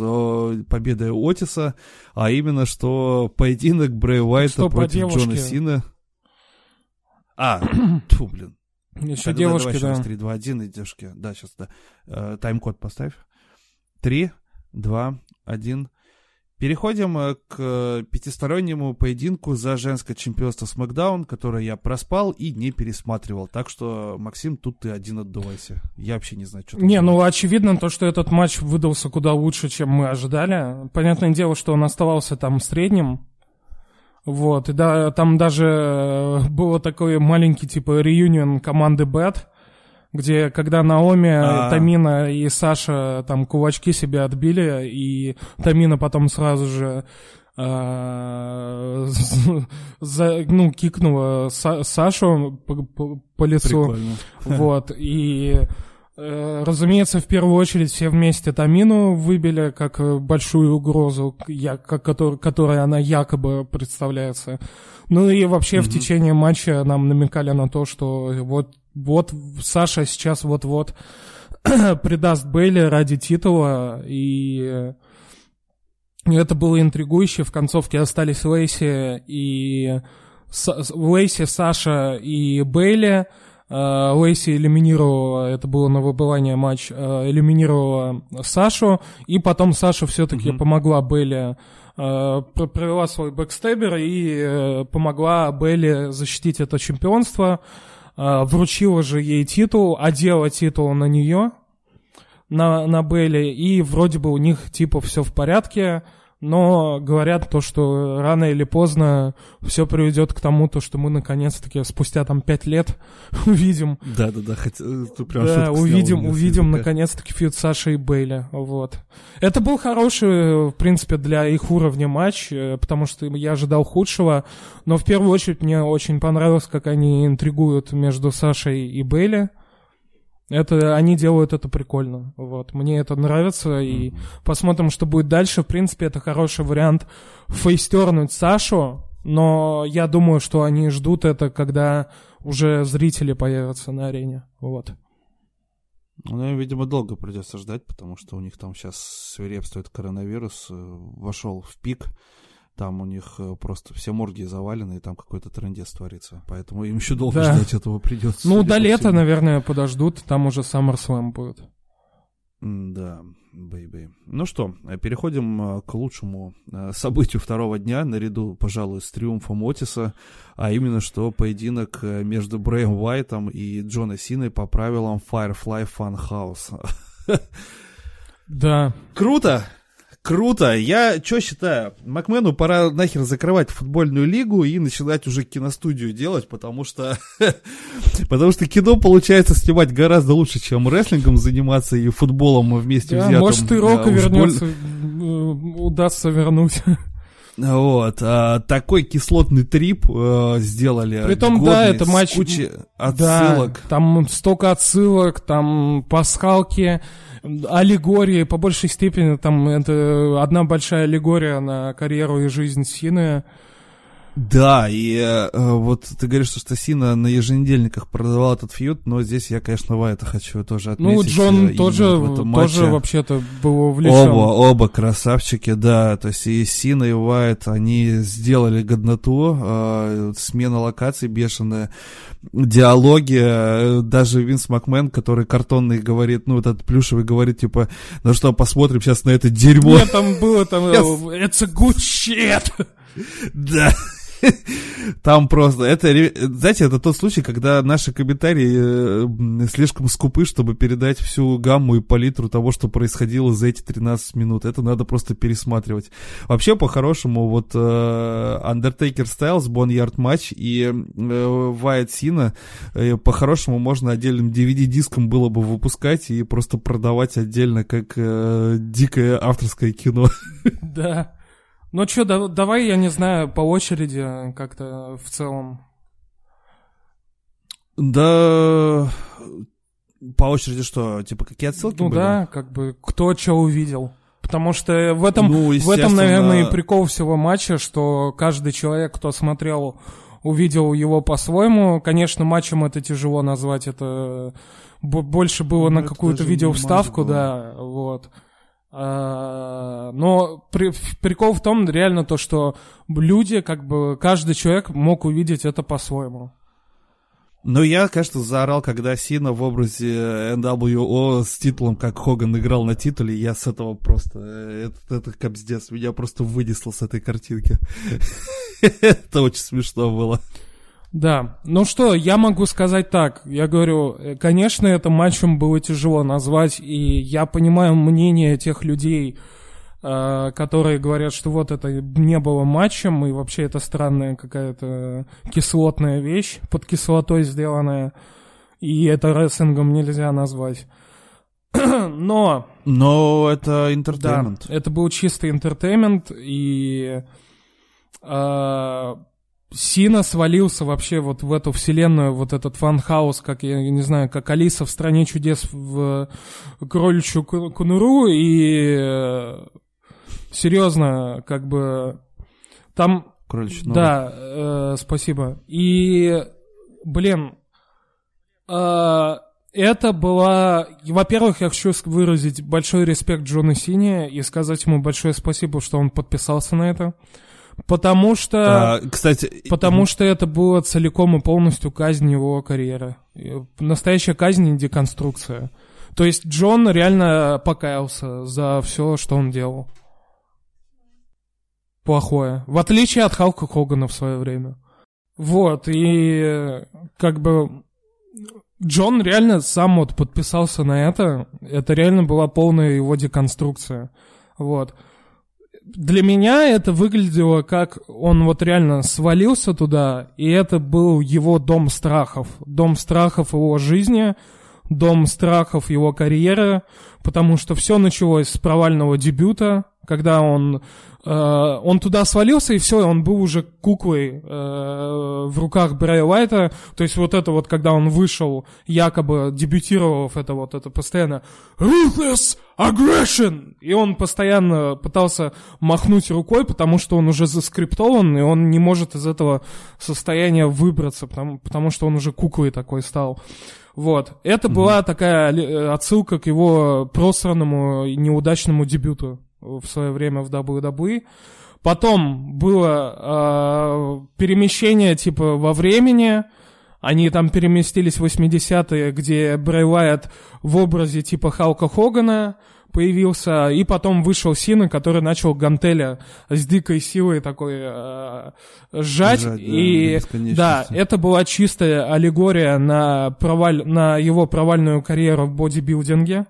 победой Отиса, а именно что поединок Брэй Уайта против девушке? Джона Сина. А, тьфу, блин. Еще Тогда девушки, давай да. раз 3, 2, 1 и девушки. Да, сейчас, да. Э, Тайм-код поставь. 3, 2, 1. Переходим э, к э, пятистороннему поединку за женское чемпионство SmackDown, которое я проспал и не пересматривал. Так что, Максим, тут ты один отдувайся. Я вообще не знаю, что Не, ну очевидно то, что этот матч выдался куда лучше, чем мы ожидали. Понятное дело, что он оставался там средним. Вот, и да, там даже э, было такой маленький типа реюнион команды Бэт, где когда Наоми, А. Тамина и Саша там кулачки себе отбили, и Тамина потом сразу же э, за, ну, кикнула Са- Сашу по, по- по лицу. Прикольно. Вот, и, разумеется, в первую очередь все вместе Тамину выбили как э, большую угрозу, который, которой она якобы представляется. Ну и вообще в Мгм. течение матча нам намекали на то, что вот, вот Саша сейчас вот-вот предаст Бейли ради титула, и э, это было интригующе. В концовке остались Лейси и... Лейси, Саша и Бейли. Э, Лейси элиминировала, это было на выбывание матч, э, элиминировала Сашу, и потом Саша все-таки Мгм. помогла Бейли, э, пр- провела свой бэкстебер и помогла Бейли защитить это чемпионство, вручила же ей титул, одела титул на нее, на, на Бейли, и вроде бы у них типа все в порядке, но говорят то, что рано или поздно все приведет к тому, то, что мы наконец-таки спустя там пять лет увидим. Да, да, да, хотя ты прям Да, увидим, увидим наконец-таки фьюд Саши и Бейли. Вот. Это был хороший, в принципе, для их уровня матч, э, потому что я ожидал худшего, но в первую очередь мне очень понравилось, как они интригуют между Сашей и Бейли. Это они делают это прикольно. Вот. Мне это нравится. И посмотрим, что будет дальше. В принципе, это хороший вариант фейстернуть Сашу. Но я думаю, что они ждут это, когда уже зрители появятся на арене. Вот. Ну, видимо, долго придется ждать, потому что у них там сейчас свирепствует коронавирус, э, вошел в пик там у них э, просто все морги завалены, и там какой-то трендец творится. Поэтому им еще долго да. ждать этого придется. Ну, до лета, наверное, подождут, там уже SummerSlam будет. Да, бэй-бэй. Ну что, э, переходим э, к лучшему событию второго дня, наряду, пожалуй, с триумфом Отиса, а именно что поединок между Брэем Уайтом и Джона Синой по правилам Firefly Funhouse. Да. Круто! Круто. Я что считаю? Макмену пора нахер закрывать футбольную лигу и начинать уже киностудию делать, потому что потому что кино получается снимать гораздо лучше, чем рестлингом заниматься и футболом вместе да, взятым. Может, и Рока вернется, боль... удастся вернуть. Вот, а, такой кислотный трип а, сделали. Притом, да, это матч... Куча отсылок. Да, там столько отсылок, там пасхалки, аллегории, по большей степени, там это одна большая аллегория на карьеру и жизнь Сины. Да, и э, вот ты говоришь, что Сина на еженедельниках продавал этот фьюд, но здесь я, конечно, Вайта хочу тоже отметить. Ну, Джон тоже, тоже вообще-то был увлечен. Оба, оба красавчики, да, то есть и Сина, и Вайт, они сделали годноту, э, смена локаций бешеная, диалоги, э, даже Винс Макмен, который картонный говорит, ну, этот плюшевый говорит, типа, ну что, посмотрим сейчас на это дерьмо. Нет, там было, там, it's a good shit. Да. Там просто, это, знаете, это тот случай, когда наши комментарии э, слишком скупы, чтобы передать всю гамму и палитру того, что происходило за эти 13 минут. Это надо просто пересматривать. Вообще, по-хорошему, вот Undertaker Styles, Boneyard матч и Wyatt Сина, по-хорошему, можно отдельным DVD-диском было бы выпускать и просто продавать отдельно, как э, дикое авторское кино. Да. Ну что, да, давай, я не знаю, по очереди как-то в целом. Да, по очереди что, типа какие отсылки Ну были? да, как бы кто что увидел. Потому что в этом, ну, в этом, наверное, и прикол всего матча, что каждый человек, кто смотрел, увидел его по-своему. Конечно, матчем это тяжело назвать, это больше было ну, на какую-то видеовставку, да, вот. А, но при, прикол в том, реально то, что люди, как бы, каждый человек мог увидеть это по-своему. Ну, я, конечно, заорал, когда Сина в образе NWO с титулом, как Хоган играл на титуле, я с этого просто... Это, это капздец, меня просто вынесло с этой картинки. Это очень смешно было. Да, ну что, я могу сказать так. Я говорю, э, конечно, это матчем было тяжело назвать, и я понимаю мнение тех людей, э, которые говорят, что вот это не было матчем, и вообще это странная какая-то кислотная вещь, под кислотой сделанная, и это рестлингом нельзя назвать. Но... Но это интертеймент. Да, это был чистый entertainment, и... Э, Сина свалился вообще вот в эту вселенную, вот этот funhouse, как я не знаю, как Алиса в «Стране чудес» в кроличью конуру, и э, серьезно, как бы там... Кроличью Да, э, спасибо. И, блин, э, это была... Во-первых, я хочу выразить большой респект Джону Сине и сказать ему большое спасибо, что он подписался на это. Потому что... А, кстати... Потому что это было целиком и полностью казнь его карьеры. Настоящая казнь и деконструкция. То есть Джон реально покаялся за все, что он делал. Плохое. В отличие от Халка Хогана в свое время. Вот, и как бы Джон реально сам вот подписался на это. Это реально была полная его деконструкция. Вот для меня это выглядело как он вот реально свалился туда, и это был его дом страхов. Дом страхов его жизни, дом страхов его карьеры, потому что все началось с провального дебюта, когда он, он туда свалился, и все, он был уже куклой э, в руках Брэй Лайта. То есть вот это вот, когда он вышел, якобы дебютировав, это вот это постоянно «Ruthless aggression!» И он постоянно пытался махнуть рукой, потому что он уже заскриптован, и он не может из этого состояния выбраться, потому, потому что он уже куклой такой стал. Вот. Это mm-hmm. была такая э, отсылка к его просранному и неудачному дебюту в свое время в WWE. Потом было э, перемещение типа во времени. Они там переместились в 80-е, где Брэй Уайт в образе типа Халка Хогана появился, и потом вышел Сина, который начал гантеля с дикой силой такой э, сжать, Жать, и да, это была чистая аллегория на проваль, на его провальную карьеру в бодибилдинге.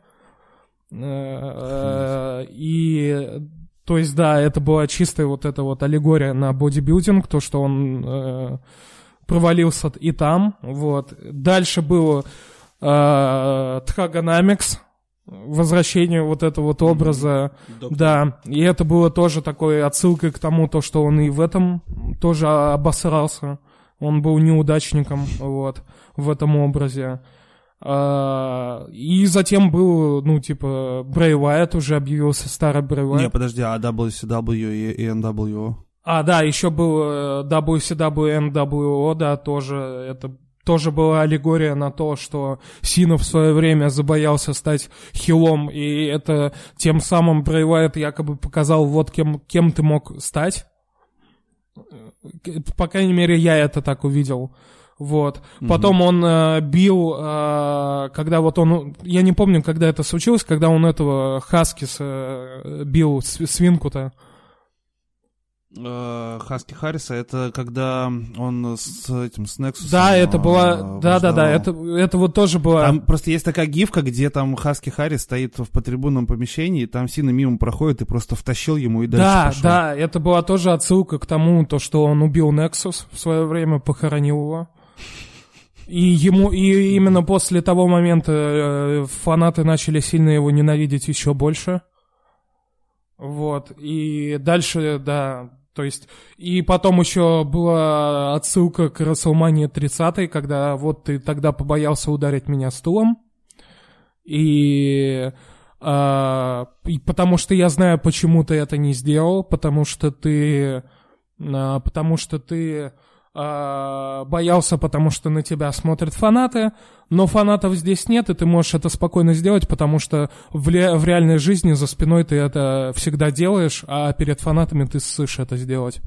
Э, и то есть, да, это была чистая вот эта вот аллегория на бодибилдинг, то, что он э, провалился и там, вот. Дальше было э, Тхаганамикс, возвращение вот этого вот образа, mm-hmm. да, и это было тоже такой отсылкой к тому, то, что он и в этом тоже обосрался, он был неудачником, вот, в этом образе. А, и затем был, ну, типа, Брэй Уайт уже объявился, старый Брэй Уайт. Не, подожди, а WCW и NWO? А, да, еще был э, WCW и NWO, да, тоже это тоже была аллегория на то, что Сина в свое время забоялся стать хилом, и это тем самым Брэй Уайт якобы показал, вот кем, кем ты мог стать. По крайней мере, я это так увидел. Вот. Mm-hmm. Потом он э, бил, э, когда вот он, я не помню, когда это случилось, когда он этого Хаскиса э, бил, свинку-то. Э, Хаски Харриса, это когда он с этим, с Nexus. Да, это была, да-да-да, это, это вот тоже было. Там просто есть такая гифка, где там Хаски Харрис стоит в потрибунном помещении, и там Сина мимо проходит и просто втащил ему и дальше Да, пошел. да, это была тоже отсылка к тому, то, что он убил Nexus в свое время, похоронил его. И ему, и именно после того момента э, фанаты начали сильно его ненавидеть еще больше. Вот. И дальше, да, то есть, и потом еще была отсылка к WrestleMania 30, когда вот ты тогда побоялся ударить меня стулом. И, а, и потому что я знаю, почему ты это не сделал, потому что ты, а, потому что ты э, боялся, потому что на тебя смотрят фанаты, но фанатов здесь нет, и ты можешь это спокойно сделать, потому что в, ре- в реальной жизни за спиной ты это всегда делаешь, а перед фанатами ты ссышь это сделать.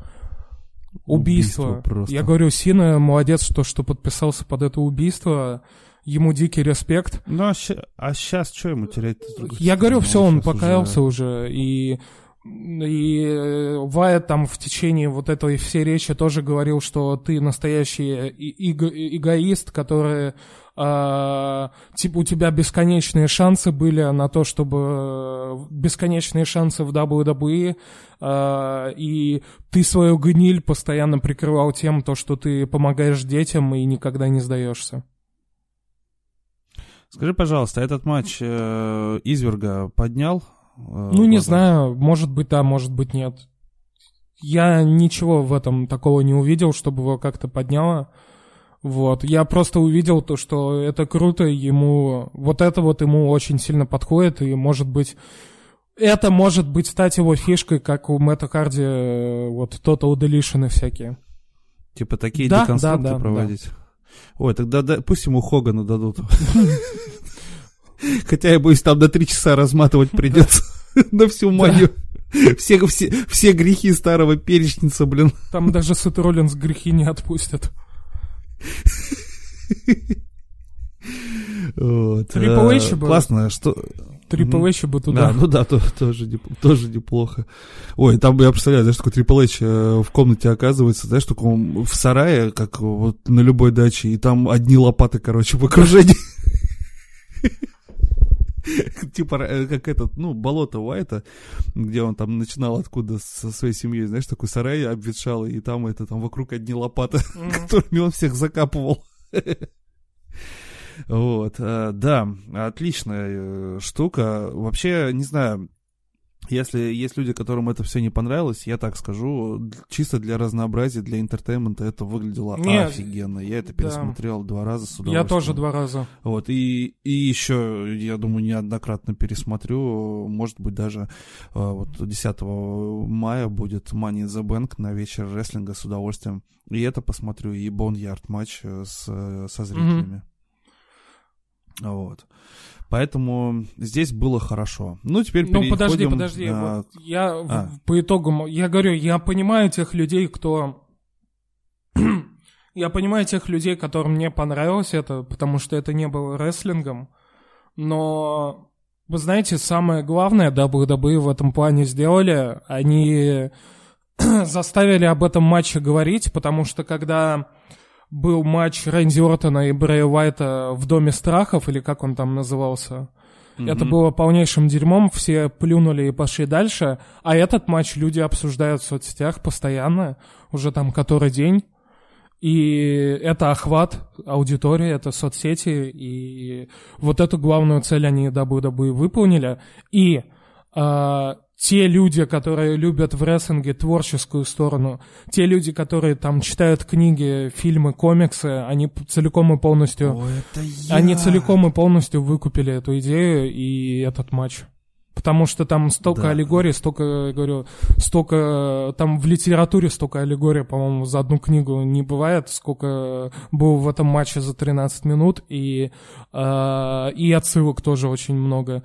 Убийство. убийство Я говорю, Сина молодец, что, что подписался под это убийство. Ему дикий респект. Ну, а, щ- а сейчас что ему терять? Я говорю, все, он покаялся уже, уже и и э, Вайт там в течение вот этой всей речи тоже говорил, что ты настоящий эго эгоист, который э, типа у тебя бесконечные шансы были на то, чтобы бесконечные шансы в WWE, э, и ты свою гниль постоянно прикрывал тем, то, что ты помогаешь детям и никогда не сдаешься. Скажи, пожалуйста, этот матч э, Изверга поднял Э, ну, не знаю, может быть, да, может быть, нет. Я ничего в этом такого не увидел, чтобы его как-то подняло. Вот, я просто увидел то, что это круто, ему, вот это вот ему очень сильно подходит, и может быть, это может быть стать его фишкой, как у Мэтта Харди, э, вот Total Deletion и всякие. Типа такие да, деконструкты да, да, проводить? Да. Ой, тогда да, пусть ему Хогану дадут. Хотя я боюсь, там до три часа разматывать придется на всю мою. Все, все, все грехи старого перечница, блин. Там даже Сет Роллинс грехи не отпустят. Трипл Эйч бы... Классно, что... Трипл Эйч бы туда. Да, ну да, то, тоже, тоже неплохо. Ой, там я представляю, знаешь, такой Трипл Эйч в комнате оказывается, знаешь, только в сарае, как вот на любой даче, и там одни лопаты, короче, в окружении. Типа, э, как этот, ну, болото Уайта, где он там начинал откуда со своей семьей, знаешь, такой сарай обветшал, и там это, там вокруг одни лопаты, которыми он всех закапывал. Вот, э, да, отличная э, штука. Вообще, не знаю, если есть люди, которым это все не понравилось, я так скажу, чисто для разнообразия, для entertainment а это выглядело Нет, офигенно. Я это пересмотрел да. два раза с удовольствием. Я тоже два раза. Вот, и, и еще, я думаю, неоднократно пересмотрю. Может быть, даже а, вот 10 мая будет Money in the Bank на вечер рестлинга с удовольствием. И это посмотрю, и Boneyard матч э, с, со зрителями. Mm-hmm. Вот. Поэтому здесь было хорошо. Ну, теперь Ну, подожди, подожди. На... Вот я а. по итогам, я говорю, я понимаю тех людей, кто... я понимаю тех людей, которым не понравилось это, потому что это не было рестлингом. Но, вы знаете, самое главное, WWE в этом плане сделали, они заставили об этом матче говорить, потому что когда был матч Рэнди Ортона и Брэя Уайта в Доме страхов, или как он там назывался. Mm-hmm. Это было полнейшим дерьмом, все плюнули и пошли дальше. А этот матч люди обсуждают в соцсетях постоянно, уже там который день. И это охват аудитории, это соцсети, и вот эту главную цель они WWE выполнили. И э, те люди, которые любят в рестлинге творческую сторону, те люди, которые там читают книги, фильмы, комиксы, они целиком и полностью... О, это я. Они целиком и полностью выкупили эту идею и этот матч. Потому что там столько да. аллегорий, столько, говорю, столько, там в литературе столько аллегорий, по-моему, за одну книгу не бывает, сколько было в этом матче за 13 минут, и, э, и отсылок тоже очень много.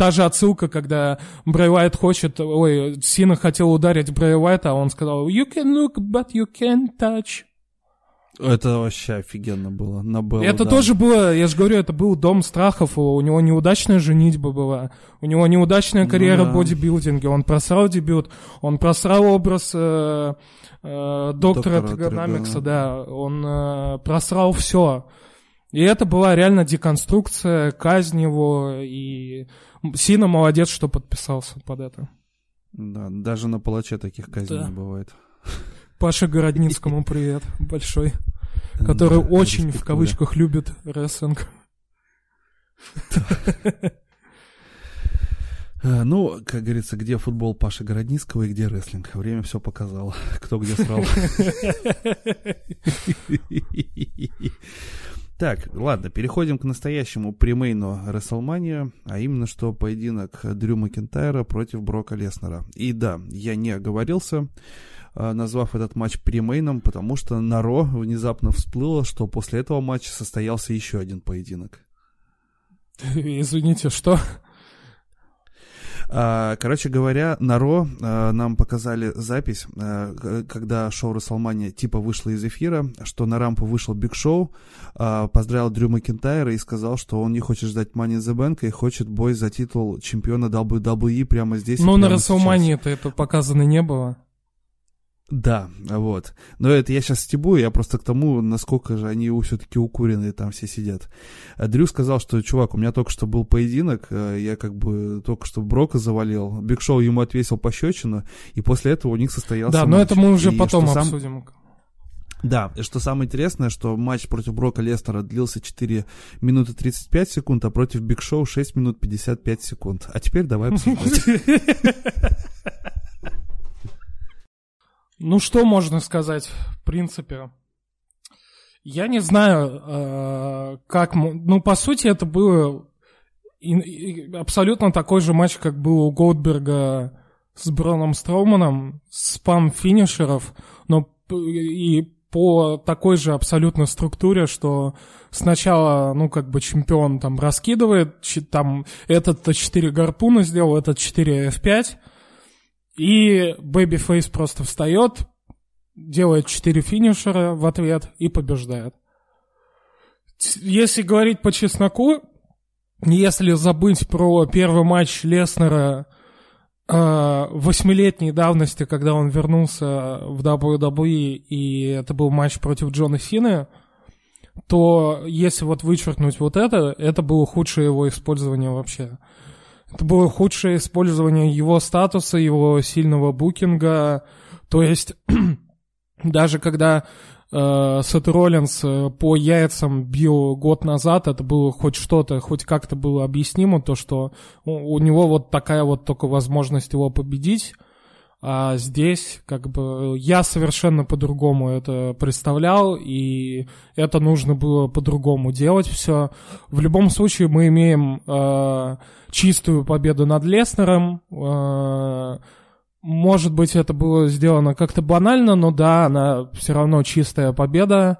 Та же отсылка, когда Брэй Уайт хочет... Ой, Сина хотел ударить Брэй Уайта, а он сказал «You can look, but you can't touch». Это вообще офигенно было. На Беллу, это да. тоже было, я же говорю, это был дом страхов, у него неудачная женитьба была, у него неудачная ну карьера ну, да. в бодибилдинге, он просрал дебют, он просрал образ э, э, доктора, доктора Тригономикса, да, он э, просрал все. И это была реально деконструкция, казнь его, и Сина молодец, что подписался под это. Да, даже на палаче таких казней да. бывает. Паше Городницкому привет большой, который очень в кавычках любит рестлинг. Э, ну, как говорится, где футбол Паши Городницкого и где рестлинг. Время все показало. Кто где срал. Так, ладно, переходим к настоящему премейну Расселмания, а именно что поединок Дрю Макентайра против Брока Леснера. И да, я не оговорился, а, назвав этот матч премейном, потому что на Ро внезапно всплыло, что после этого матча состоялся еще один поединок. Извините, что? А, короче говоря, на Ро а, нам показали запись, а, когда шоу Расселмания типа вышло из эфира, что на рампу вышел Биг Шоу, поздравил Дрю Макинтайра и сказал, что он не хочет ждать Money in the Bank и хочет бой за титул чемпиона WWE прямо здесь. Но на Расселмании это показано не было. Да, вот. Но это я сейчас стебу, я просто к тому, насколько же они все-таки укуренные там все сидят. Дрю сказал, что, чувак, у меня только что был поединок, э, я как бы только что Брока завалил, Биг Шоу ему отвесил пощечину, и после этого у них состоялся Да, матч. но это мы уже и потом сам... обсудим. Да, и что самое интересное, что матч против Брока Лестера длился 4 минуты 35 секунд, а против Биг Шоу 6 минут 55 секунд. А теперь давай обсуждать. Ну, что можно сказать, в принципе? Я не знаю, э, как... Ну, по сути, это было абсолютно такой же матч, как был у Голдберга с Брауном Строуманом, спам финишеров, но и по такой же абсолютно структуре, что сначала, ну, как бы чемпион там раскидывает, там этот 4 гарпуна сделал, этот 4 F5, и babyface просто встает, делает 4 финишера в ответ и побеждает. Если говорить по чесноку, если забыть про первый матч Леснера э, восьмилетней давности, когда он вернулся в WWE, и это был матч против Джона Сины, то если вот вычеркнуть вот это, это было худшее его использование вообще. Это было худшее использование его статуса, его сильного букинга. То есть даже когда э, Сет Роллинс э, по яйцам бил год назад, это было хоть что-то, хоть как-то было объяснимо, то, что у, у него вот такая вот только возможность его победить. А здесь, как бы, я совершенно по-другому это представлял, и это нужно было по-другому делать все. В любом случае мы имеем э, чистую победу над Леснером. Э, может быть, это было сделано как-то банально, но да, она все равно чистая победа.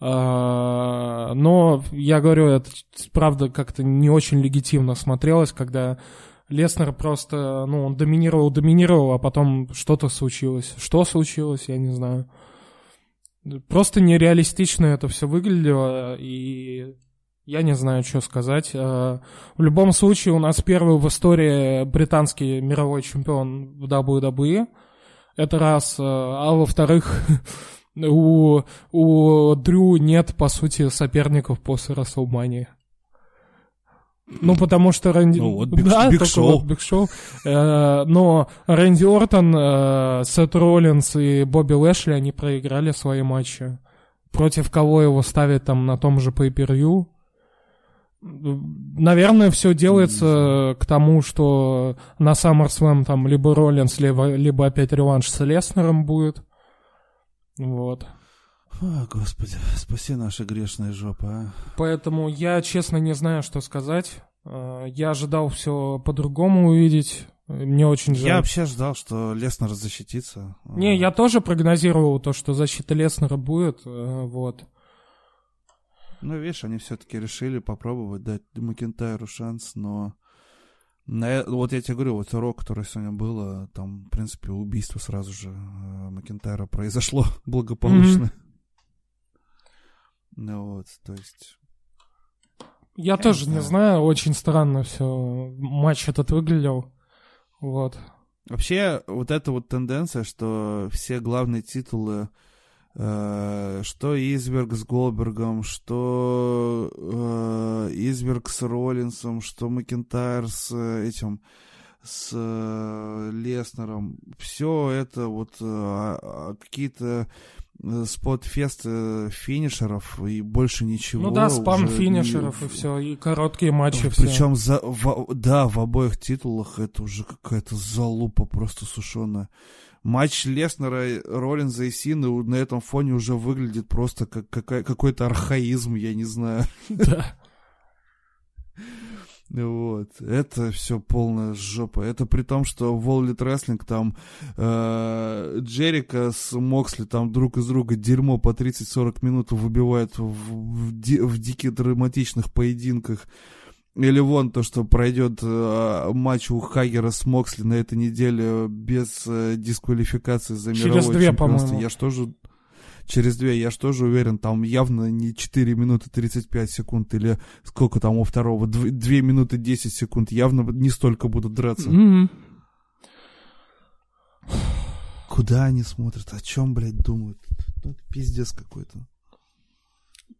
Э, но я говорю, это правда как-то не очень легитимно смотрелось, когда Леснер просто, ну, он доминировал, доминировал, а потом что-то случилось. Что случилось, я не знаю. Просто нереалистично это все выглядело, и я не знаю, что сказать. А, в любом случае, у нас первый в истории британский мировой чемпион в WWE. Это раз. А, а во-вторых, у, у Дрю нет, по сути, соперников после Расселмании. Ну, потому что Рэнди... Ну, вот Биг, да, Биг Шоу. вот Биг Шоу. Э, но Рэнди Ортон, э, Сет Роллинс и Бобби Лэшли, они проиграли свои матчи. Против кого его ставят там на том же pay-per-view? Наверное, все делается к тому, что на SummerSlam там либо Роллинс, либо, либо опять реванш с Леснером будет. Вот. О, господи, спаси наши грешные жопы, а. Поэтому я, честно, не знаю, что сказать. Э, Я ожидал все по-другому увидеть. Мне очень жаль. Я вообще ждал, что Леснер защитится. Не, я тоже прогнозировал то, что защита Леснера будет. Вот. Ну, видишь, они все-таки решили попробовать дать Макентайру шанс, но... на э- вот я тебе говорю, вот урок, который сегодня было, там, в принципе, убийство сразу же э, Макентайра произошло благополучно. Ну вот, то есть... Я, Я тоже не знаю. знаю, очень странно все. Матч этот выглядел. Вот. Вообще, вот эта вот тенденция, что все главные титулы, э, что Изберг с Голбергом, что э, Изберг с Роллинсом, что Макентайр с э, этим, с э, Леснером, все это вот э, а- а какие-то э, спот-фесты финишеров и больше ничего. ну да, спам финишеров не- и все, и короткие матчи все. причем, за, в- да, в обоих титулах это уже какая-то залупа просто сушеная. Матч Леснера, Роллинза и Сины на этом фоне уже выглядит просто как какой-то архаизм, я не знаю. Да. Вот. Это все полная жопа. Это при том, что в All Elite Wrestling там э, Джерика с Моксли там друг из друга дерьмо по 30-40 минут выбивают в, в, ди- в диких драматичных поединках. Или вон то, что пройдет э, матч у Хагера с Моксли на этой неделе без э, дисквалификации за Через мировое две, чемпионство. по-моему. Я ж тоже через две, я ж тоже уверен, там явно не 4 минуты 35 секунд или сколько там у второго, 2, минуты 10 секунд, явно не столько будут драться. Мгм. Куда они смотрят, о чем, блядь, думают? Это пиздец какой-то.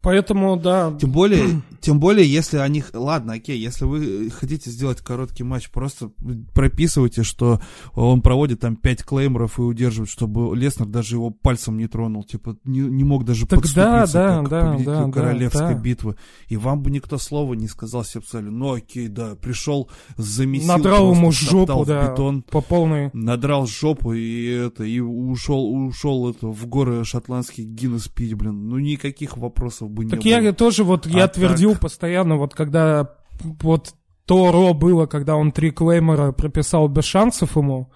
Поэтому, да, Тем более, тем более, если они... Ладно, окей, если вы хотите сделать короткий матч, просто прописывайте, что он проводит там 5 клеймеров и удерживает, чтобы Леснер даже его пальцем не тронул. Типа, не, не мог даже Так подступиться, да, как да, победителю да, да, королевской да. битвы. И вам бы никто слова не сказал Сепсалю. Ну окей, да, пришел, замесил, надрал ему жопу, да, бетон по полной. надрал жопу и это и ушел ушел это в горы шотландских Гиннес пить, блин. Ну никаких вопросов бы не Так было. я тоже вот, я А твердил так? постоянно, вот когда вот то Ро было, когда он три клеймера прописал без шансов ему,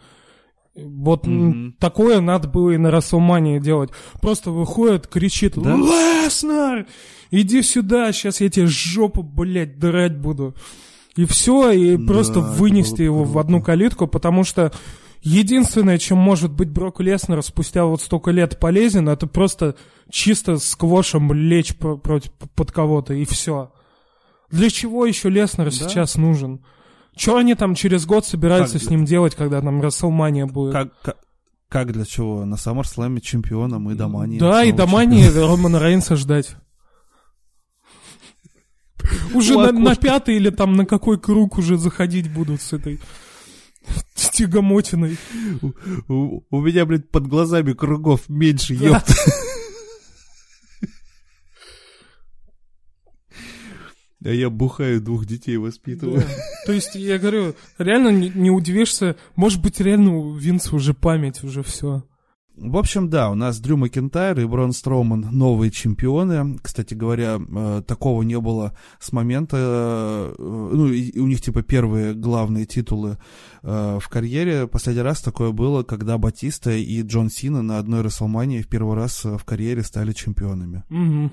вот Мгм. такое надо было и на Расселмании делать. Просто выходит, кричит, Да? Леснер, иди сюда, сейчас я тебе жопу, блядь, драть буду. И все, и Да, просто вынести его в круто. одну калитку, потому что единственное, чем может быть Брок Леснер спустя вот столько лет полезен, это просто чисто сквошем лечь про- против, под кого-то, и все. Для чего еще Леснер сейчас нужен? Че они там через год собираются Как с для- ним делать, когда там Расселмания будет? Как, как, как для чего? На SummerSlam чемпионом и Домани. да, и до Мании Романа Рейнса ждать. Уже на, на пятый или там на какой круг уже заходить будут с этой с тягомотиной. У, меня, блядь, под глазами кругов меньше, ёпта. А я бухаю, двух детей воспитываю. Да. То есть, я говорю, реально не, не удивишься, может быть, реально у Винса уже память, уже все. В общем, да, у нас Дрю Макентайр и Брон Строуман новые чемпионы. Кстати говоря, э, такого не было с момента... Э, ну, у них, типа, первые главные титулы э, в карьере. Последний раз такое было, когда Батиста и Джон Сина на одной Расселмании в первый раз в карьере стали чемпионами. Угу.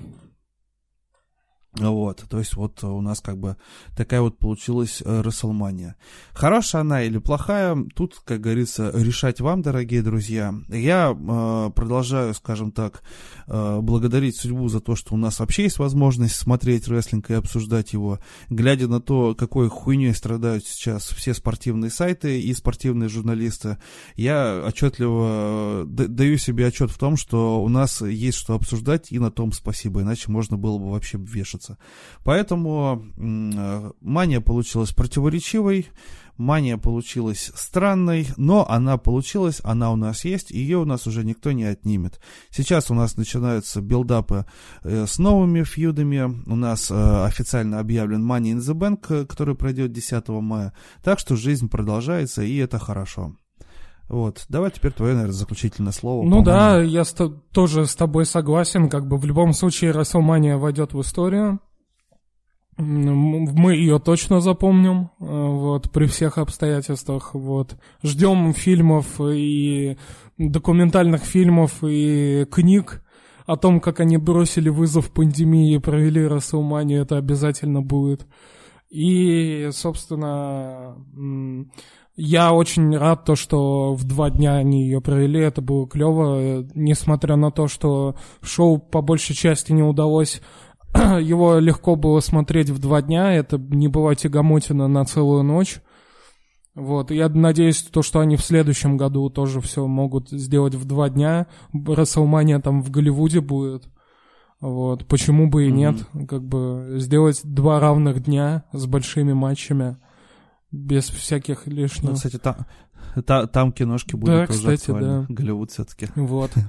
Вот, то есть вот у нас как бы такая вот получилась э, Расселмания. Хорошая она или плохая, тут, как говорится, решать вам, дорогие друзья. Я э, продолжаю, скажем так, э, благодарить судьбу за то, что у нас вообще есть возможность смотреть рестлинг и обсуждать его, глядя на то, какой хуйней страдают сейчас все спортивные сайты и спортивные журналисты. Я отчетливо э, даю себе отчет в том, что у нас есть что обсуждать, и на том спасибо, иначе можно было бы вообще вешаться двигаться. Поэтому э, мания получилась противоречивой, мания получилась странной, но она получилась, она у нас есть, и ее у нас уже никто не отнимет. Сейчас у нас начинаются билдапы э, с новыми фьюдами, у нас э, официально объявлен Money in the Bank, который пройдет 10 мая, так что жизнь продолжается, и это хорошо. Вот, давай теперь твое, наверное, заключительное слово. Ну да, я с тоже с тобой согласен, как бы в любом случае Расселмания войдет в историю. Мы ее точно запомним, э, вот, при всех обстоятельствах, вот. Ждем фильмов и документальных фильмов и книг о том, как они бросили вызов пандемии и провели Расселманию, это обязательно будет. И, собственно, я очень рад то, что в два дня они ее провели, это было клево, несмотря на то, что шоу по большей части не удалось, его легко было смотреть в два дня, это не была тягомотина на целую ночь. Вот, я надеюсь, то, что они в следующем году тоже все могут сделать в два дня. Расселмания там в Голливуде будет. Вот, почему бы и mm-hmm. нет, как бы сделать два равных дня с большими матчами без всяких лишних. Ну, кстати, там, та, там киношки будут да, тоже кстати, актуальны. Да. Голливуд все-таки. Вот.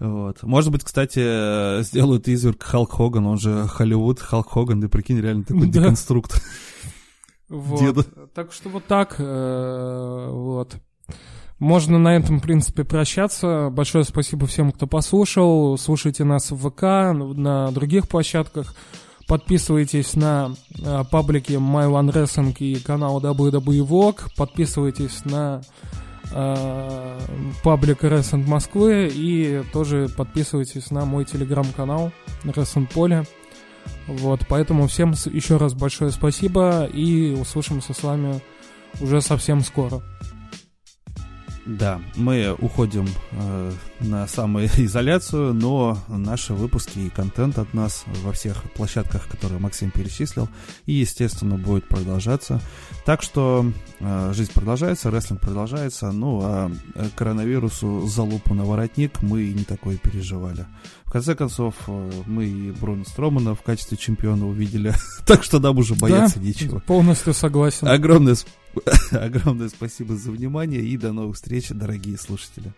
Вот. Может быть, кстати, сделают изверг Халк Хоган, он же Холливуд, Халк Хоган, и прикинь, реально такой да. деконструкт. Вот. Деда. Так что вот так, э, вот. Можно на этом, в принципе, прощаться. Большое спасибо всем, кто послушал. Слушайте нас в ВК, на других площадках. Подписывайтесь на э, паблики My One Wrestling и канал WWE Vlog. Подписывайтесь на э, паблик Wrestling Москвы и тоже подписывайтесь на мой телеграм-канал Wrestling Поле. Вот, поэтому всем еще раз большое спасибо и услышимся с вами уже совсем скоро. Да, мы уходим э, на самоизоляцию, но наши выпуски и контент от нас во всех площадках, которые Максим перечислил, и, естественно, будет продолжаться. Так что э, жизнь продолжается, рестлинг продолжается, ну а э, коронавирусу залупу на воротник мы не такое переживали. В конце концов, э, мы и Бруно Стромана в качестве чемпиона увидели, так что нам уже бояться да, нечего. полностью согласен. Огромное, огромное спасибо за внимание и до новых встреч, дорогие слушатели.